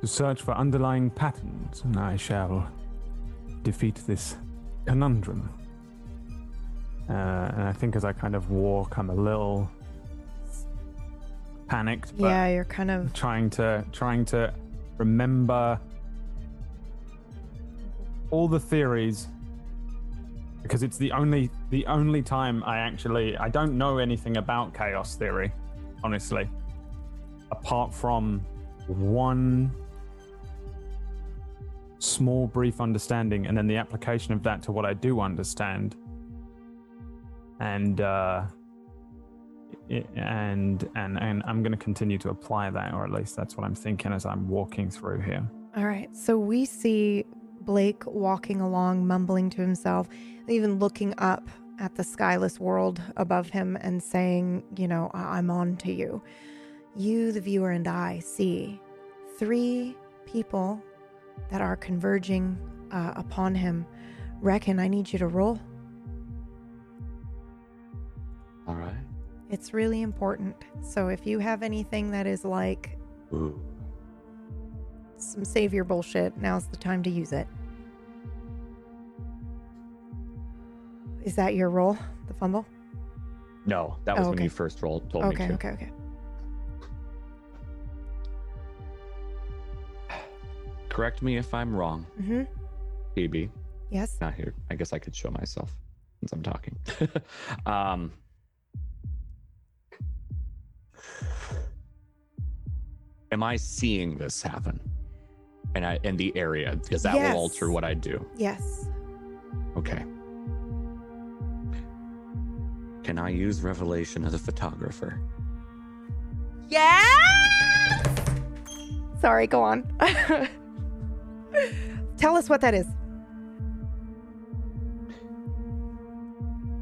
to search for underlying patterns, and I shall defeat this conundrum. Uh, and I think as I kind of walk, I'm a little panicked, but Yeah. You're kind of. trying to trying to remember all the theories because it's the only the only time I actually I don't know anything about chaos theory, honestly. Apart from one small brief understanding and then the application of that to what I do understand. And uh and and and I'm going to continue to apply that, or at least that's what I'm thinking as I'm walking through here. All right. So we see Blake walking along, mumbling to himself, even looking up at the skyless world above him and saying, You know, "I- I'm on to you. You, the viewer, and I see three people that are converging uh, upon him. Reckon I need you to roll. All right. It's really important. So if you have anything that is like Ooh. some savior bullshit, now's the time to use it. Is that your roll? The fumble? No, that was Oh, when you first rolled. Told Okay, me to. okay, okay. Correct me if I'm wrong, Mm-hmm. Phoebe. Yes. Not here. I guess I could show myself since I'm talking. um, am I seeing this happen? And I in the area because that Yes. will alter what I do. Yes. Okay. Can I use revelation of the photographer? Yes! Sorry, go on. Tell us what that is.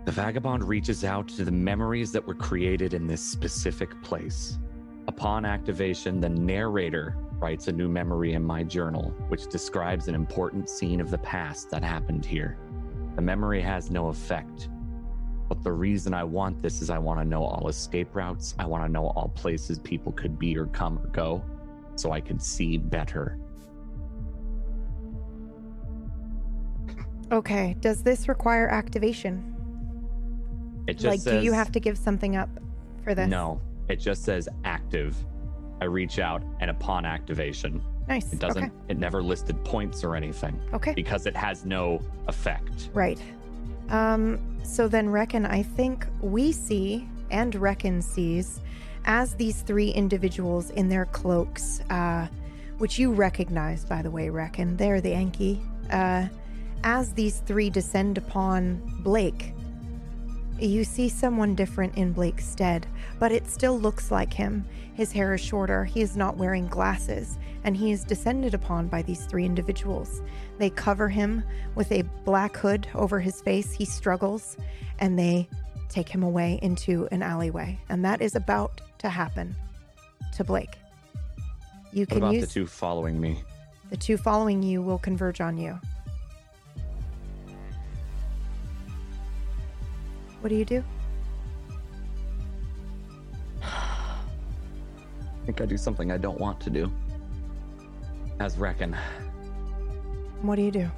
The vagabond reaches out to the memories that were created in this specific place. Upon activation, the narrator writes a new memory in my journal, which describes an important scene of the past that happened here. The memory has no effect. But the reason I want this is I want to know all escape routes. I want to know all places people could be or come or go so I can see better. Okay. Does this require activation? It just Like, says, do you have to give something up for this? No, it just says active. I reach out, and upon activation, Nice. it doesn't. Okay. It never listed points or anything Okay. because it has no effect. Right. Um, so then Reckon, I think we see and Reckon sees as these three individuals in their cloaks, uh, which you recognize, by the way, Reckon, they're the Enki. Uh, as these three descend upon Blake, you see someone different in Blake's stead, but it still looks like him. His hair is shorter, he is not wearing glasses, and he is descended upon by these three individuals. They cover him with a black hood over his face. He struggles, and they take him away into an alleyway. And that is about to happen to Blake. You What can about use the two following me? the two following you will converge on you. What do you do? I think I do something I don't want to do. As Reckon. What do you do?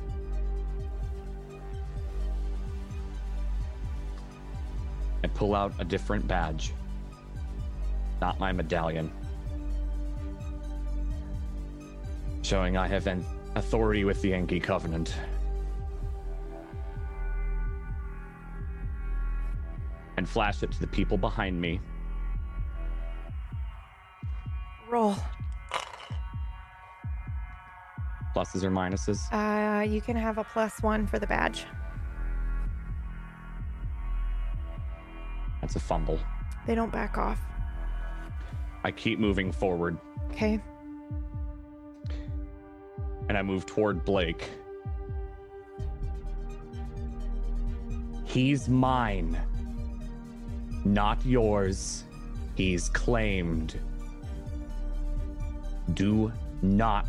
I pull out a different badge. Not my medallion. Showing I have an authority with the Enki Covenant. And flash it to the people behind me. Roll. Pluses or minuses? Uh, you can have a plus one for the badge. That's a fumble. They don't back off. I keep moving forward Okay. and I move toward Blake. He's mine, not yours. He's claimed. Do not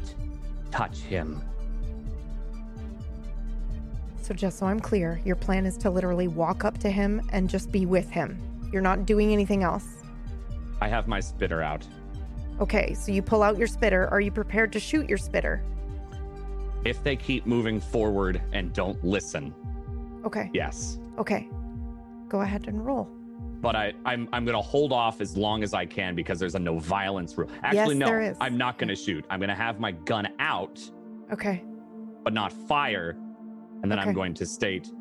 touch him. So, just so I'm clear, your plan is to literally walk up to him and just be with him. You're not doing anything else. I have my spitter out. Okay, so you pull out your spitter. Are you prepared to shoot your spitter? If they keep moving forward and don't listen, Okay. yes. Okay. Go ahead and roll. But I, I'm I'm gonna hold off as long as I can because there's a no violence rule. Actually, no, there is. I'm not gonna shoot. I'm gonna have my gun out, Okay. but not fire. And then I'm going to state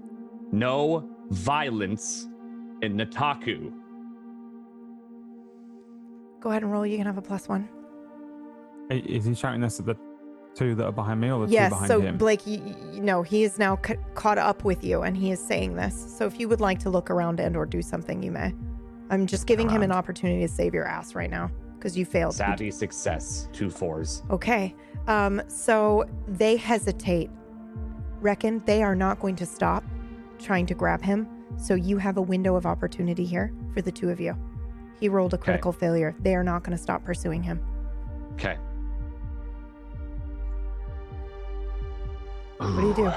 no violence in Nataku. Go ahead and roll. You can have a plus one. Is he shouting this at the two that are behind me or the two yes. behind So, him? Blake, you, you know, he is now ca- caught up with you and he is saying this. So, if you would like to look around and or do something, you may. I'm just giving him an opportunity to save your ass right now because you failed. You Savvy success, two fours. Okay. Um, so they hesitate. Reckon they are not going to stop trying to grab him. So you have a window of opportunity here for the two of you. He rolled a critical failure. They are not going to stop pursuing him. Okay. What do you do?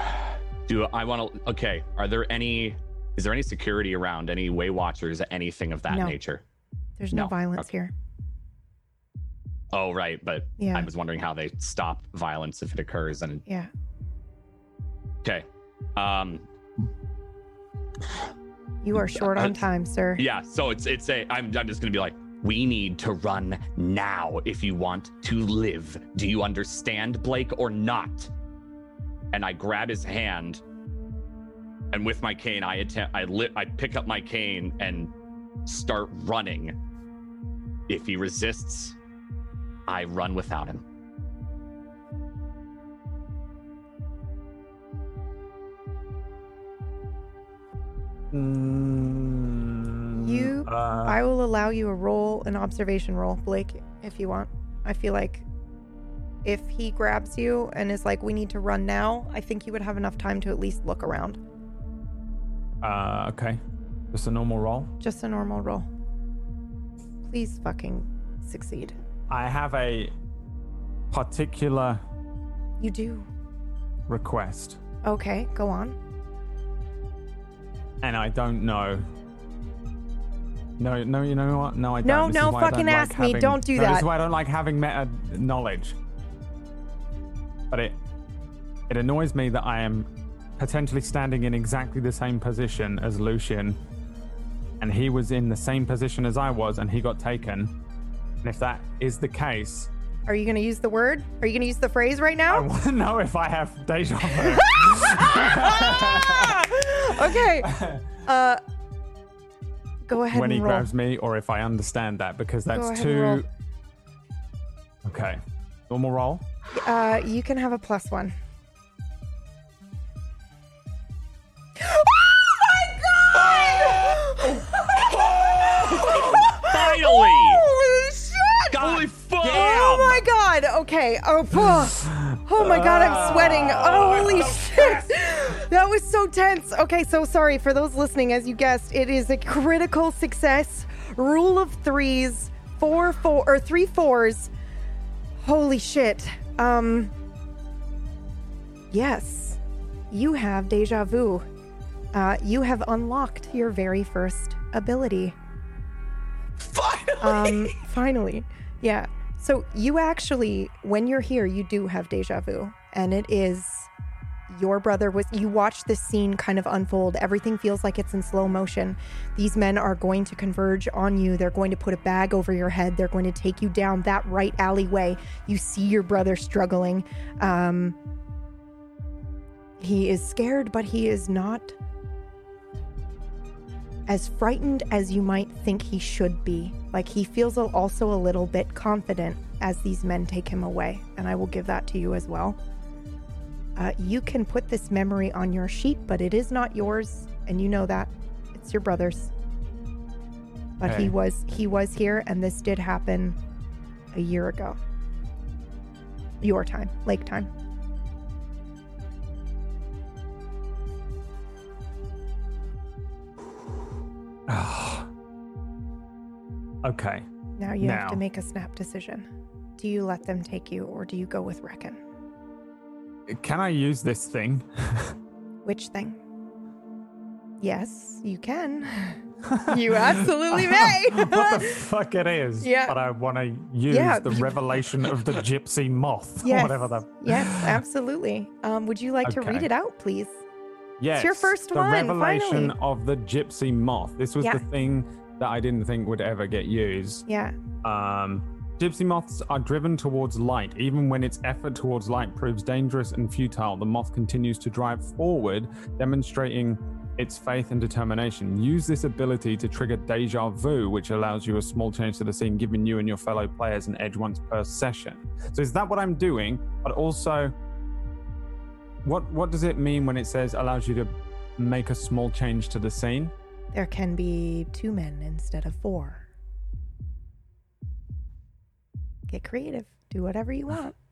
Do I want to? Okay. Are there any? Is there any security around? Any way watchers? Anything of that No. nature? There's no, No. violence Okay. here. Oh, right. But Yeah. I was wondering how they stop violence if it occurs. And Yeah. okay. Um. You are short on time, sir. Yeah, so it's it's a I'm I'm just gonna be like, we need to run now if you want to live. Do you understand, Blake, or not? And I grab his hand, and with my cane, I attempt I lit I pick up my cane and start running. If he resists, I run without him. You, Uh, I will allow you a roll, an observation roll, Blake, if you want. I feel like if he grabs you and is like, "We need to run now," I think you would have enough time to at least look around. Uh, okay. Just a normal roll. Just a normal roll. Please fucking succeed. I have a particular You do. request, Okay, go on. and I don't know. No, no, you know what? No, I don't. No, This no, fucking like ask me. having- Don't do no, This that. is why I don't like having meta knowledge. But it it annoys me that I am potentially standing in exactly the same position as Lucian, and he was in the same position as I was, and he got taken. And if that is the case, Are you going to use the word? Are you going to use the phrase right now? I want to know if I have deja vu. okay. Uh, go ahead when he roll. grabs me, or if I understand that, because that's ahead and roll. too. Okay, normal roll. Uh, you can have a plus one. Oh my god! Oh, finally! Holy shit! Holy fuck! Oh my god! Okay. Oh, oh my god, I'm sweating. Oh, Holy shit! That was so tense. Okay, so sorry for those listening. As you guessed, it is a critical success. Rule of threes, four four or three fours. Holy shit. Um. Yes, you have deja vu. Uh, you have unlocked your very first ability. Finally. Um, finally. Yeah. So you actually, when you're here, you do have deja vu. And it is your brother was you watch this scene kind of unfold. Everything feels like it's in slow motion. These men are going to converge on you. They're going to put a bag over your head. They're going to take you down that right alleyway. You see your brother struggling. Um he is scared, but he is not as frightened as you might think he should be. Like he feels also a little bit confident as these men take him away, and I will give that to you as well. Uh, you can put this memory on your sheet, but it is not yours, and you know that it's your brother's. But Okay. he was he was here, and this did happen a year ago. Your time, lake time. Okay. Now you have to make a snap decision. Do you let them take you, or do you go with Reckon? Can I use this thing? Which thing? Yes, you can. you absolutely may. what the fuck it is? Yeah. But I want to use Yeah, the you- revelation of the gypsy moth. yes. Whatever the. Yes, absolutely. Um, would you like to read Okay. it out, please? Yes. your first the one, revelation finally. of the gypsy moth. This was Yeah. the thing that I didn't think would ever get used. Yeah. Um, gypsy moths are driven towards light. Even when its effort towards light proves dangerous and futile, the moth continues to drive forward, demonstrating its faith and determination. Use this ability to trigger deja vu, which allows you a small change to the scene, giving you and your fellow players an edge once per session. So is that what I'm doing? But also, what what does it mean when it says allows you to make a small change to the scene? There can be two men instead of four. Get creative. Do whatever you want.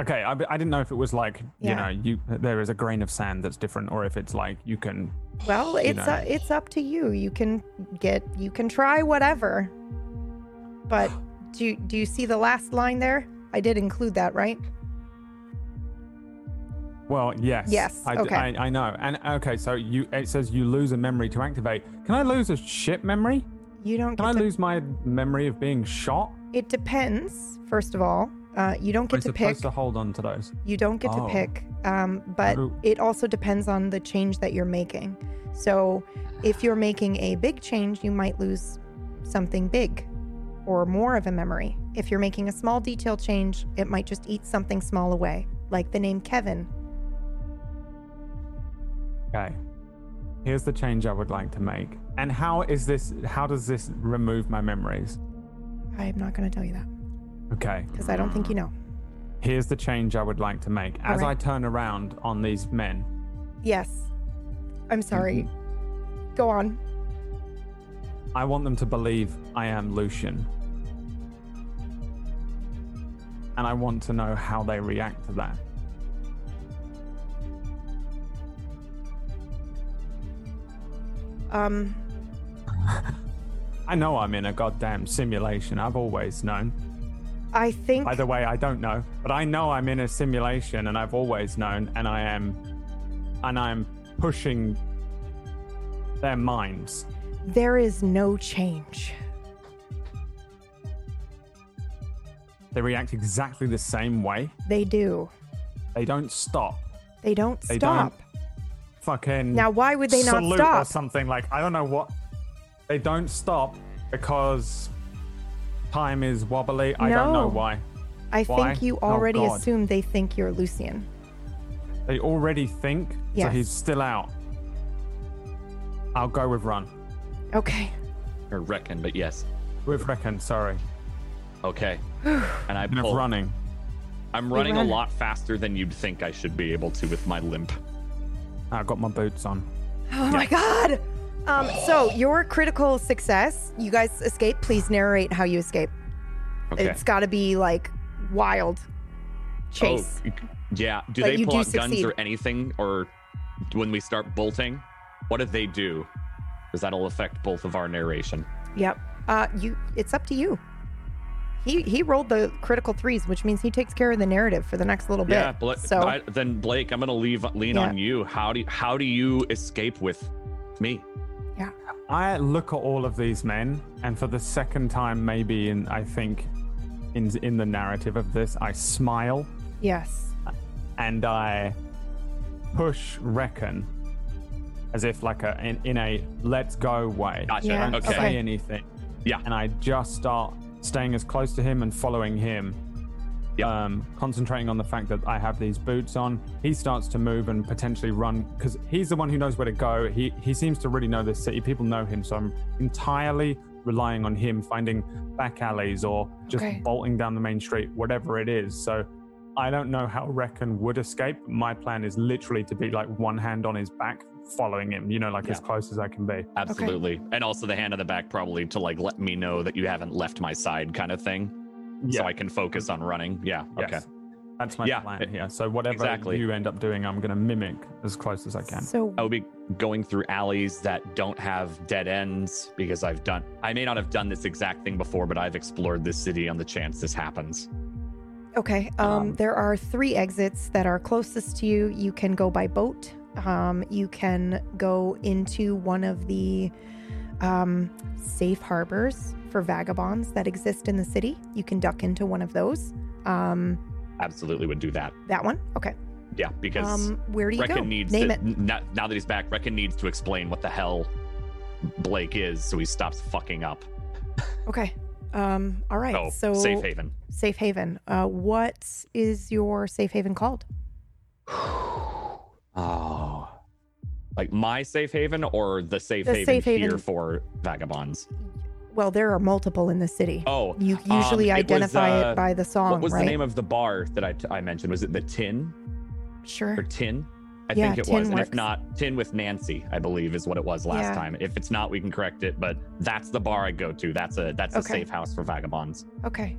Okay, I, I didn't know if it was like you know you there is a grain of sand that's different, or if it's like you can. Well, you it's know. uh, it's up to you. You can get you can try whatever. But do you, do you see the last line there? I did include that, right? Well, yes. Yes, I, d- okay. I, I know. And okay, so you it says you lose a memory to activate. Can I lose a ship memory? You don't Can I to lose my memory of being shot? It depends, first of all. Uh, you don't get to pick. to hold on to those? You don't get Oh. to pick, um, but it also depends on the change that you're making. So, if you're making a big change, you might lose something big or more of a memory. If you're making a small detail change, it might just eat something small away, like the name Kevin. Okay. Here's the change I would like to make. And how is this? How does this remove my memories? I'm not going to tell you that Okay. because I don't think you know. Here's the change I would like to make. As I turn around on these men, Yes. I'm sorry. Go on. I want them to believe I am Lucian. And I want to know how they react to that. Um, I know I'm in a goddamn simulation. I've always known. I think By the way, I don't know, but I know I'm in a simulation and I've always known and I am and I'm pushing their minds. there is no change. They react exactly the same way. They do. They don't stop. They don't They stop. don't fucking Now, why would they not salute or stop? something like I don't know what. They don't stop because time is wobbly. I don't know why. I Why? think you Oh, already God. assume they think you're Lucian. They already think so. Yes. He's still out. I'll go with run. Okay. Or reckon, but yes. With reckon. Sorry. Okay. And I Bit of pull. running. I'm We running a run. lot faster than you'd think I should be able to with my limp. I got my boots on. Oh my god. Um, so your critical success, you guys escape. Please narrate how you escape. Okay. It's got to be like wild chase. Oh, yeah. Do But they pull do out guns or anything? Or when we start bolting, what do they do? Because that'll affect both of our narration. Yep. Uh, you. It's up to you. He he rolled the critical threes, which means he takes care of the narrative for the next little bit. Yeah, Bla- so I- then Blake, I'm gonna leave lean Yeah. on you. How do you, how do you escape with me? I look at all of these men, and for the second time, maybe in I think, in in the narrative of this, I smile yes. and I push reckon, as if like a in, in a let's go way. Gotcha. Yeah, Don't Okay. say anything. Yeah. And I just start staying as close to him and following him. Yep. Um, concentrating on the fact that I have these boots on. He starts to move and potentially run because he's the one who knows where to go. He he seems to really know this city. People know him, so I'm entirely relying on him finding back alleys or just Okay. bolting down the main street, whatever it is. So I don't know how Reckon would escape. My plan is literally to be like one hand on his back, following him. You know, like as close as I can be. Absolutely. And also the hand on the back probably to like let me know that you haven't left my side kind of thing. So I can focus on running. Yeah. Okay. That's my Yeah, plan it- here. So whatever exactly. you end up doing, I'm going to mimic as close as I can. So I will be going through alleys that don't have dead ends because I've done I may not have done this exact thing before, but I've explored this city on the chance this happens. Okay. Um, Um, there are three exits that are closest to you. You can go by boat. Um, you can go into one of the um, safe harbors for vagabonds that exist in the city. You can duck into one of those. Um, Absolutely would do that. that one. Okay. Yeah, because Um, where do you Reckon go? needs Name to it. now, now that he's back, Reckon needs to explain what the hell Blake is so he stops fucking up. Okay. Um, all right. Oh, so safe haven. Safe haven. Uh, what is your safe haven called? Oh. Like my safe haven or the safe The haven safe here haven. for vagabonds? Well, there are multiple in the city. Oh, You um, usually it was, identify uh, it by the song, What was right? the name of the bar that I, I mentioned? Was it the Tin Sure. or Tin? I Yeah, think it was. And if not, Tin with Nancy, I believe is what it was last Yeah. time. If it's not, we can correct it. But that's the bar I go to. That's a that's a safe house for vagabonds. Okay.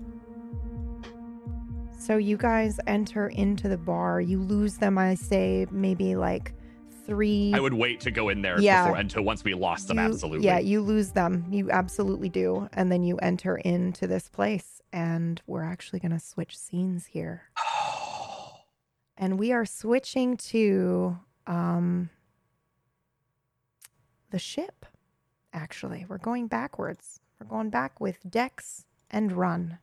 So you guys enter into the bar. You lose them, I say, maybe like three. I would wait to go in there yeah, before, until once we lost them. You, absolutely. Yeah, you lose them. You absolutely do. And then you enter into this place. And we're actually going to switch scenes here. and we are switching to um, the ship, actually. We're going backwards. We're going back with Dex and Run.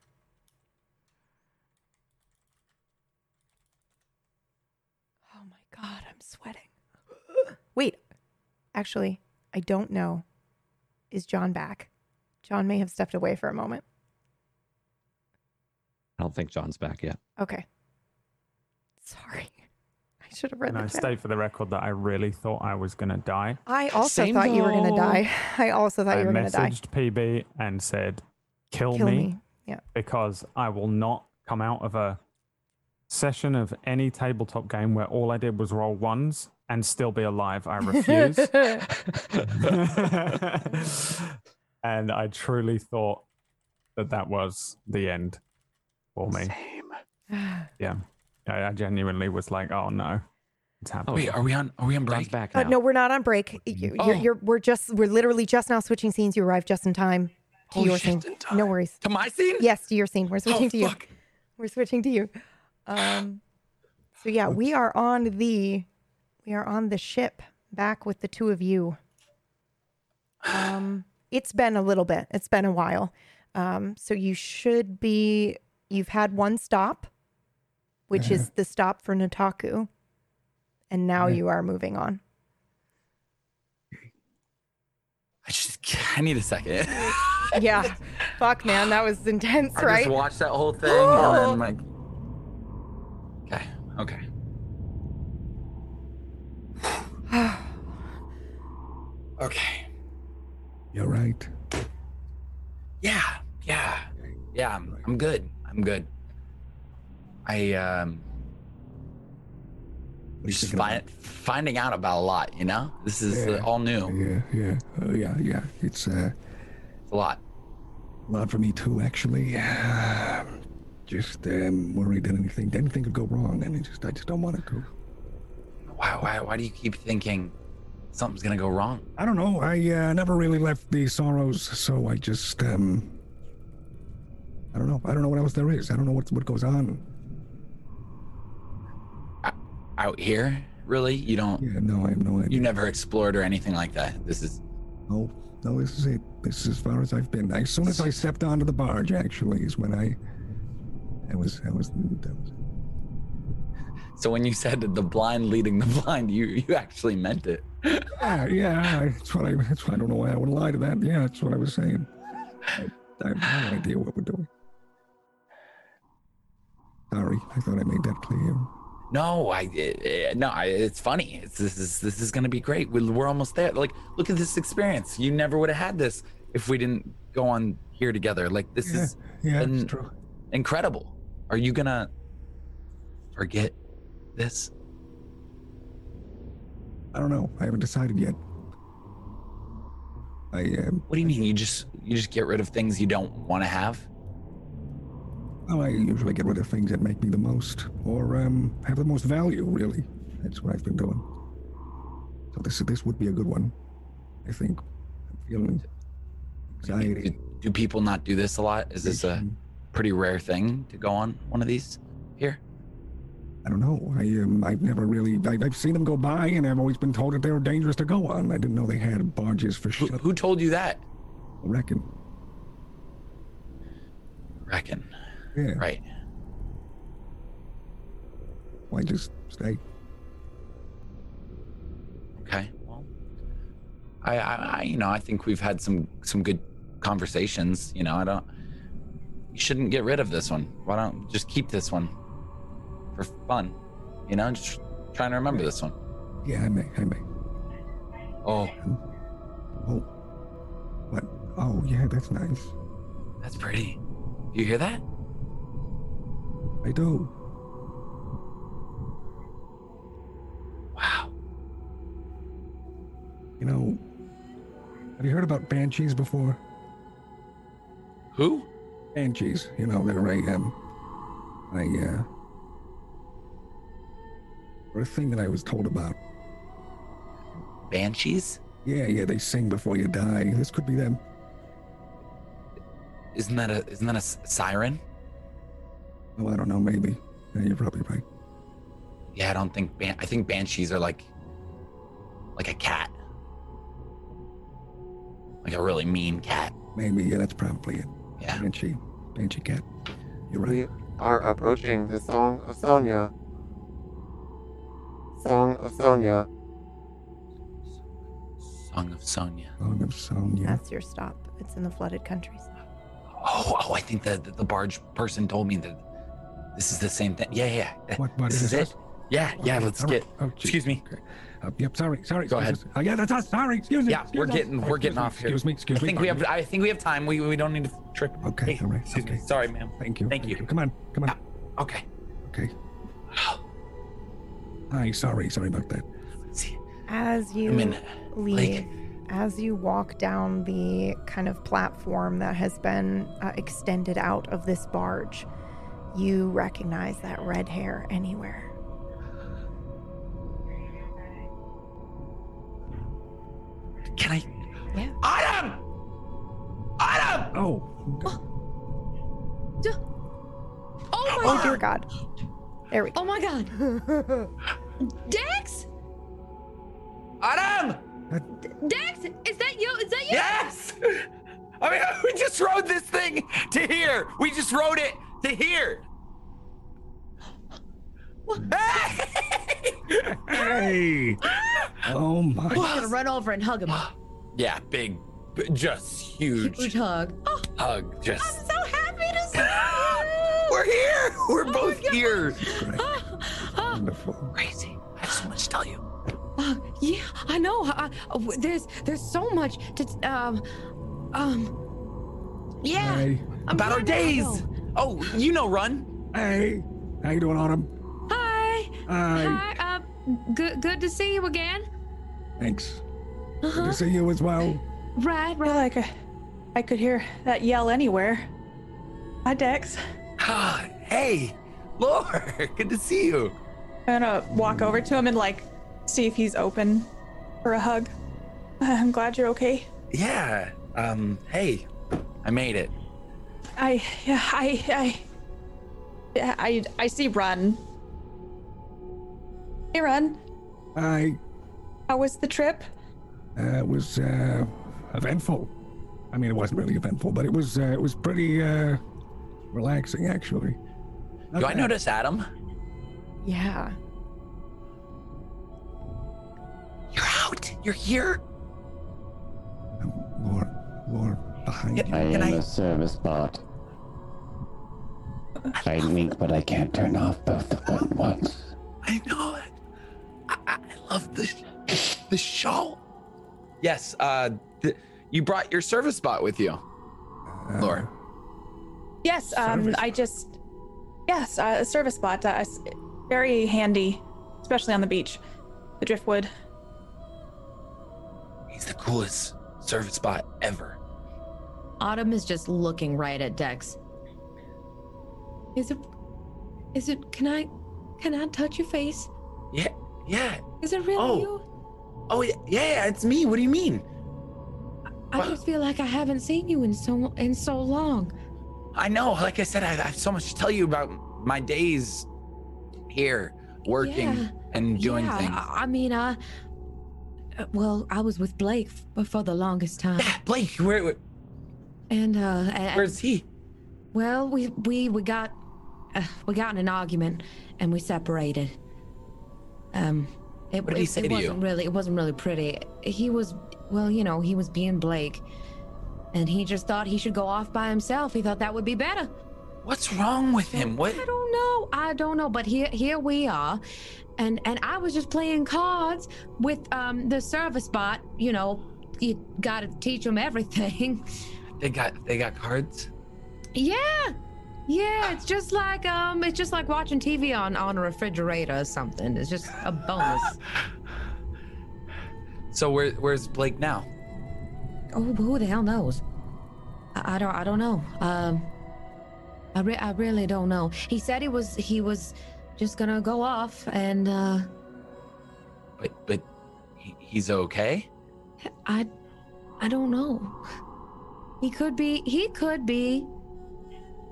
Oh my God, I'm sweating. Wait, actually, I don't know. Is John back? John may have stepped away for a moment. I don't think John's back yet. Okay. Sorry. I should have read And the I chat. state for the record that I really thought I was going to die. I also Same thought you were going to die. I also thought I you were going to die. I messaged PB and said, kill, Kill me, me. Yeah. because I will not come out of a session of any tabletop game where all I did was roll ones and still be alive. I refuse. and I truly thought that that was the end for me. Same. Yeah. I, I genuinely was like, oh no, it's happening. Wait, are we on? Are we on break? back Uh, no, we're not on break. You, Oh. you're, you're, we're just, we're literally just now switching scenes. You arrived just in time to Oh, your just scene. No worries. To my scene? Yes, to your scene. We're switching Oh, to you. We're switching to you. Um, so yeah, we are on the, we are on the ship back with the two of you. Um, it's been a little bit. It's been a while. Um, so you should be. You've had one stop, which is the stop for Nataku, and now you are moving on. I just I need a second. Yeah, fuck, man, that was intense, I right? just watched that whole thing Oh. and then I'm like Okay, okay. okay. You're right. Yeah, yeah. Yeah, I'm, I'm good. I'm good. I um just find, finding out about a lot, you know? This is uh, Yeah. all new. Yeah, yeah, uh, yeah, yeah. It's uh, It's a lot. a lot for me too, actually. Just um, worried that anything, anything could go wrong, and I just, I just don't want it to. Why, why, why do you keep thinking something's gonna go wrong? I don't know. I uh, never really left the sorrows, so I just, um, I don't know. I don't know what else there is. I don't know what what goes on. Out here, really? You don't. Yeah, no, I have no idea. You never explored or anything like that. This is. No, no, this is it. This is as far as I've been. As soon as I stepped onto the barge, actually, is when I, I was, I was, that was So when you said the blind leading the blind, you you actually meant it. Yeah, yeah, that's what I. That's why I don't know why I would lie to that. Yeah, that's what I was saying. I, I have no idea what we're doing. Sorry, I thought I made that clear. No, I eh, no, I, it's funny. It's, this is this is gonna be great. We're, we're almost there. Like, look at this experience. You never would have had this if we didn't go on here together. Like, this Yeah, is yeah, true. incredible. Are you gonna forget this? I don't know. I haven't decided yet. I um, What do you mean? You just you just get rid of things you don't want to have? well, I usually get rid of things that make me the most, or um, have the most value. Really, that's what I've been doing. So this this would be a good one. I think. I'm feeling Do, anxiety. do people not do this a lot? Is this a pretty rare thing to go on one of these? I don't know. I um, I've never really. I, I've seen them go by, and I've always been told that they were dangerous to go on. I didn't know they had barges for Who, shit. who told you that? I reckon. Reckon. Yeah. Right. Why just stay? Okay. Well, I, I, I, you know, I think we've had some some good conversations. You know, I don't. You shouldn't get rid of this one. Why don't just keep this one for fun? You know, just trying to remember this one. Yeah, I may. I may. Oh, Oh. What? Oh, yeah, that's nice. that's pretty. Do you hear that? I do. Wow. You know, have you heard about banshees before? Who? Banshees. You know, they're a um, a uh, or a thing that I was told about. Banshees? Yeah, yeah, they sing before you die. This could be them. Isn't that a isn't that a s- siren? Oh, I don't know. Maybe. Yeah, you're probably right. Yeah, I don't think ban- I think banshees are like like a cat. Like a really mean cat. Maybe. Yeah, that's probably it. Yeah. Banshee. Banshee cat. You're We right. are approaching the Song of Sonya. Song of Sonia. Song of Sonia. Song of Sonia. That's your stop. It's in the flooded countries. Oh, oh, I think the, the the barge person told me that this is the same thing. Yeah, yeah. yeah. What, what this is is this? it. Yeah, yeah. Let's All right. get. Oh, excuse me. Okay. Uh, yep. Sorry. Sorry. Go ahead. Oh, yeah, that's us. Sorry. Excuse me. Yeah, excuse we're us. getting we're getting excuse off here. Excuse me. Excuse me. I me. think we have I think we have time. We we don't need to trip. Okay. Hey, all right. excuse okay. me. Sorry, ma'am. Thank you. Thank you. Come on. Come on. Okay. Okay. Hi. Sorry. Sorry about that. As you I'm in leave, Lake. as you walk down the kind of platform that has been uh, extended out of this barge, you recognize that red hair anywhere. Can I? Yeah. Adam! Autumn. Oh. D- Oh my Oh god! dear God! There we go. Oh my god! Dex? Autumn. Uh, Dex? Is that you? Is that you? Yes. I mean, we just rode this thing to here. We just rode it to here. Hey! Hey. Oh my. I'm gonna run over and hug him. Yeah, big, just huge Huge hug. Oh, hug. I'm Just so happy to see you. we're here. We're Oh both my here. Great. Oh, oh, Wonderful. Crazy. I have so much to tell you. uh, yeah, I know. I, I- there's there's so much to um um yeah. Hey. About our days. Oh, you know, run. Hey. How you doing, Autumn? Hi. Hi. Hi. Uh, good good to see you again. Thanks. Good Uh-huh. to see you as well. Right, I feel like I, I could hear that yell anywhere. Hi, Dex. Hey, Lord, good to see you. I'm gonna walk over to him and like see if he's open for a hug. I'm glad you're okay. Yeah. Um. Hey, I made it. I yeah I I yeah, I I see Run. Hey Run, I how was the trip? uh, it was uh, eventful. I mean, it wasn't really eventful, but it was uh, it was pretty uh, relaxing actually. Not Do I notice Adam? Yeah. You're out. You're here. Lord, Lord, behind Yeah. you. I am I- a service bot. I wink, but I can't turn off both of them at once. I know it. I, I I love the the show. Yes. Uh, th- you brought your service bot with you, Uh, Laura. Yes, um, Service I just yes, uh, a service bot. Uh, very handy, especially on the beach, the driftwood. He's the coolest service bot ever. Autumn is just looking right at Dex. Is it? Is it? Can I? Can I touch your face? Yeah. Yeah. Is it really Oh. you? Oh yeah. Yeah. It's me. What do you mean? I What? just feel like I haven't seen you in so in so long. I know. Like I said, I, I have so much to tell you about my days here, working Yeah. and doing yeah, things. I, I mean, uh, uh, well, I was with Blake f- for the longest time, Yeah, Blake, where, where and uh, where's he? well, we we we got uh, we got in an argument and we separated. Um, it, What did he it, say it to wasn't really it wasn't really pretty. He was well, you know, he was being Blake, and he just thought he should go off by himself. He thought that would be better. What's wrong with him? What? I don't know. I don't know. But here here we are. And and I was just playing cards with um the service bot, you know, you gotta teach them everything. They got they got cards. yeah. Yeah, it's just like um it's just like watching TV on on a refrigerator or something. It's just a bonus. So where where's Blake now? Oh, who the hell knows? I, I don't I don't know. Um I re- I really don't know. He said he was he was just gonna go off and uh But but he's okay. I I don't know. He could be he could be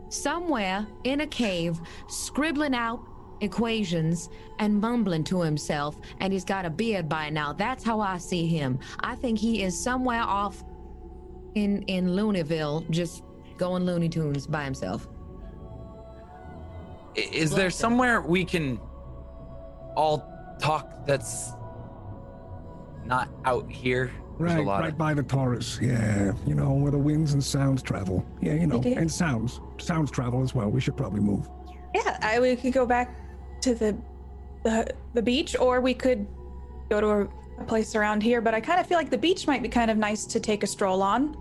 somewhere in a cave scribbling out equations and mumbling to himself and he's got a beard by now. That's how I see him. I think he is somewhere off in in Looneyville just going Looney Tunes by himself. I- Is there him. somewhere we can all talk that's not out here. There's a Right, lot right of by the Taurus. Yeah, you know where the winds and sounds travel. Yeah, you know, do. and sounds, sounds travel as well. We should probably move. Yeah, I we could go back to the the the beach, or we could go to a, a place around here. But I kind of feel like the beach might be kind of nice to take a stroll on.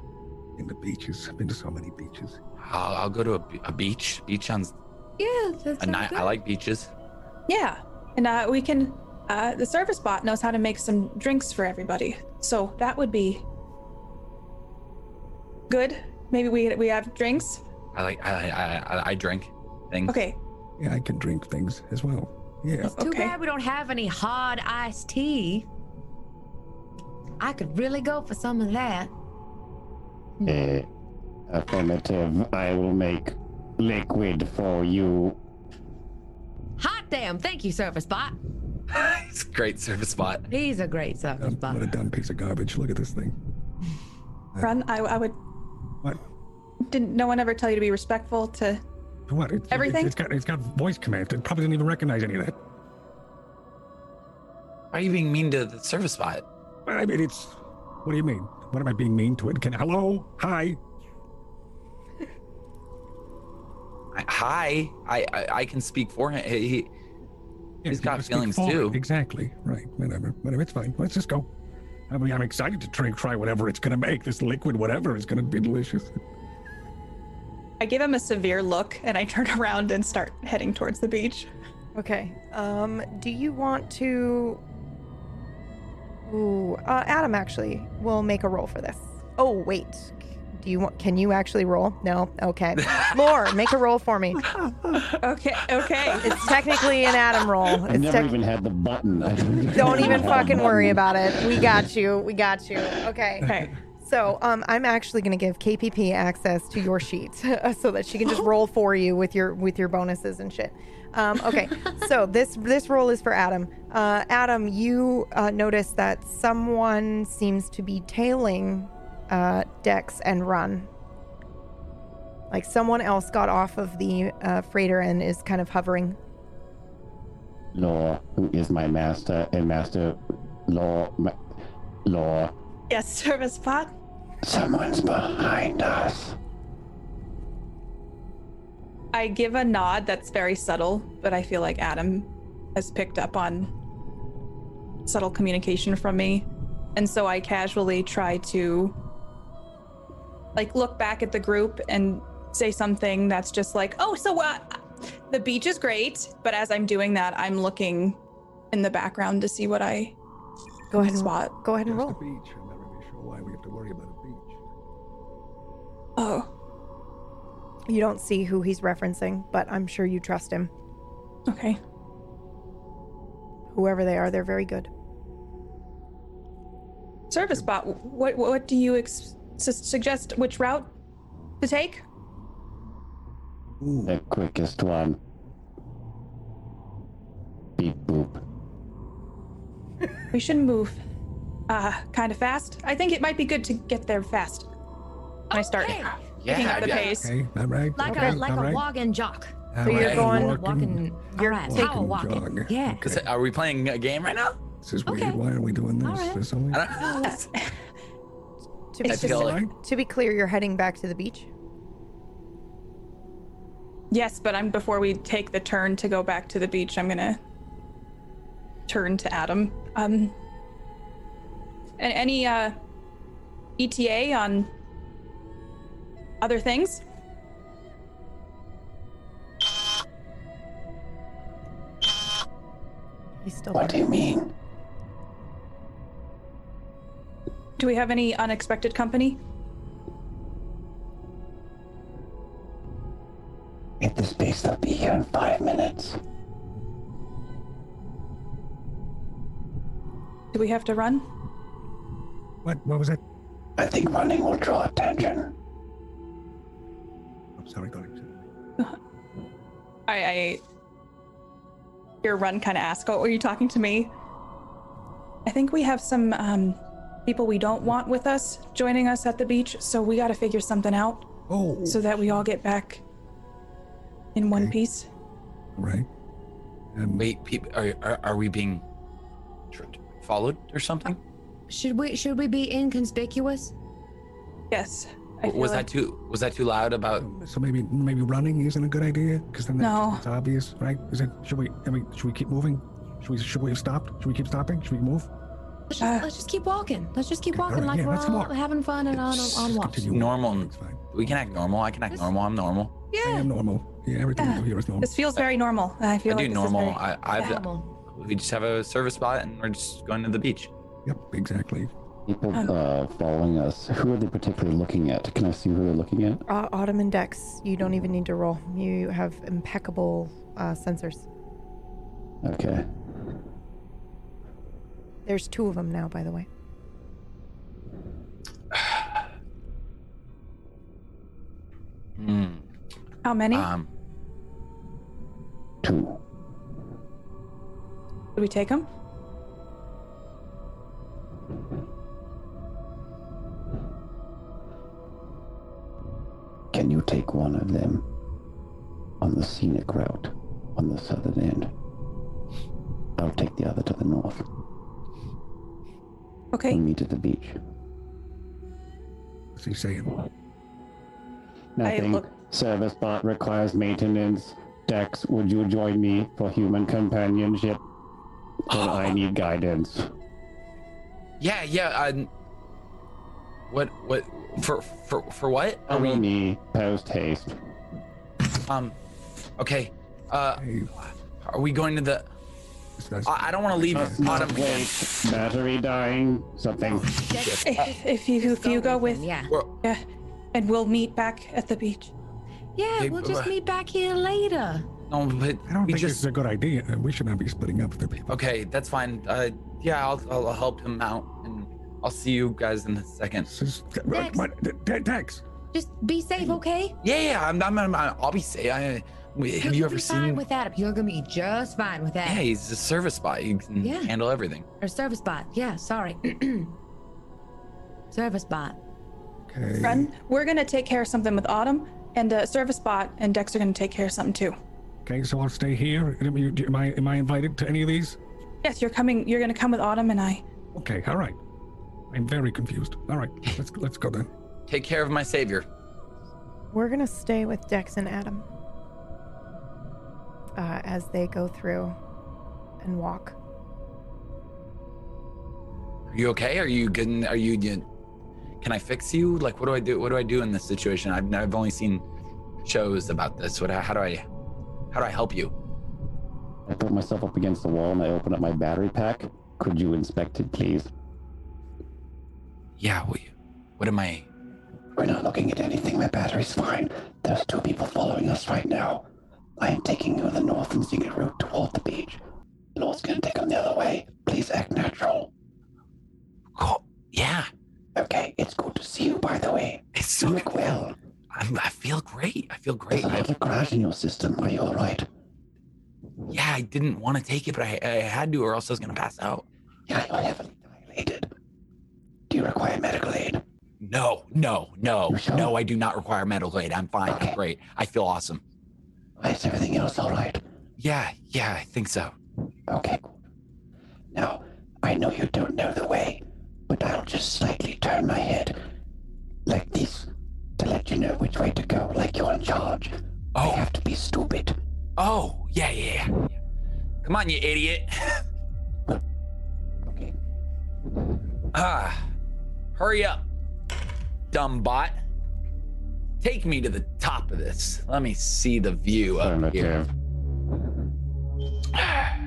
In the beaches. I've been to so many beaches. I'll, I'll go to a, a beach. Beach sounds Yeah, that's a night. I like beaches. Yeah, and uh, we can. Uh, the service bot knows how to make some drinks for everybody, so that would be good. Maybe we we have drinks. I like. I I I, I drink things. Okay, Yeah, I can drink things as well. Yeah. Too Okay. bad we don't have any hard iced tea. I could really go for some of that. Uh, affirmative. I will make liquid for you. Hot damn! Thank you, service bot. it's a great service bot. He's a great service bot. what a dumb piece of garbage. Look at this thing. run. I I would. What? Didn't no one ever tell you to be respectful to? What? It's, Everything? It's got it's got voice commands. It probably didn't even recognize any of that. Why are you being mean to the service bot? I mean, it's. What do you mean? What am I being mean to it? Can hello? Hi. Hi. I, I I can speak for him. He, he- Yeah, He's you got gotta feelings, for it. too. Exactly. Right. Whatever. Whatever. It's fine. Let's just go. I mean, I'm excited to try try whatever it's gonna make. This liquid, whatever, is gonna be delicious. I give him a severe look, and I turn around and start heading towards the beach. Okay. Um, do you want to? Ooh, uh, Adam actually will make a roll for this. Oh wait, do you want? Can you actually roll? No. Okay. Lore, make a roll for me. Okay, okay. It's technically an Adam roll. I've It's never tec- even had the button. Don't, Don't even fucking worry about it. We got you. We got you. Okay. Okay. So, um, I'm actually going to give KPP access to your sheet so that she can just roll for you with your with your bonuses and shit. Um, okay. so this this roll is for Adam. Uh, Adam, you uh, notice that someone seems to be tailing uh, Dex and Run. Like someone else got off of the uh, freighter and is kind of hovering. Law, who is my master, and master Law, ma- Law. Yes, service bot. Someone's behind us. I give a nod that's very subtle, but I feel like Adam has picked up on subtle communication from me. And so I casually try to like look back at the group and say something that's just like, "Oh, so uh, the beach is great." But as I'm doing that, I'm looking in the background to see what I Go ahead and spot. Go ahead and roll. the beach. I'm not really sure why we have to worry about a beach. Oh, You don't see who he's referencing, but I'm sure you trust him. okay. Whoever they are, they're very good. Service bot, what what do you ex- suggest which route to take? The quickest one. Beep boop. We should move uh kind of fast. I think it might be good to get there fast. When I start Okay. picking Yeah, up the yeah. pace. Okay, all right. Like okay, a like all a right. walking jock. All So you're going- walking. Walking. All right. taking Power walking. jog. Yeah. Is it- are we playing a game right now? This is weird. Okay. Why are we doing this? All right. This only- I don't. To be, It's just- like to be clear, you're heading back to the beach. Yes, but I'm before we take the turn to go back to the beach, I'm gonna turn to Adam. Um any uh ETA on other things? He's still What do you mean? Do we have any unexpected company? Hit this space. They'll be here in five minutes. Do we have to run? What? What was it? I think running will draw attention. I'm sorry, thought you. I, I hear Run kind of ask, "Oh, were you talking to me?" I think we have some um, people we don't want with us joining us at the beach, so we got to figure something out Oh, so that we all get back in one piece. right. Um, wait. Peop, are, are are we being followed or something? Should we should we be inconspicuous? Yes. I W- was feel that too was that too loud about So maybe maybe running isn't a good idea because then No. it's, it's obvious, right? Is it? Should we? I mean, should we keep moving? Should we? Should we have stopped? Should we keep stopping? Should we move? Let's Uh, just, let's just keep walking. Let's just keep walking alright, like yeah, we're all walk. having fun and on Let's on walks. continue Normal. fine. we can act normal. I can act This- normal. I'm normal. Yeah. I am normal. Yeah, everything Yeah. here is normal. This feels very normal. I feel I like do normal. very- I I've Normal. we just have a service spot and we're just going to the beach. Yep, exactly. People uh, following us, who are they particularly looking at? Can I see who they're looking at? Uh, Autumn and Dex, you don't even need to roll. You have impeccable uh, sensors. Okay. There's two of them now, by the way. Hmm. How many? Um. Two. Did we take them? Can you take one of them on the scenic route on the southern end? I'll take the other to the north. Okay. We'll meet at the beach. What's he saying? Nothing. look- Service bot requires maintenance. Dex, would you join me for human companionship? When I need guidance. Yeah. Yeah. Uh, what? What? For for for what? Are we? me post haste. Um. Okay. Uh. Are we going to the? I, I don't want to leave Just not wait. Battery dying. Something. If, if you if you go with yeah. We're- yeah, and we'll meet back at the beach. Yeah, Hey, we'll just uh, meet back here later. No, but I don't we think this just. is a good idea. We should not be splitting up with the people. Okay, that's fine. Uh, yeah, I'll, I'll help him out, and I'll see you guys in a second. Dex. what, what, De- Dex. Just be safe, okay? Yeah, yeah, I'm, I'm, I'm I'll be safe. I, have You're you gonna ever be fine seen? with that? You're gonna be just fine with that. Yeah, he's a service bot. He can Yeah. handle everything. Or service bot. Yeah, sorry. service bot. Okay. Run. We're gonna take care of something with Autumn and uh, Service Bot and Dex are gonna take care of something too. Okay, so I'll stay here. Am I am I invited to any of these? Yes, you're coming. You're gonna come with Autumn and I. Okay, all right. I'm very confused. All right, let's let's go then. Take care of my savior. We're gonna stay with Dex and Adam uh, as they go through and walk. Are you okay? Are you good? Are you, you? Can I fix you? Like, what do I do? What do I do in this situation? I've I've only seen shows about this. What? How do I? How do I help you? I put myself up against the wall and I open up my battery pack. Could you inspect it, please? Yeah. What? What am I? We're not looking at anything. My battery's fine. There's two people following us right now. I am taking you on the north and secret route toward the beach. Lord's gonna take them the other way. Please act natural. Cool. Yeah. Okay, it's good to see you, by the way. It's You so. look well. I'm, I feel great. I feel great. There's a lot of crash in your system. Are you alright? yeah, I didn't want to take it, but I, I had to, or else I was gonna pass out. Yeah, you're heavily dilated. Do you require medical aid? No, no, no, sure? no. I do not require medical aid. I'm fine. Okay. I'm great. I feel awesome. Is everything else alright? Yeah, yeah. I think so. Okay. Now, I know you don't know the way, but I'll just slightly turn my head like this to let you know which way to go, like you're in charge. Oh. I have to be stupid. oh, yeah, yeah, yeah. Come on, you idiot. Okay. Ah, hurry up, dumb bot. Take me to the top of this. Let me see the view up here.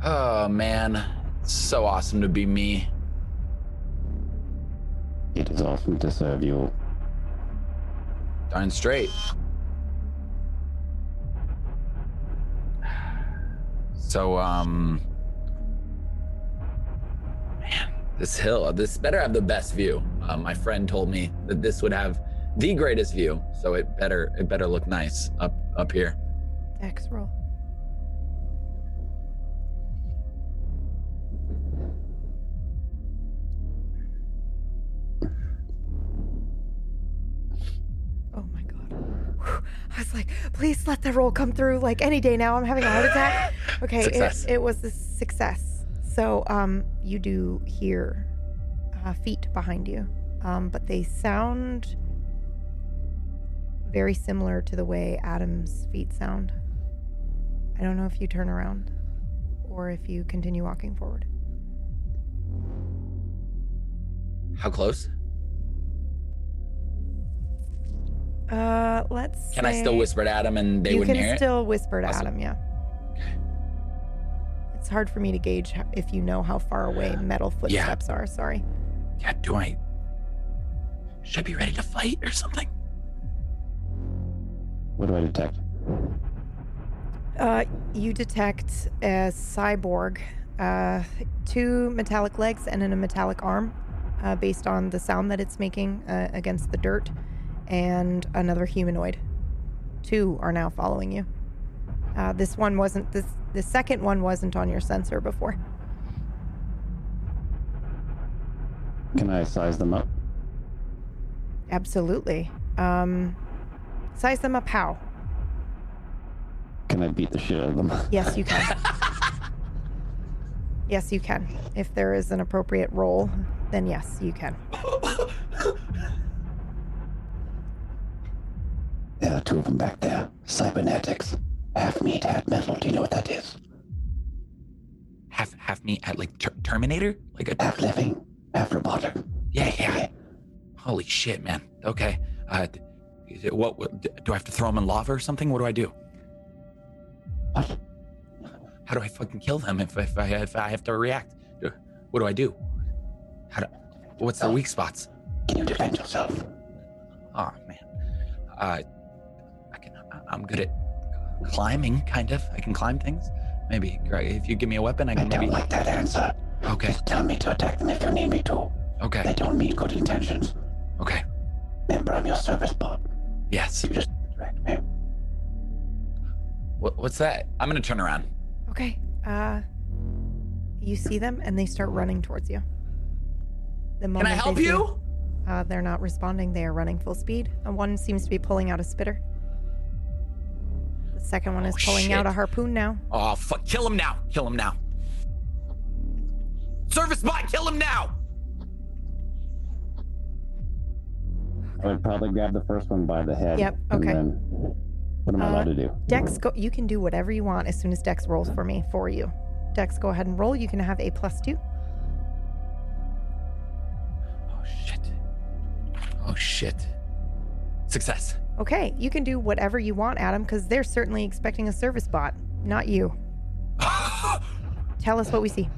Oh man, so awesome to be me. It is awesome to serve you. Darn straight. So, um, this hill, this better have the best view. Uh, my friend told me that this would have the greatest view, so it better it better look nice up up here. Dex roll. Oh my god. Whew. I was like, please let the roll come through like any day now. I'm having a heart attack. Okay, It, it was a success. So um, you do hear uh, feet behind you, um, but they sound very similar to the way Adam's feet sound. I don't know if you turn around or if you continue walking forward. How close? Uh, let's. Can I still whisper to Adam and they you wouldn't can still whisper to Awesome. Adam, yeah. It's hard for me to gauge if you know how far away metal Yeah. footsteps are. Sorry. Yeah, do I? Should I be ready to fight or something? What do I detect? Uh, you detect a cyborg, uh, two metallic legs and then a metallic arm, uh, based on the sound that it's making uh, against the dirt, and another humanoid. Two are now following you. Uh, this one wasn't. This the second one wasn't on your sensor before. Can I size them up? Absolutely. Um, size them up how? Can I beat the shit out of them? Yes, you can. yes, you can. If there is an appropriate roll, then yes, you can. There are two of them back there. Cybernetics. Half meat, half metal. Do you know what that is? Half half me at like ter- Terminator? Like a Half living, half robotic. yeah, yeah. Holy shit, man. Okay. Uh, it- what, what do I have to throw them in lava or something? What do I do? What? How do I fucking kill them if, if I if I have to react? What do I do? How do? What's their weak spots? Can you defend yourself? Oh man. Uh, I can. I'm good at climbing, kind of. I can climb things. Maybe Greg, if you give me a weapon, I can. I can don't maybe. like that answer. Okay. Just tell me to attack them if you need me to. Okay. They don't mean good intentions. Okay. Remember, I'm your service bot. Yes. You just direct me. What, what's that? I'm gonna turn around. Okay. Uh, you see them and they start running towards you. The Can I they help see- you? Uh, they're not responding. They are running full speed. And one seems to be pulling out a spitter. The second one is Oh, pulling out a harpoon now. Oh fuck! Kill him now! Kill him now! Service bot, kill him now! I would probably grab the first one by the head. Yep, and okay. then what am I Uh, allowed to do? Dex, go. You can do whatever you want as soon as Dex rolls for me for you. Dex, go ahead and roll. You can have a plus two. Oh shit! Oh shit! Success. Okay, you can do whatever you want, Adam, because they're certainly expecting a service bot, not you. Tell us what we see.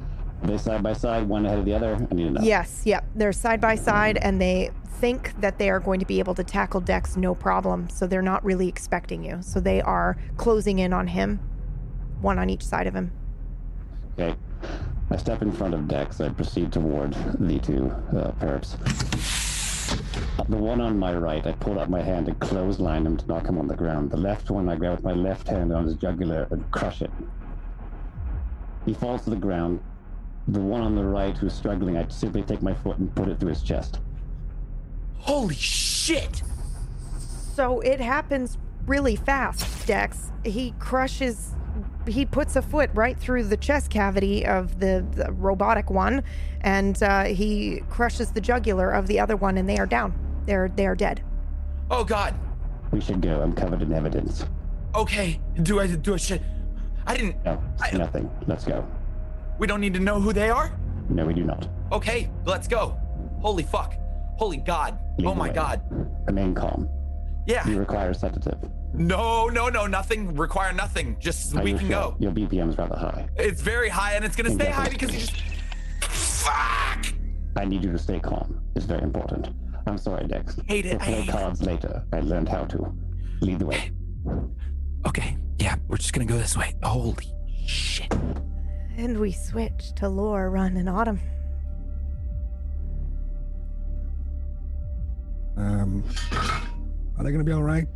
Are they side by side, one ahead of the other? I need to know. Yes, yep. They're side by side and they think that they are going to be able to tackle Dex no problem. So they're not really expecting you. So they are closing in on him, one on each side of him. Okay. I step in front of Dex. I proceed toward the two uh, perps. The one on my right, I pull out my hand and clothesline him to knock him on the ground. The left one, I grab with my left hand on his jugular and crush it. He falls to the ground. The one on the right, who's struggling, I simply take my foot and put it through his chest. Holy shit! So it happens really fast, Dex. He crushes, he puts a foot right through the chest cavity of the, the robotic one, and uh, he crushes the jugular of the other one, and they are down. They're they are dead. Oh god. We should go. I'm covered in evidence. Okay. Do I do I shit? I didn't. No, I- nothing. Let's go. We don't need to know who they are. No, we do not. Okay, let's go. Holy fuck. Holy god. Lead oh my way. god. Remain calm. Yeah. You require a sedative. No, no, no, nothing. Require nothing. Just Are we you can sure? go. Your BPM's rather high. It's very high and it's gonna stay high because you just. Fuck! I need you to stay calm. It's very important. I'm sorry, Dex. Hate it, We'll I play hate it. cards later. I learned how to. Lead the way. Okay, yeah, we're just gonna go this way. Holy shit. And we switch to Lore, Run, and Autumn. Um, are they gonna be all right?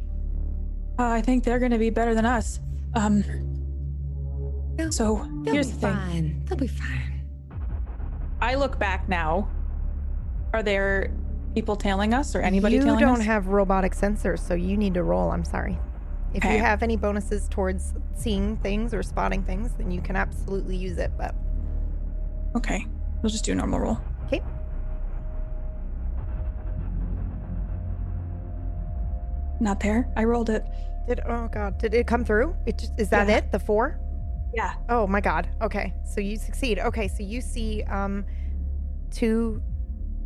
Uh, I think they're gonna be better than us. Um. So They'll here's be the thing. fine. They'll be fine. I look back now. Are there people tailing us or anybody you tailing don't us? have robotic sensors, so you need to roll. I'm sorry. If Okay. you have any bonuses towards seeing things or spotting things, then you can absolutely use it. But Okay. We'll just do a normal roll. okay, Not there. I rolled it. did oh god, did it come through? It just, is that Yeah. it? The four? Yeah. Oh my god. Okay, so you succeed. Okay, so you see um two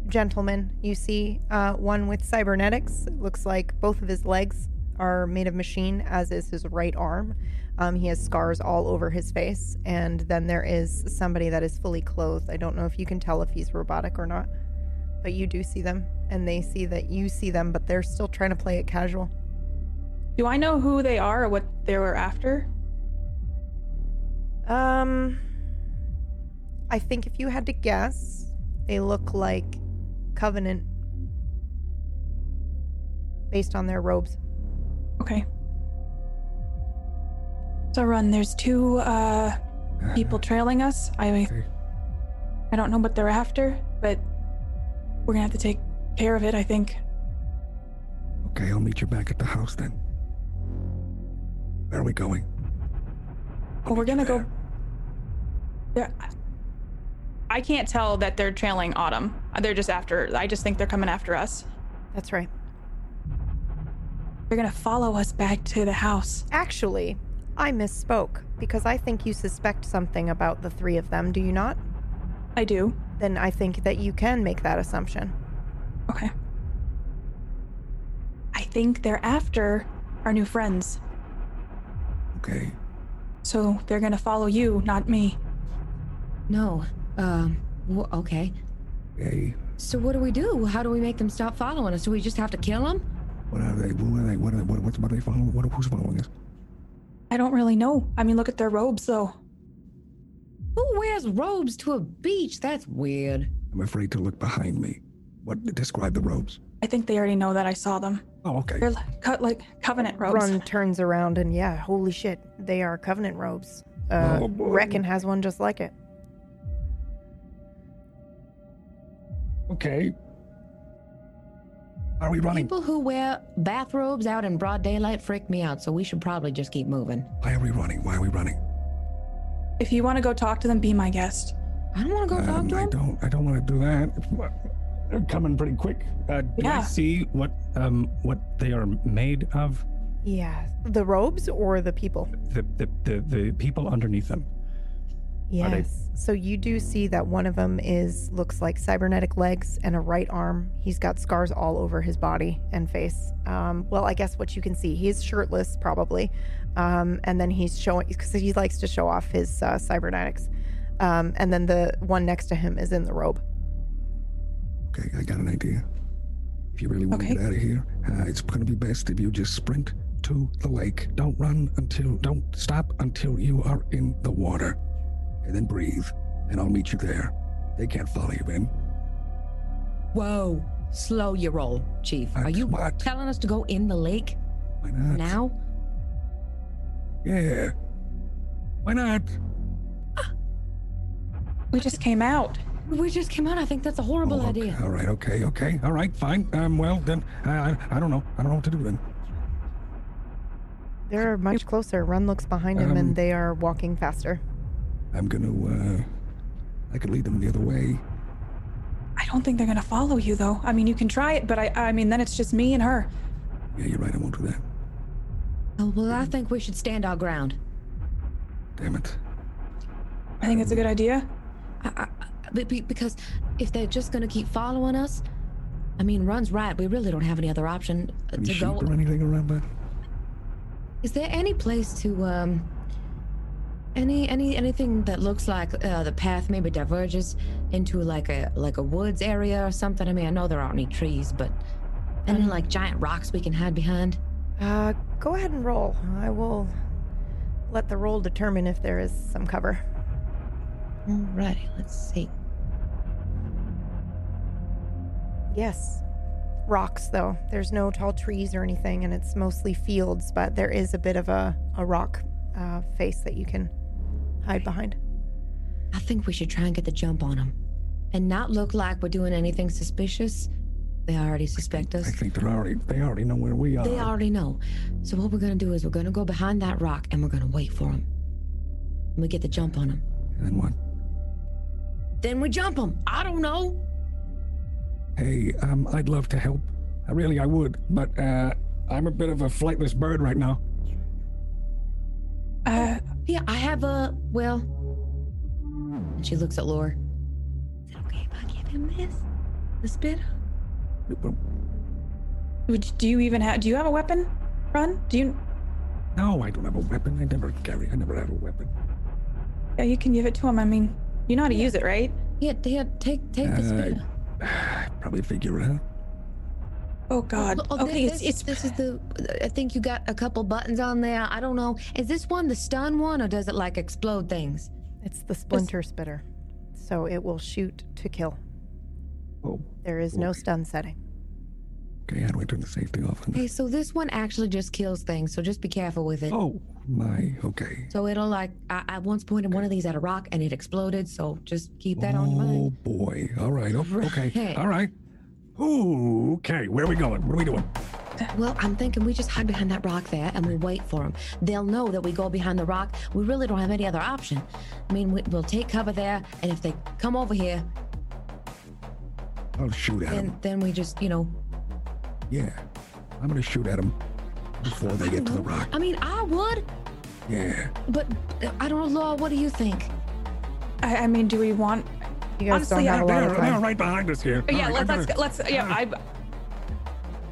gentlemen. You see uh one with cybernetics. It looks like both of his legs are made of machine, as is his right arm. Um, he has scars all over his face, and then there is somebody that is fully clothed. I don't know if you can tell if he's robotic or not, but you do see them, and they see that you see them, but they're still trying to play it casual. Do I know who they are or what they were after? Um, I think if you had to guess, they look like Covenant based on their robes. Okay. So run. There's two uh people trailing us. I I don't know what they're after, but we're gonna have to take care of it. I think. Okay, I'll meet you back at the house then. Where are we going? Well, we're gonna go. there. I can't tell that they're trailing Autumn. They're just after. I just think they're coming after us. That's right. They're gonna follow us back to the house. Actually, I misspoke because I think you suspect something about the three of them, do you not? I do. Then I think that you can make that assumption. Okay. I think they're after our new friends. Okay. So they're gonna follow you, not me. No. Um. wh- okay. Hey, So what do we do? How do we make them stop following us? Do we just have to kill them? what are they? What are they? What are they? What, what's what are they following? What, who's following us? I don't really know. I mean, look at their robes, though. Who wears robes to a beach? That's weird. I'm afraid to look behind me. What describe the robes? I think they already know that I saw them. Oh, okay. They're like, cut like covenant robes. Run turns around and yeah, holy shit, they are covenant robes. Uh, Oh, boy. Reckon has one just like it. Okay. Are we running? People who wear bathrobes out in broad daylight freak me out, so we should probably just keep moving. Why are we running? Why are we running? If you want to go talk to them, be my guest. I don't want to go talk Um, to I them. don't. I don't want to do that. They're coming pretty quick. Uh, do I see what um what they are made of? Yeah, the robes or the people? The the the, the people underneath them. Are they- Yes. So you do see that one of them is looks like cybernetic legs and a right arm. He's got scars all over his body and face. Um, well, I guess what you can see, he's shirtless probably, um, and then he's showing because he likes to show off his uh, cybernetics. Um, and then the one next to him is in the robe. Okay, I got an idea. If you really want Okay. to get out of here, uh, it's going to be best if you just sprint to the lake. Don't run until, don't stop until you are in the water. And then breathe, and I'll meet you there. They can't follow you in. Whoa. Slow your roll, Chief. Are you What? telling us to go in the lake Why not? now? Yeah. Why not? We just came out. We just came out. I think that's a horrible Oh, okay. idea. All right, okay, okay. All right, fine. Um, well, then, I, I, I don't know. I don't know what to do then. They're much closer. Run looks behind him, Um, and they are walking faster. I'm going to, uh, I could lead them the other way. I don't think they're gonna follow you, though. I mean, you can try it, but I, I mean, then it's just me and her. Yeah, you're right. I won't do that. Oh, well, I think we should stand our ground. Damn it. I think it's a good idea. I, I, be- be- because if they're just going to keep following us, I mean, Run's right. We really don't have any other option uh, Any to sheep go. or anything around that? Is there any place to um any any anything that looks like uh, the path maybe diverges into like a like a woods area or something? I mean, I know there aren't any trees, but any Um, like giant rocks we can hide behind? Uh, go ahead and roll. I will let the roll determine if there is some cover. Alrighty, let's see. Yes. Rocks, though. There's no tall trees or anything, and it's mostly fields, but there is a bit of a, a rock uh, face that you can hide behind. I think we should try and get the jump on them, and not look like we're doing anything suspicious, They already suspect us. I think they're already they already know where we are. They already know. So what we're gonna do is we're gonna go behind that rock and we're gonna wait for them. And we get the jump on them. And then what? Then we jump them. I don't know. Hey, um, I'd love to help. I really I would, but uh, I'm a bit of a flightless bird right now. Uh, Yeah, I have a well. And she looks at Lore. Is it okay if I give him this? The spit? would, do you even have? Do you have a weapon? Run? Do you? No, I don't have a weapon. I never carry. I never have a weapon. Yeah, you can give it to him. I mean, you know how to use it, right? Yeah, yeah take take the Uh, spit. Probably figure it out. Oh God. Oh, okay, this, it's it's this is the. I think you got a couple buttons on there. I don't know. Is this one the stun one, or does it like explode things? It's the splinter spitter. So it will shoot to kill. Oh, There is no stun setting. Okay. How do I turn the safety off? on Okay, so this one actually just kills things. So just be careful with it. Oh my. Okay. So it'll like I, I once pointed one of these at a rock and it exploded. So just keep that on your mind. Oh, boy. All right. Oh, okay. Right. All right. Ooh, okay. Where are we going? What are we doing? Well, I'm thinking we just hide behind that rock there and we wait for them. They'll know that we go behind the rock. We really don't have any other option. I mean, we, we'll take cover there, and if they come over here, I'll shoot at then them. then we just, you know. Yeah. I'm gonna shoot at them before they get to the rock. I mean, I would, Yeah. but uh, I don't know, Law. What do you think? I, I mean, do we want? You guys Honestly, don't have a lot They're, of they're right behind us here. yeah, let, right, let's I'm let's yeah. I gonna,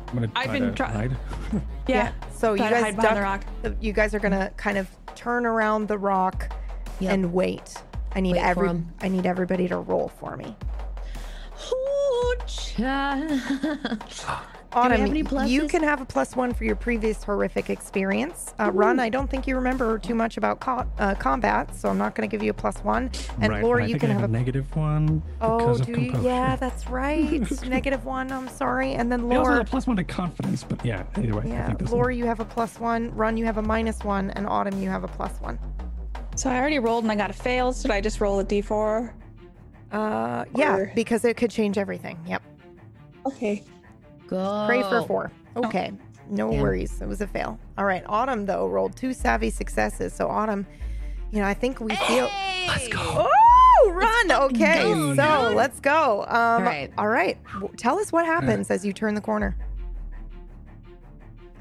I'm gonna I've been to try- hide. yeah. So you guys hide behind the duck. rock. You guys are gonna kind of turn around the rock Yep. and wait. I need Wait for every. 'em. I need everybody to roll for me. Ooh, child. Autumn, any you can have a plus one for your previous horrific experience. Uh, Run, I don't think you remember too much about co- uh, combat, so I'm not going to give you a plus one. And right, Laura, you can I have have a. a negative one oh, because of do you? Yeah, that's right. Negative one. I'm sorry. And then We also have a plus one to confidence, but yeah, either way, I Yeah, think this Laura, you have a plus one. Run, you have a minus one, and Autumn, you have a plus one. So I already rolled and I got a fail. Should I just roll a d4? Uh, yeah, Or- because it could change everything. Yep. Okay. Go. Pray for four. Okay. No Damn. worries. It was a fail. All right. Autumn, though, rolled two savvy successes. So, Autumn, you know, I think we feel. Let's go. Oh, run. Okay. go, so, dude. let's go. Um, All right. All right. W- Tell us what happens as you turn the corner.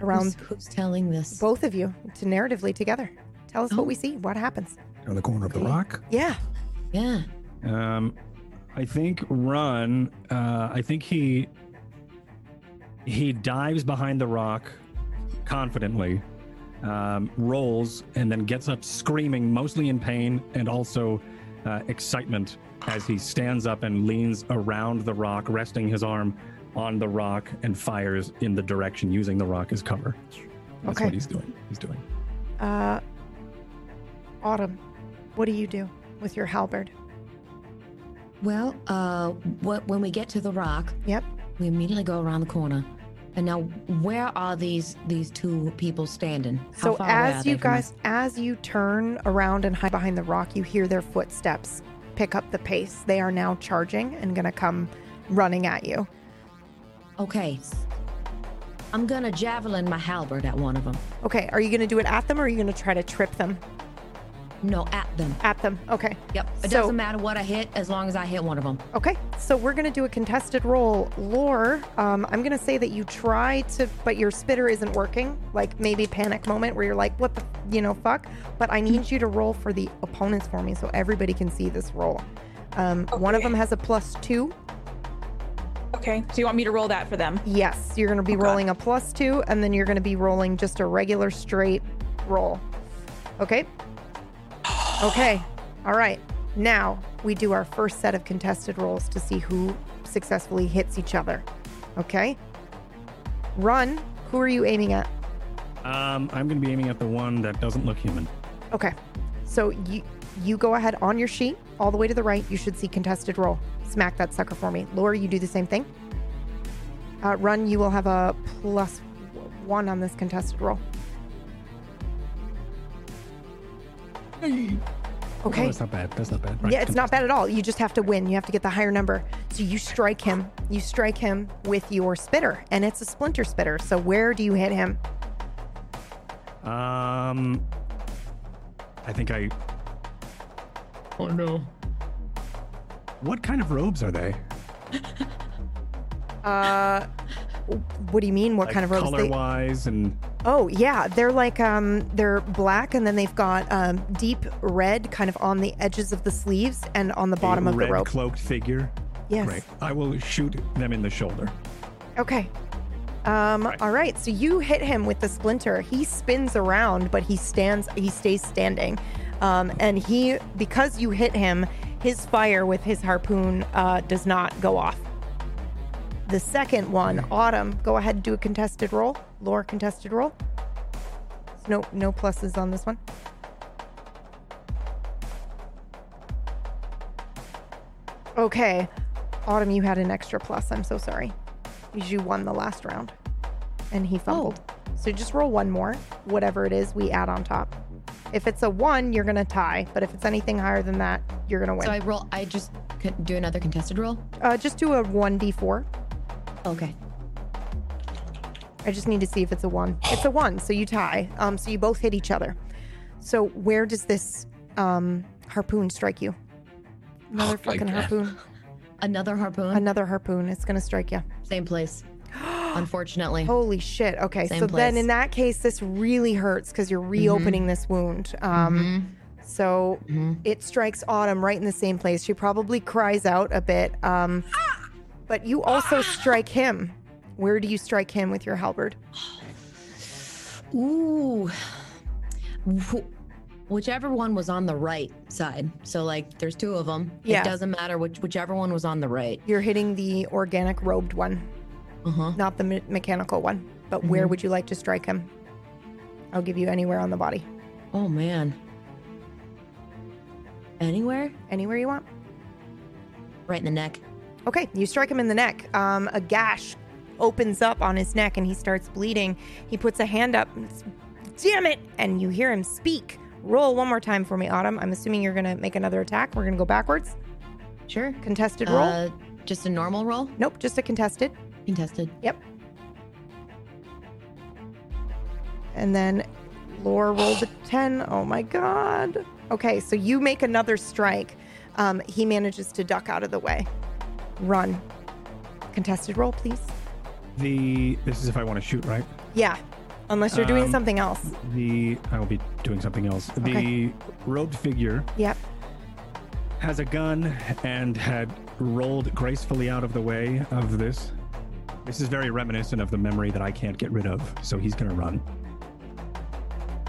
Around who's telling this? both of you to narratively together. Tell us Oh. what we see. What happens? On the corner of the rock. Yeah. Yeah. Um, I think run. Uh, I think he he dives behind the rock confidently, um, rolls, and then gets up screaming, mostly in pain and also uh, excitement, as he stands up and leans around the rock, resting his arm on the rock, and fires in the direction using the rock as cover. That's Okay. what he's doing. He's doing. Uh, Autumn, what do you do with your halberd? Well, uh, what when we get to the rock, Yep. we immediately go around the corner. And now, where are these these two people standing? How So far away are as you guys, as you turn around and hide behind the rock, you hear their footsteps pick up the pace. They are now charging and gonna come running at you. Okay. I'm gonna javelin my halberd at one of them. Okay, are you gonna do it at them or are you gonna try to trip them No, at them. at them? Okay, Yep. It So- doesn't matter what I hit as long as I hit one of them. okay. So we're gonna do a contested roll. Lore, um, I'm gonna say that you try to, but your spitter isn't working. Like maybe panic moment where you're like, what the, you know, fuck. But I need you to roll for the opponents for me so everybody can see this roll. Um, One of them has a plus two. Okay. So you want me to roll that for them? Yes, you're going to be Okay. rolling a plus two, and then you're going to be rolling just a regular straight roll. Okay? Okay. All right. Now we do our first set of contested rolls to see who successfully hits each other. Okay? Run. Who are you aiming at? Um, I'm going to be aiming at the one that doesn't look human. Okay. So you you go ahead on your sheet, all the way to the right. You should see contested roll. Smack that sucker for me. Laura, you do the same thing. Uh, run. You will have a plus one on this contested roll. Okay. Oh, that's not bad. That's not bad. Right, yeah, it's not bad at all. You just have to win. You have to get the higher number. So you strike him. You strike him with your spitter, and it's a splinter spitter. So where do you hit him? Um, I think I. Oh no. What kind of robes are they? Uh, what do you mean? What Like, kind of robes? Color They, wise and oh yeah, they're like um, they're black, and then they've got um, deep red, kind of on the edges of the sleeves and on the bottom a of red the robe. cloaked figure. Yes. Great. I will shoot them in the shoulder. Okay. Um, all right. So you hit him with the splinter. He spins around, but he stands. He stays standing. Um, and he, because you hit him, his fire with his harpoon uh, does not go off. The second one, Autumn, go ahead and do a contested roll. Lore contested roll. No, no pluses on this one. Okay, Autumn, you had an extra plus. I'm so sorry. Because you won the last round, and he fumbled. So just roll one more. Whatever it is, we add on top. If it's a one, you're gonna tie. But if it's anything higher than that, you're gonna win. So I roll. I just could do another contested roll. uh, just do a one d4. Okay. I just need to see if it's a one. It's a one, so you tie. Um, so you both hit each other. So where does this um harpoon strike you? Another like fucking harpoon. Another harpoon. Another harpoon. It's gonna strike you. Same place. Unfortunately. Holy shit. Okay, Same so then in that case, this really hurts because you're reopening this wound. Um, so Mhm. it strikes Autumn right in the same place. She probably cries out a bit. Um, but you also strike him. Where do you strike him with your halberd? Ooh. Wh- Whichever one was on the right side. So like, there's two of them. Yeah. It doesn't matter which whichever one was on the right. You're hitting the organic robed one, Uh huh. not the me- mechanical one. But where would you like to strike him? I'll give you anywhere on the body. Oh man. Anywhere? Anywhere you want. Right in the neck. Okay, you strike him in the neck. Um, a gash opens up on his neck and he starts bleeding. He puts a hand up. Damn it! And you hear him speak. Roll one more time for me, Autumn. I'm assuming you're gonna make another attack. We're gonna go backwards. Sure. Contested roll? Uh, just a normal roll. nope, just a contested. Contested. Yep. And then Lore rolled a 10. Oh my god. Okay, so you make another strike. Um, he manages to duck out of the way. Run. Contested roll, please. The this is if I want to shoot, right? Yeah. Unless you're doing Um, something else. The I will be doing something else. The robed figure Yep. has a gun and had rolled gracefully out of the way of this. This is very reminiscent of the memory that I can't get rid of. So he's gonna run.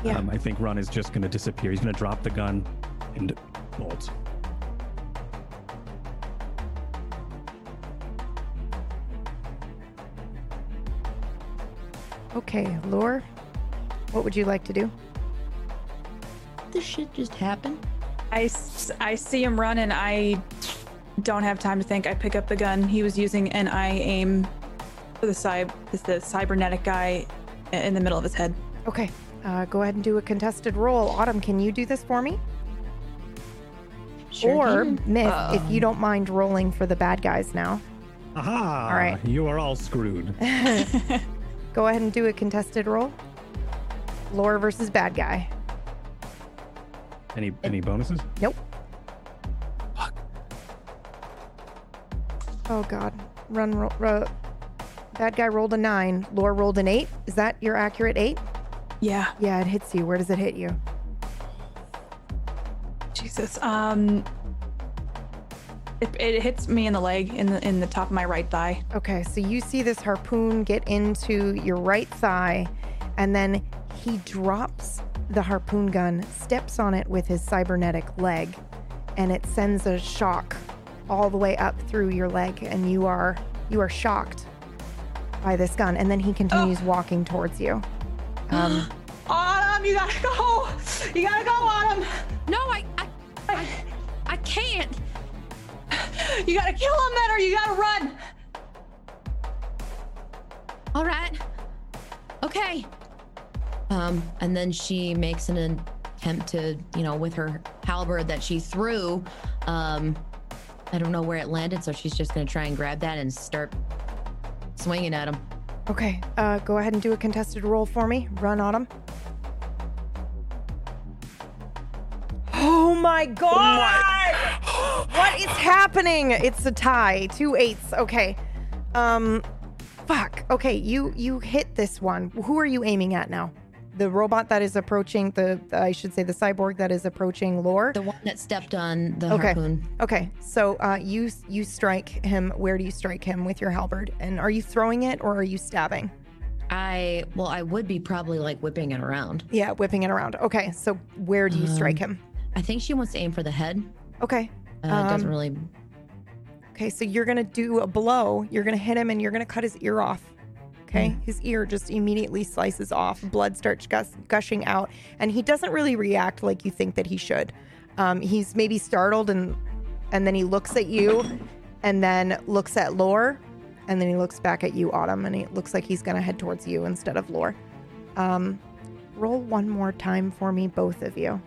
Yeah. Um, I think run is just gonna disappear. He's gonna drop the gun and bolt. Okay, Lore. What would you like to do? This shit just happened. I, I see him run and I don't have time to think. I pick up the gun he was using and I aim for the cy- the cybernetic guy in the middle of his head. Okay. Uh, go ahead and do a contested roll. Autumn, can you do this for me? Sure or can. Myth, if Um, you don't mind rolling for the bad guys now. Aha! All right. You are all screwed. Go ahead and do a contested roll. Lore versus bad guy. Any any bonuses? Nope. Oh God. Run. Roll, ro- bad guy rolled a nine. Lore rolled an eight. Is that your accurate eight? Yeah, Yeah, it hits you. Where does it hit you? Jesus. Um, it, it hits me in the leg, in the in the top of my right thigh. Okay, so you see this harpoon get into your right thigh, and then he drops the harpoon gun, steps on it with his cybernetic leg, and it sends a shock all the way up through your leg, and you are you are shocked by this gun. And then he continues walking towards you. Um, Autumn, you gotta go. You gotta go, Autumn. No, I, I, I, I can't. You gotta kill him then, or you gotta run. All right. Okay. Um, and then she makes an attempt to, you know, with her halberd that she threw. Um, I don't know where it landed, so she's just gonna try and grab that and start swinging at him. Okay, uh, go ahead and do a contested roll for me. Run, Autumn. Oh my god! what is happening? It's a tie. Two eights. Okay. Um, fuck. Okay, you you hit this one. Who are you aiming at now? The robot that is approaching the, I should say the cyborg that is approaching Lore. The one that stepped on the Okay. harpoon. Okay, so uh, you you strike him. Where do you strike him with your halberd? And are you throwing it or are you stabbing? I well, I would be probably like whipping it around. Yeah, whipping it around. Okay, so where do you strike him? I think she wants to aim for the head. Okay. Uh, it doesn't Um, really. Okay, so you're gonna do a blow. You're gonna hit him, and you're gonna cut his ear off. Okay, his ear just immediately slices off. Blood starts gus- gushing out, and he doesn't really react like you think that he should. Um, he's maybe startled, and and then he looks at you, and then looks at Lore, and then he looks back at you, Autumn, and it looks like he's gonna head towards you instead of Lore. Um, roll one more time for me, both of you,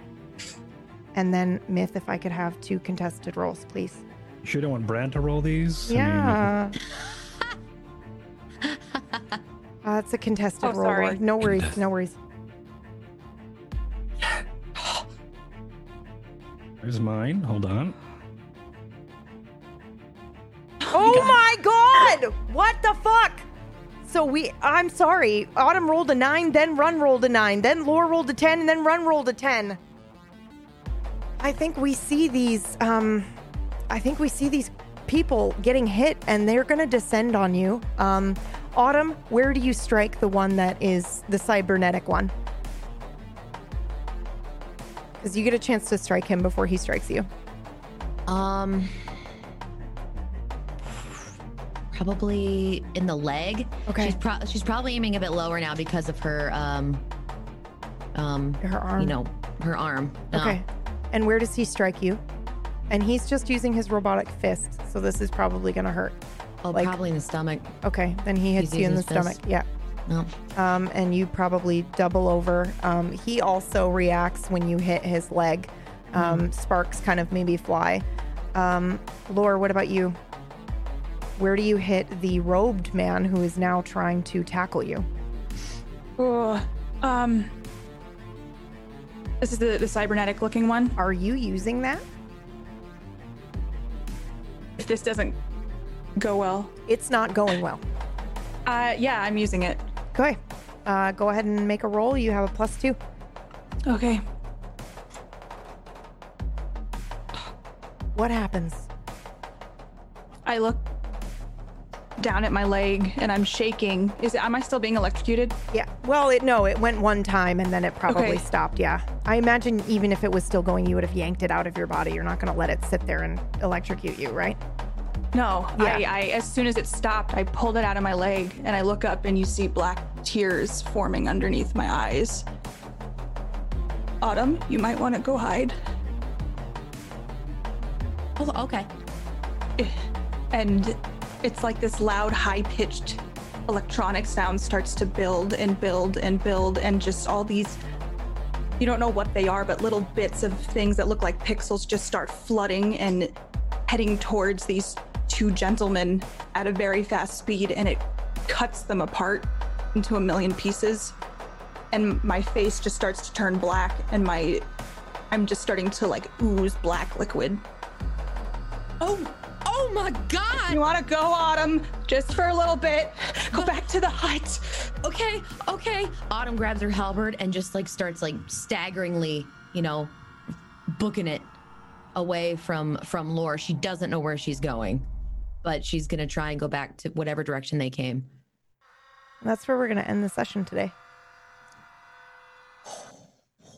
and then Myth, if I could have two contested rolls, please. You sure don't want Brand to roll these? I mean, Yeah. uh, it's a contested Oh, roll. sorry. Lord. No worries. No worries. There's mine. Hold on. Oh my god! What the fuck? So we I'm sorry. Autumn rolled a 9, then Run rolled a 9, then Lore rolled a 10, and then Run rolled a 10. I think we see these um I think we see these people getting hit and they're going to descend on you. Um Autumn, where do you strike the one that is the cybernetic one? Cuz you get a chance to strike him before he strikes you. Um, probably in the leg. Okay. She's, pro- she's probably aiming a bit lower now because of her um, um, Her arm. you know, her arm. No. Okay. And where does he strike you? And he's just using his robotic fist, so this is probably gonna hurt. Oh, Like- probably in the stomach. Okay, then he hits He's you in the stomach. fist. Yeah. No. Um, and you probably double over. Um, he also reacts when you hit his leg. Um, Sparks kind of maybe fly. Um, Lore, what about you? Where do you hit the robed man who is now trying to tackle you? Ugh. Um. This is the, the cybernetic looking one. Are you using that? If this doesn't go well, It's not going well. uh, yeah, I'm using it. Okay. Uh, go ahead and make a roll. You have a plus two. Okay. What happens? I look down at my leg and I'm shaking. Is it? Am I still being electrocuted? Yeah. Well, it no, it went one time and then it probably Okay. stopped. Yeah. I imagine even if it was still going, you would have yanked it out of your body. You're not going to let it sit there and electrocute you, right? No. I, Yeah. I. As soon as it stopped, I pulled it out of my leg and I look up and you see black tears forming underneath my eyes. Autumn, you might want to go hide. Oh, okay. and it's like this loud high-pitched electronic sound starts to build and build and build and just all these you don't know what they are but little bits of things that look like pixels just start flooding and heading towards these two gentlemen at a very fast speed and it cuts them apart into a million pieces. And my face just starts to turn black and my i'm just starting to like ooze black liquid. Oh, oh my God. You want to go, Autumn? Just for a little bit. Go back to the hut. okay, okay. Autumn grabs her halberd and just like starts like staggeringly, you know, booking it away from from Lore. She doesn't know where she's going, but she's gonna try and go back to whatever direction they came. That's where we're going to end the session today.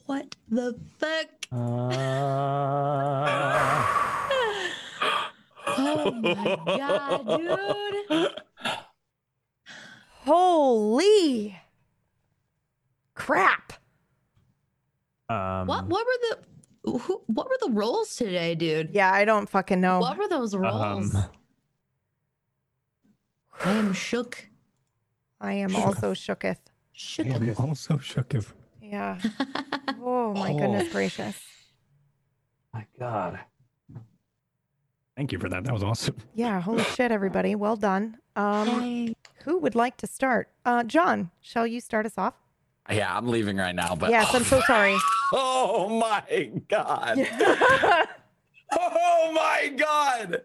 What the fuck? Uh. Oh my god, dude! Holy crap. Um, What what were the who, what were the rolls today, dude? Yeah, I don't fucking know. What were those rolls? Um, I am shook. I am also shooketh. Shook. I'm also shook if Yeah. Oh my goodness Oh. gracious. My God. Thank you for that. That was awesome. Yeah, holy shit, everybody. Well done. Um, who would like to start? Uh, John, shall you start us off? Yeah, I'm leaving right now, but yes, I'm so sorry. Oh my god. oh my god.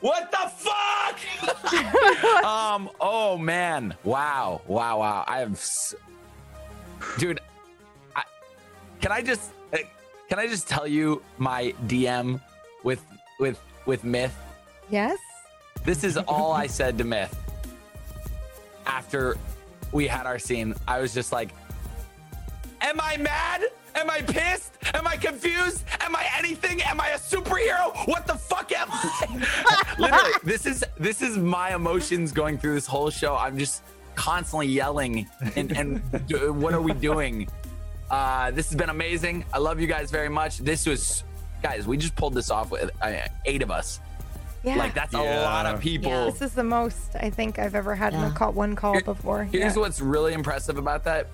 What the fuck? um, oh man. Wow. Wow, wow. I have s- Dude, I Can I just uh, can I just tell you my DM with with with Myth? yes? This is all I said to Myth after we had our scene. I was just like, Am I mad? Am I pissed? Am I confused? Am I anything? Am I a superhero? What the fuck am I? Literally, this is this is my emotions going through this whole show. I'm just constantly yelling and and what are we doing? Uh, this has been amazing. I love you guys very much. This was, guys, we just pulled this off with uh, eight of us. Yeah. Like that's a lot of people. This is the most I think I've ever had in a Yeah. call, one call before. Here's yeah. what's really impressive about that,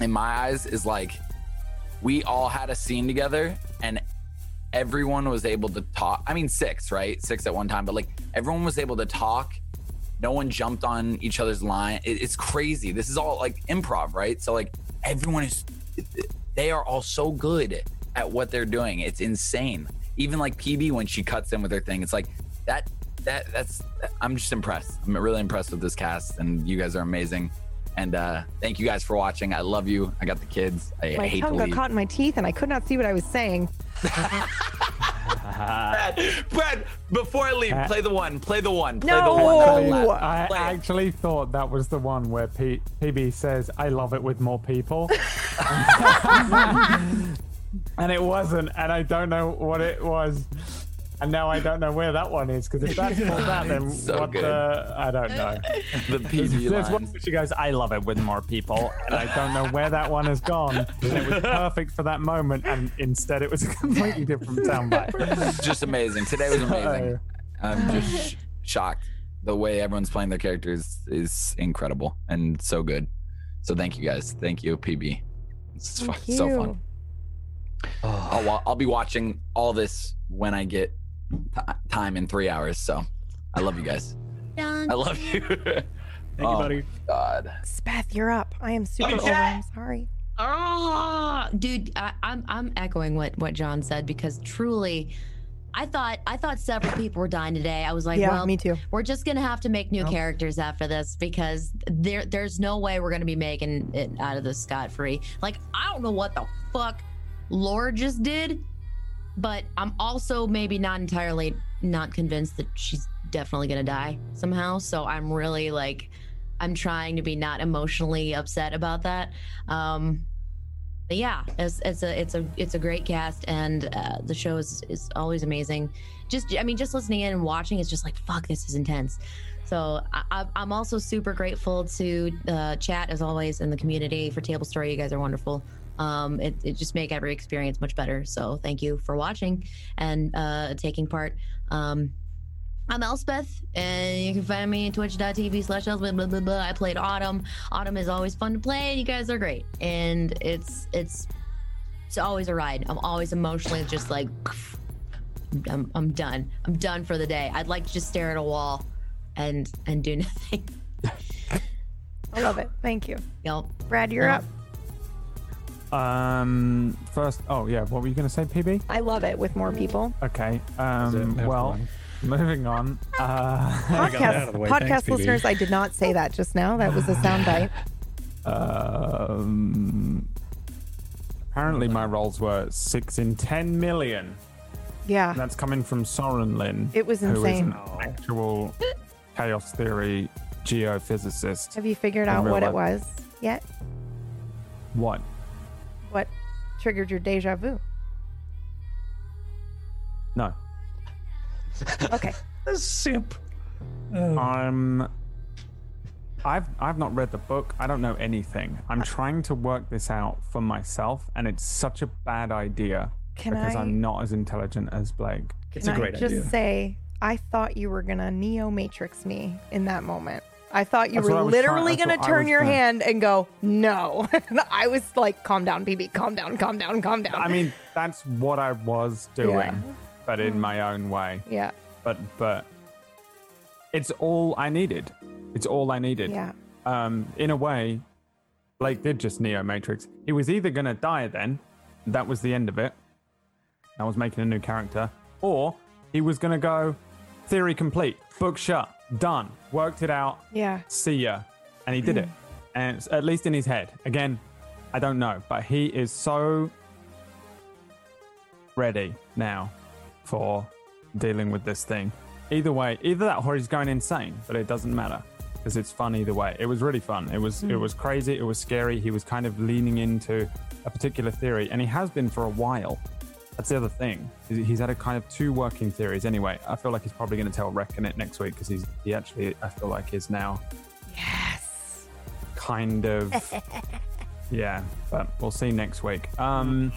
in my eyes, is like we all had a scene together and everyone was able to talk. I mean, six, right? Six at one time, but like everyone was able to talk. No one jumped on each other's line. It- it's crazy. This is all like improv, right? So like everyone is, they are all so good at what they're doing. It's insane. Even like PB when she cuts in with her thing, it's like that. That that's. I'm just impressed. I'm really impressed with this cast, and you guys are amazing. And uh thank you guys for watching. I love you. I got the kids. I my hate to tongue got caught in my teeth and I could not see what I was saying. Brad, Brad, before I leave, play the one. Play the one. Play the No! one. the left. I Play actually thought that was the one where P- PB says, I love it with more people. and it wasn't, and I don't know what it was. And now I don't know where that one is, because if that's called that, then So what good. the. I don't know. The PB There's one lines. where she goes, I love it with more people, and I don't know where that one has gone. And it was perfect for that moment, and instead it was a completely different soundbite. just amazing. Today was amazing. I'm just sh- shocked. The way everyone's playing their characters is incredible and so good. So thank you guys. Thank you, PB. It's Thank so you. fun. I'll, I'll be watching all this when I get t- time in three hours. So I love you guys. I love you. Thank you, Oh, buddy. God. Speth, you're up. I am super over. I'm sorry. Oh, dude, I, I'm I'm echoing what what John said because truly, I thought I thought several people were dying today. I was like, yeah, well, me too. we're just gonna have to make new Yep. characters after this because there there's no way we're gonna be making it out of this scot free. Like I don't know what the fuck Laura just did, but I'm also maybe not entirely not convinced that she's definitely gonna die somehow. So I'm really like I'm trying to be not emotionally upset about that. Um but yeah, it's, it's a it's a it's a great cast, and uh, the show is, is always amazing. Just I mean, just listening in and watching is just like fuck, this is intense. So I, I'm also super grateful to uh, chat as always in the community for Table Story. You guys are wonderful. Um, it, it just make every experience much better. So thank you for watching and uh, taking part. Um, I'm Elspeth, and you can find me at twitch.tv slash Elspeth. Blah, blah, blah. I played Autumn. Autumn is always fun to play, and you guys are great. And it's it's it's always a ride. I'm always emotionally just like I'm I'm done. I'm done for the day. I'd like to just stare at a wall and and do nothing. I love it. Thank you. Yep. Brad, you're Yeah. up. Um, first, oh yeah, what were you going to say, PB? I love it with more people. Okay. Um, well, moving on. Uh, I out of Podcast, the way. podcast Thanks, PB. listeners, I did not say that just now. That was a soundbite. um, apparently, my rolls were six in ten million. Yeah, That's coming from Soren Lin. it was insane. who is an actual chaos theory geophysicist. Have you figured out real what it was yet? What? What triggered your deja vu? No. Okay. A sip. Oh, I'm. I've I've not read the book. I don't know anything. I'm trying to work this out for myself, and it's such a bad idea Can because I? I'm not as intelligent as Blake. it's a great I just say I thought you were gonna neo matrix me in that moment. I thought you That's were literally going to turn your trying- hand and go, no. I was like, calm down, BB, calm down, calm down, calm down. I mean, that's what I was doing, Yeah. but in my own way. yeah, But but it's all I needed. It's all I needed. yeah. Um, in a way, Blake did just Neo Matrix. He was either gonna die then, that was the end of it. I was making a new character, or he was gonna go, theory complete, book shut, done, worked it out, Yeah. see ya. And he did it. Hmm. And it's, at least in his head. Again, I don't know, but he is so ready now for dealing with this thing. Either way, either that or he's going insane, but it doesn't matter because it's fun either way. It was really fun. It was it hmm. was crazy. It was scary. He was kind of leaning into a particular theory, and he has been for a while. That's the other thing. He's he's had a kind of two working theories. Anyway. I feel like he's probably going to tell Reckon it next week because he's he actually I feel like is now Yes. kind of yeah but we'll see next week. Um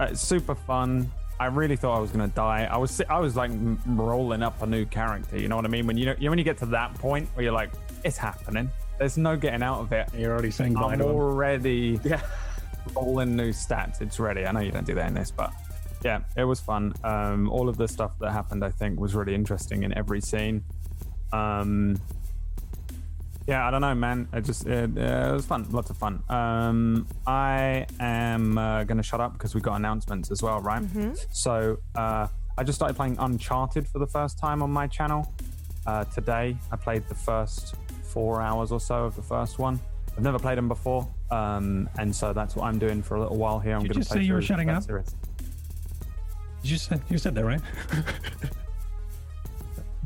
uh, it's super fun. I really thought i was gonna die. I was i was like rolling up a new character you know what i mean? When you know you when you get to that point where you're like it's happening. There's no getting out of it. You're already saying i'm to him. already rolling new stats. It's ready. I know you don't do that in this but yeah it was fun um all of the stuff that happened i think was really interesting in every scene um yeah, I don't know, man. It just it, it was fun, lots of fun. Um, I am uh, gonna shut up because we got announcements as well, right? So uh, I just started playing Uncharted for the first time on my channel uh, today. I played the first four hours or so of the first one. I've never played them before, um, and so that's what I'm doing for a little while here. I'm Did gonna just play say you were shutting up? series. You said you said that right?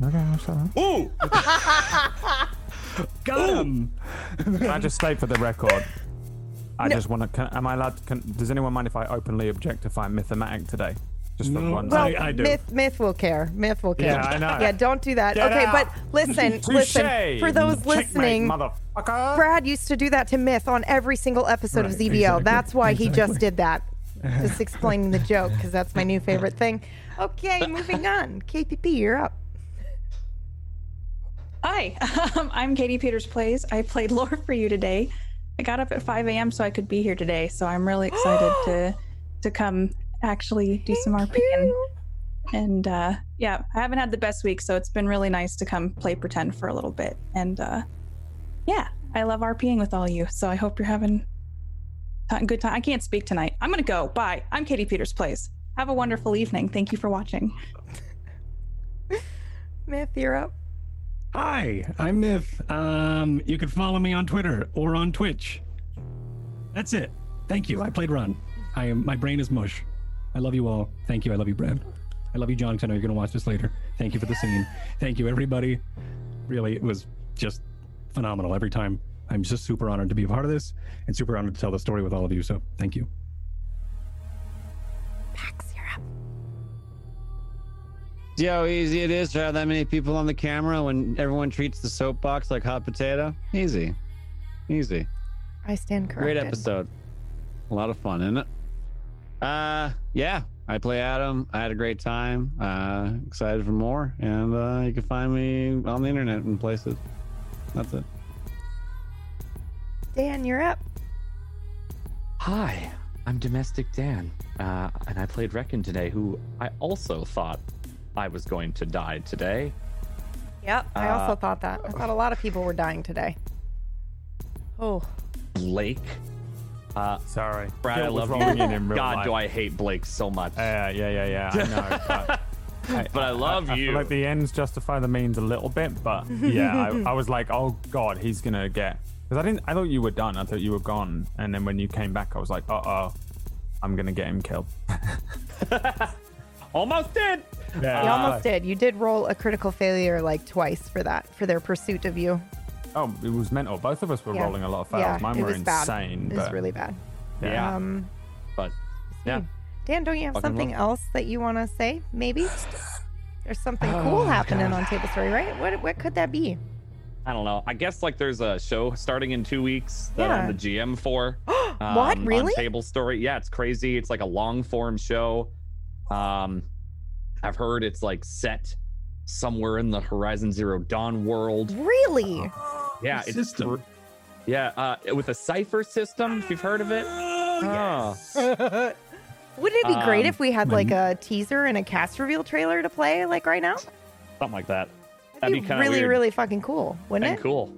Okay, I'll shut. Ooh! Got him. Can I just state for the record? I No. just want to. Can, am I allowed? Can, does anyone mind if I openly objectify Mythomatic today? Just for No, one. Well, I- I do. Myth, myth will care. Myth will care. Yeah, I know. Yeah, don't do that. Get okay, out. but listen, listen. Touche. For those Checkmate, listening, motherfucker. Brad used to do that to Myth on every single episode of Right, ZBO. exactly, That's why he just did that. Just explaining the joke because that's my new favorite thing. Okay, moving on. KPP, you're up. Hi, um, I'm Katie Peters Plays. I played lore for you today. I got up at 5 a.m. so I could be here today. So I'm really excited to to come actually do some RP and, and uh, yeah, I haven't had the best week, so it's been really nice to come play pretend for a little bit. And uh, yeah, I love RPing with all you. So I hope you're having good time. I can't speak tonight. I'm gonna go. Bye. I'm Katie Peters Plays. Have a wonderful evening. Thank you for watching. Myth, you're up. Hi, I'm Myth. Um, you can follow me on Twitter or on Twitch. That's it. Thank you. I played Run. I am. My brain is mush. I love you all. Thank you. I love you, Brad. I love you, John. 'cause I know you're gonna watch this later. Thank you for the scene. Thank you, everybody. Really, it was just phenomenal every time. I'm just super honored to be a part of this and super honored to tell the story with all of you. So, thank you. Pax, you're up. See how easy it is to have that many people on the camera when everyone treats the soapbox like hot potato? Easy. Easy. I stand corrected. Great episode. A lot of fun, isn't it? Uh yeah. I play Adam. I had a great time. Uh excited for more. And uh you can find me on the internet and places. That's it. Dan, you're up. Hi, I'm Domestic Dan, uh, and I played Reckon today, who I also thought I was going to die today. Yep, I also Uh, thought that. I thought a lot of people were dying today. Oh, Blake. Uh, Sorry, Brad, I love rolling you. in in real God, life. do I hate Blake so much. Yeah, yeah, yeah, yeah. I know. But I, But I love I, you. feel like the ends justify the means a little bit, but yeah, I, I was like, oh god, he's gonna get. Because I didn't. I thought you were done. I thought you were gone. And then when you came back, I was like, uh oh, I'm gonna get him killed. Almost did. Yeah, you almost did. You did roll a critical failure like twice for that, for their pursuit of you. Oh, it was mental. Both of us were Yeah. rolling a lot of fails. Yeah, Mine it were was bad. insane. It was really bad. Yeah. Um, But yeah, Dan, don't you have Fucking something love- else that you want to say? Maybe there's something cool Oh, happening God. on Table Story, right? What what could that be? I don't know. I guess like there's a show starting in two weeks that Yeah. I'm the GM for. What? um, Really? On Table Story. Yeah, it's crazy. It's like a long form show. Um, I've heard it's like set somewhere in the Horizon Zero Dawn world. Really? Yeah, it's system. Yeah, uh, with a Cypher System. If you've heard of it. Oh, Wouldn't it be great Um, if we had like a teaser and a cast reveal trailer to play like right now? something like that. That'd, be, kinda really, weird really fucking cool, wouldn't and it? cool.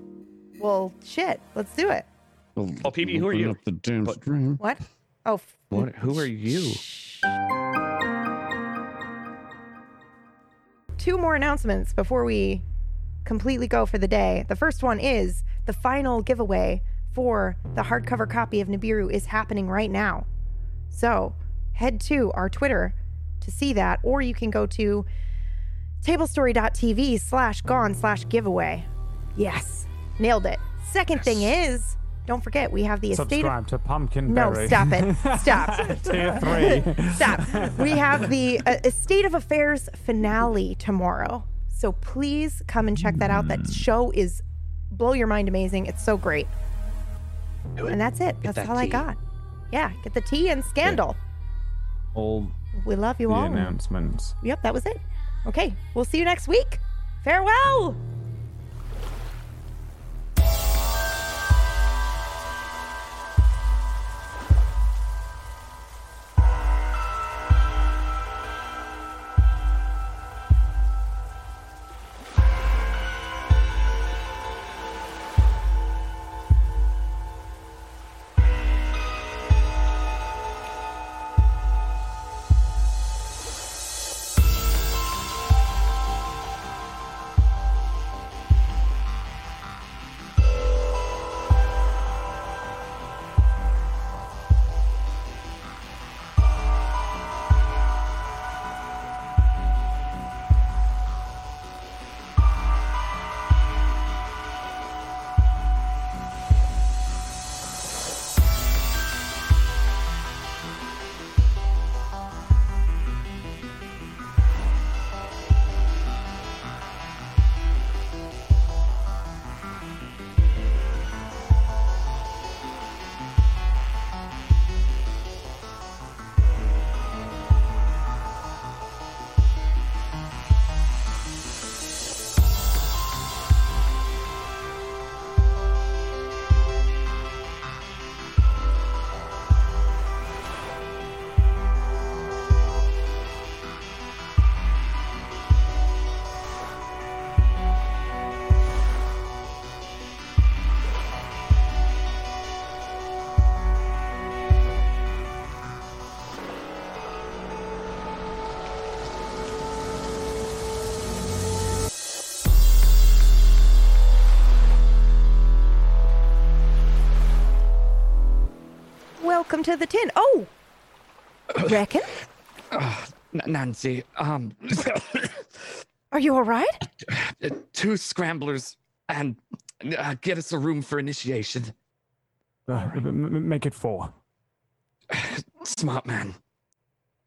Well, shit. Let's do it. Well, oh, PB, who are you? The damn stream. What? Oh, f- What? Who are you? two more announcements before we completely go for the day. The first one is the final giveaway for the hardcover copy of Nibiru is happening right now. So head to our Twitter to see that, or you can go to tablestory.tv slash gone slash giveaway. Yes, nailed it. Second thing is, don't forget, we have the estate of Subscribe to Pumpkin no, stop it. Stop. Tier three. Stop. We have the uh, State of Affairs finale tomorrow. So please come and check that out. That show is blow your mind amazing. It's so great. And that's it. That's that all I got. Yeah, get the tea and scandal. All We love you the all. announcements. Yep, that was it. Okay, we'll see you next week. Farewell. Welcome to the tin. Oh, reckon? N- Nancy, um, Are you all right? two scramblers and uh, get us a room for initiation. Uh, m- m- make it four. Smart man.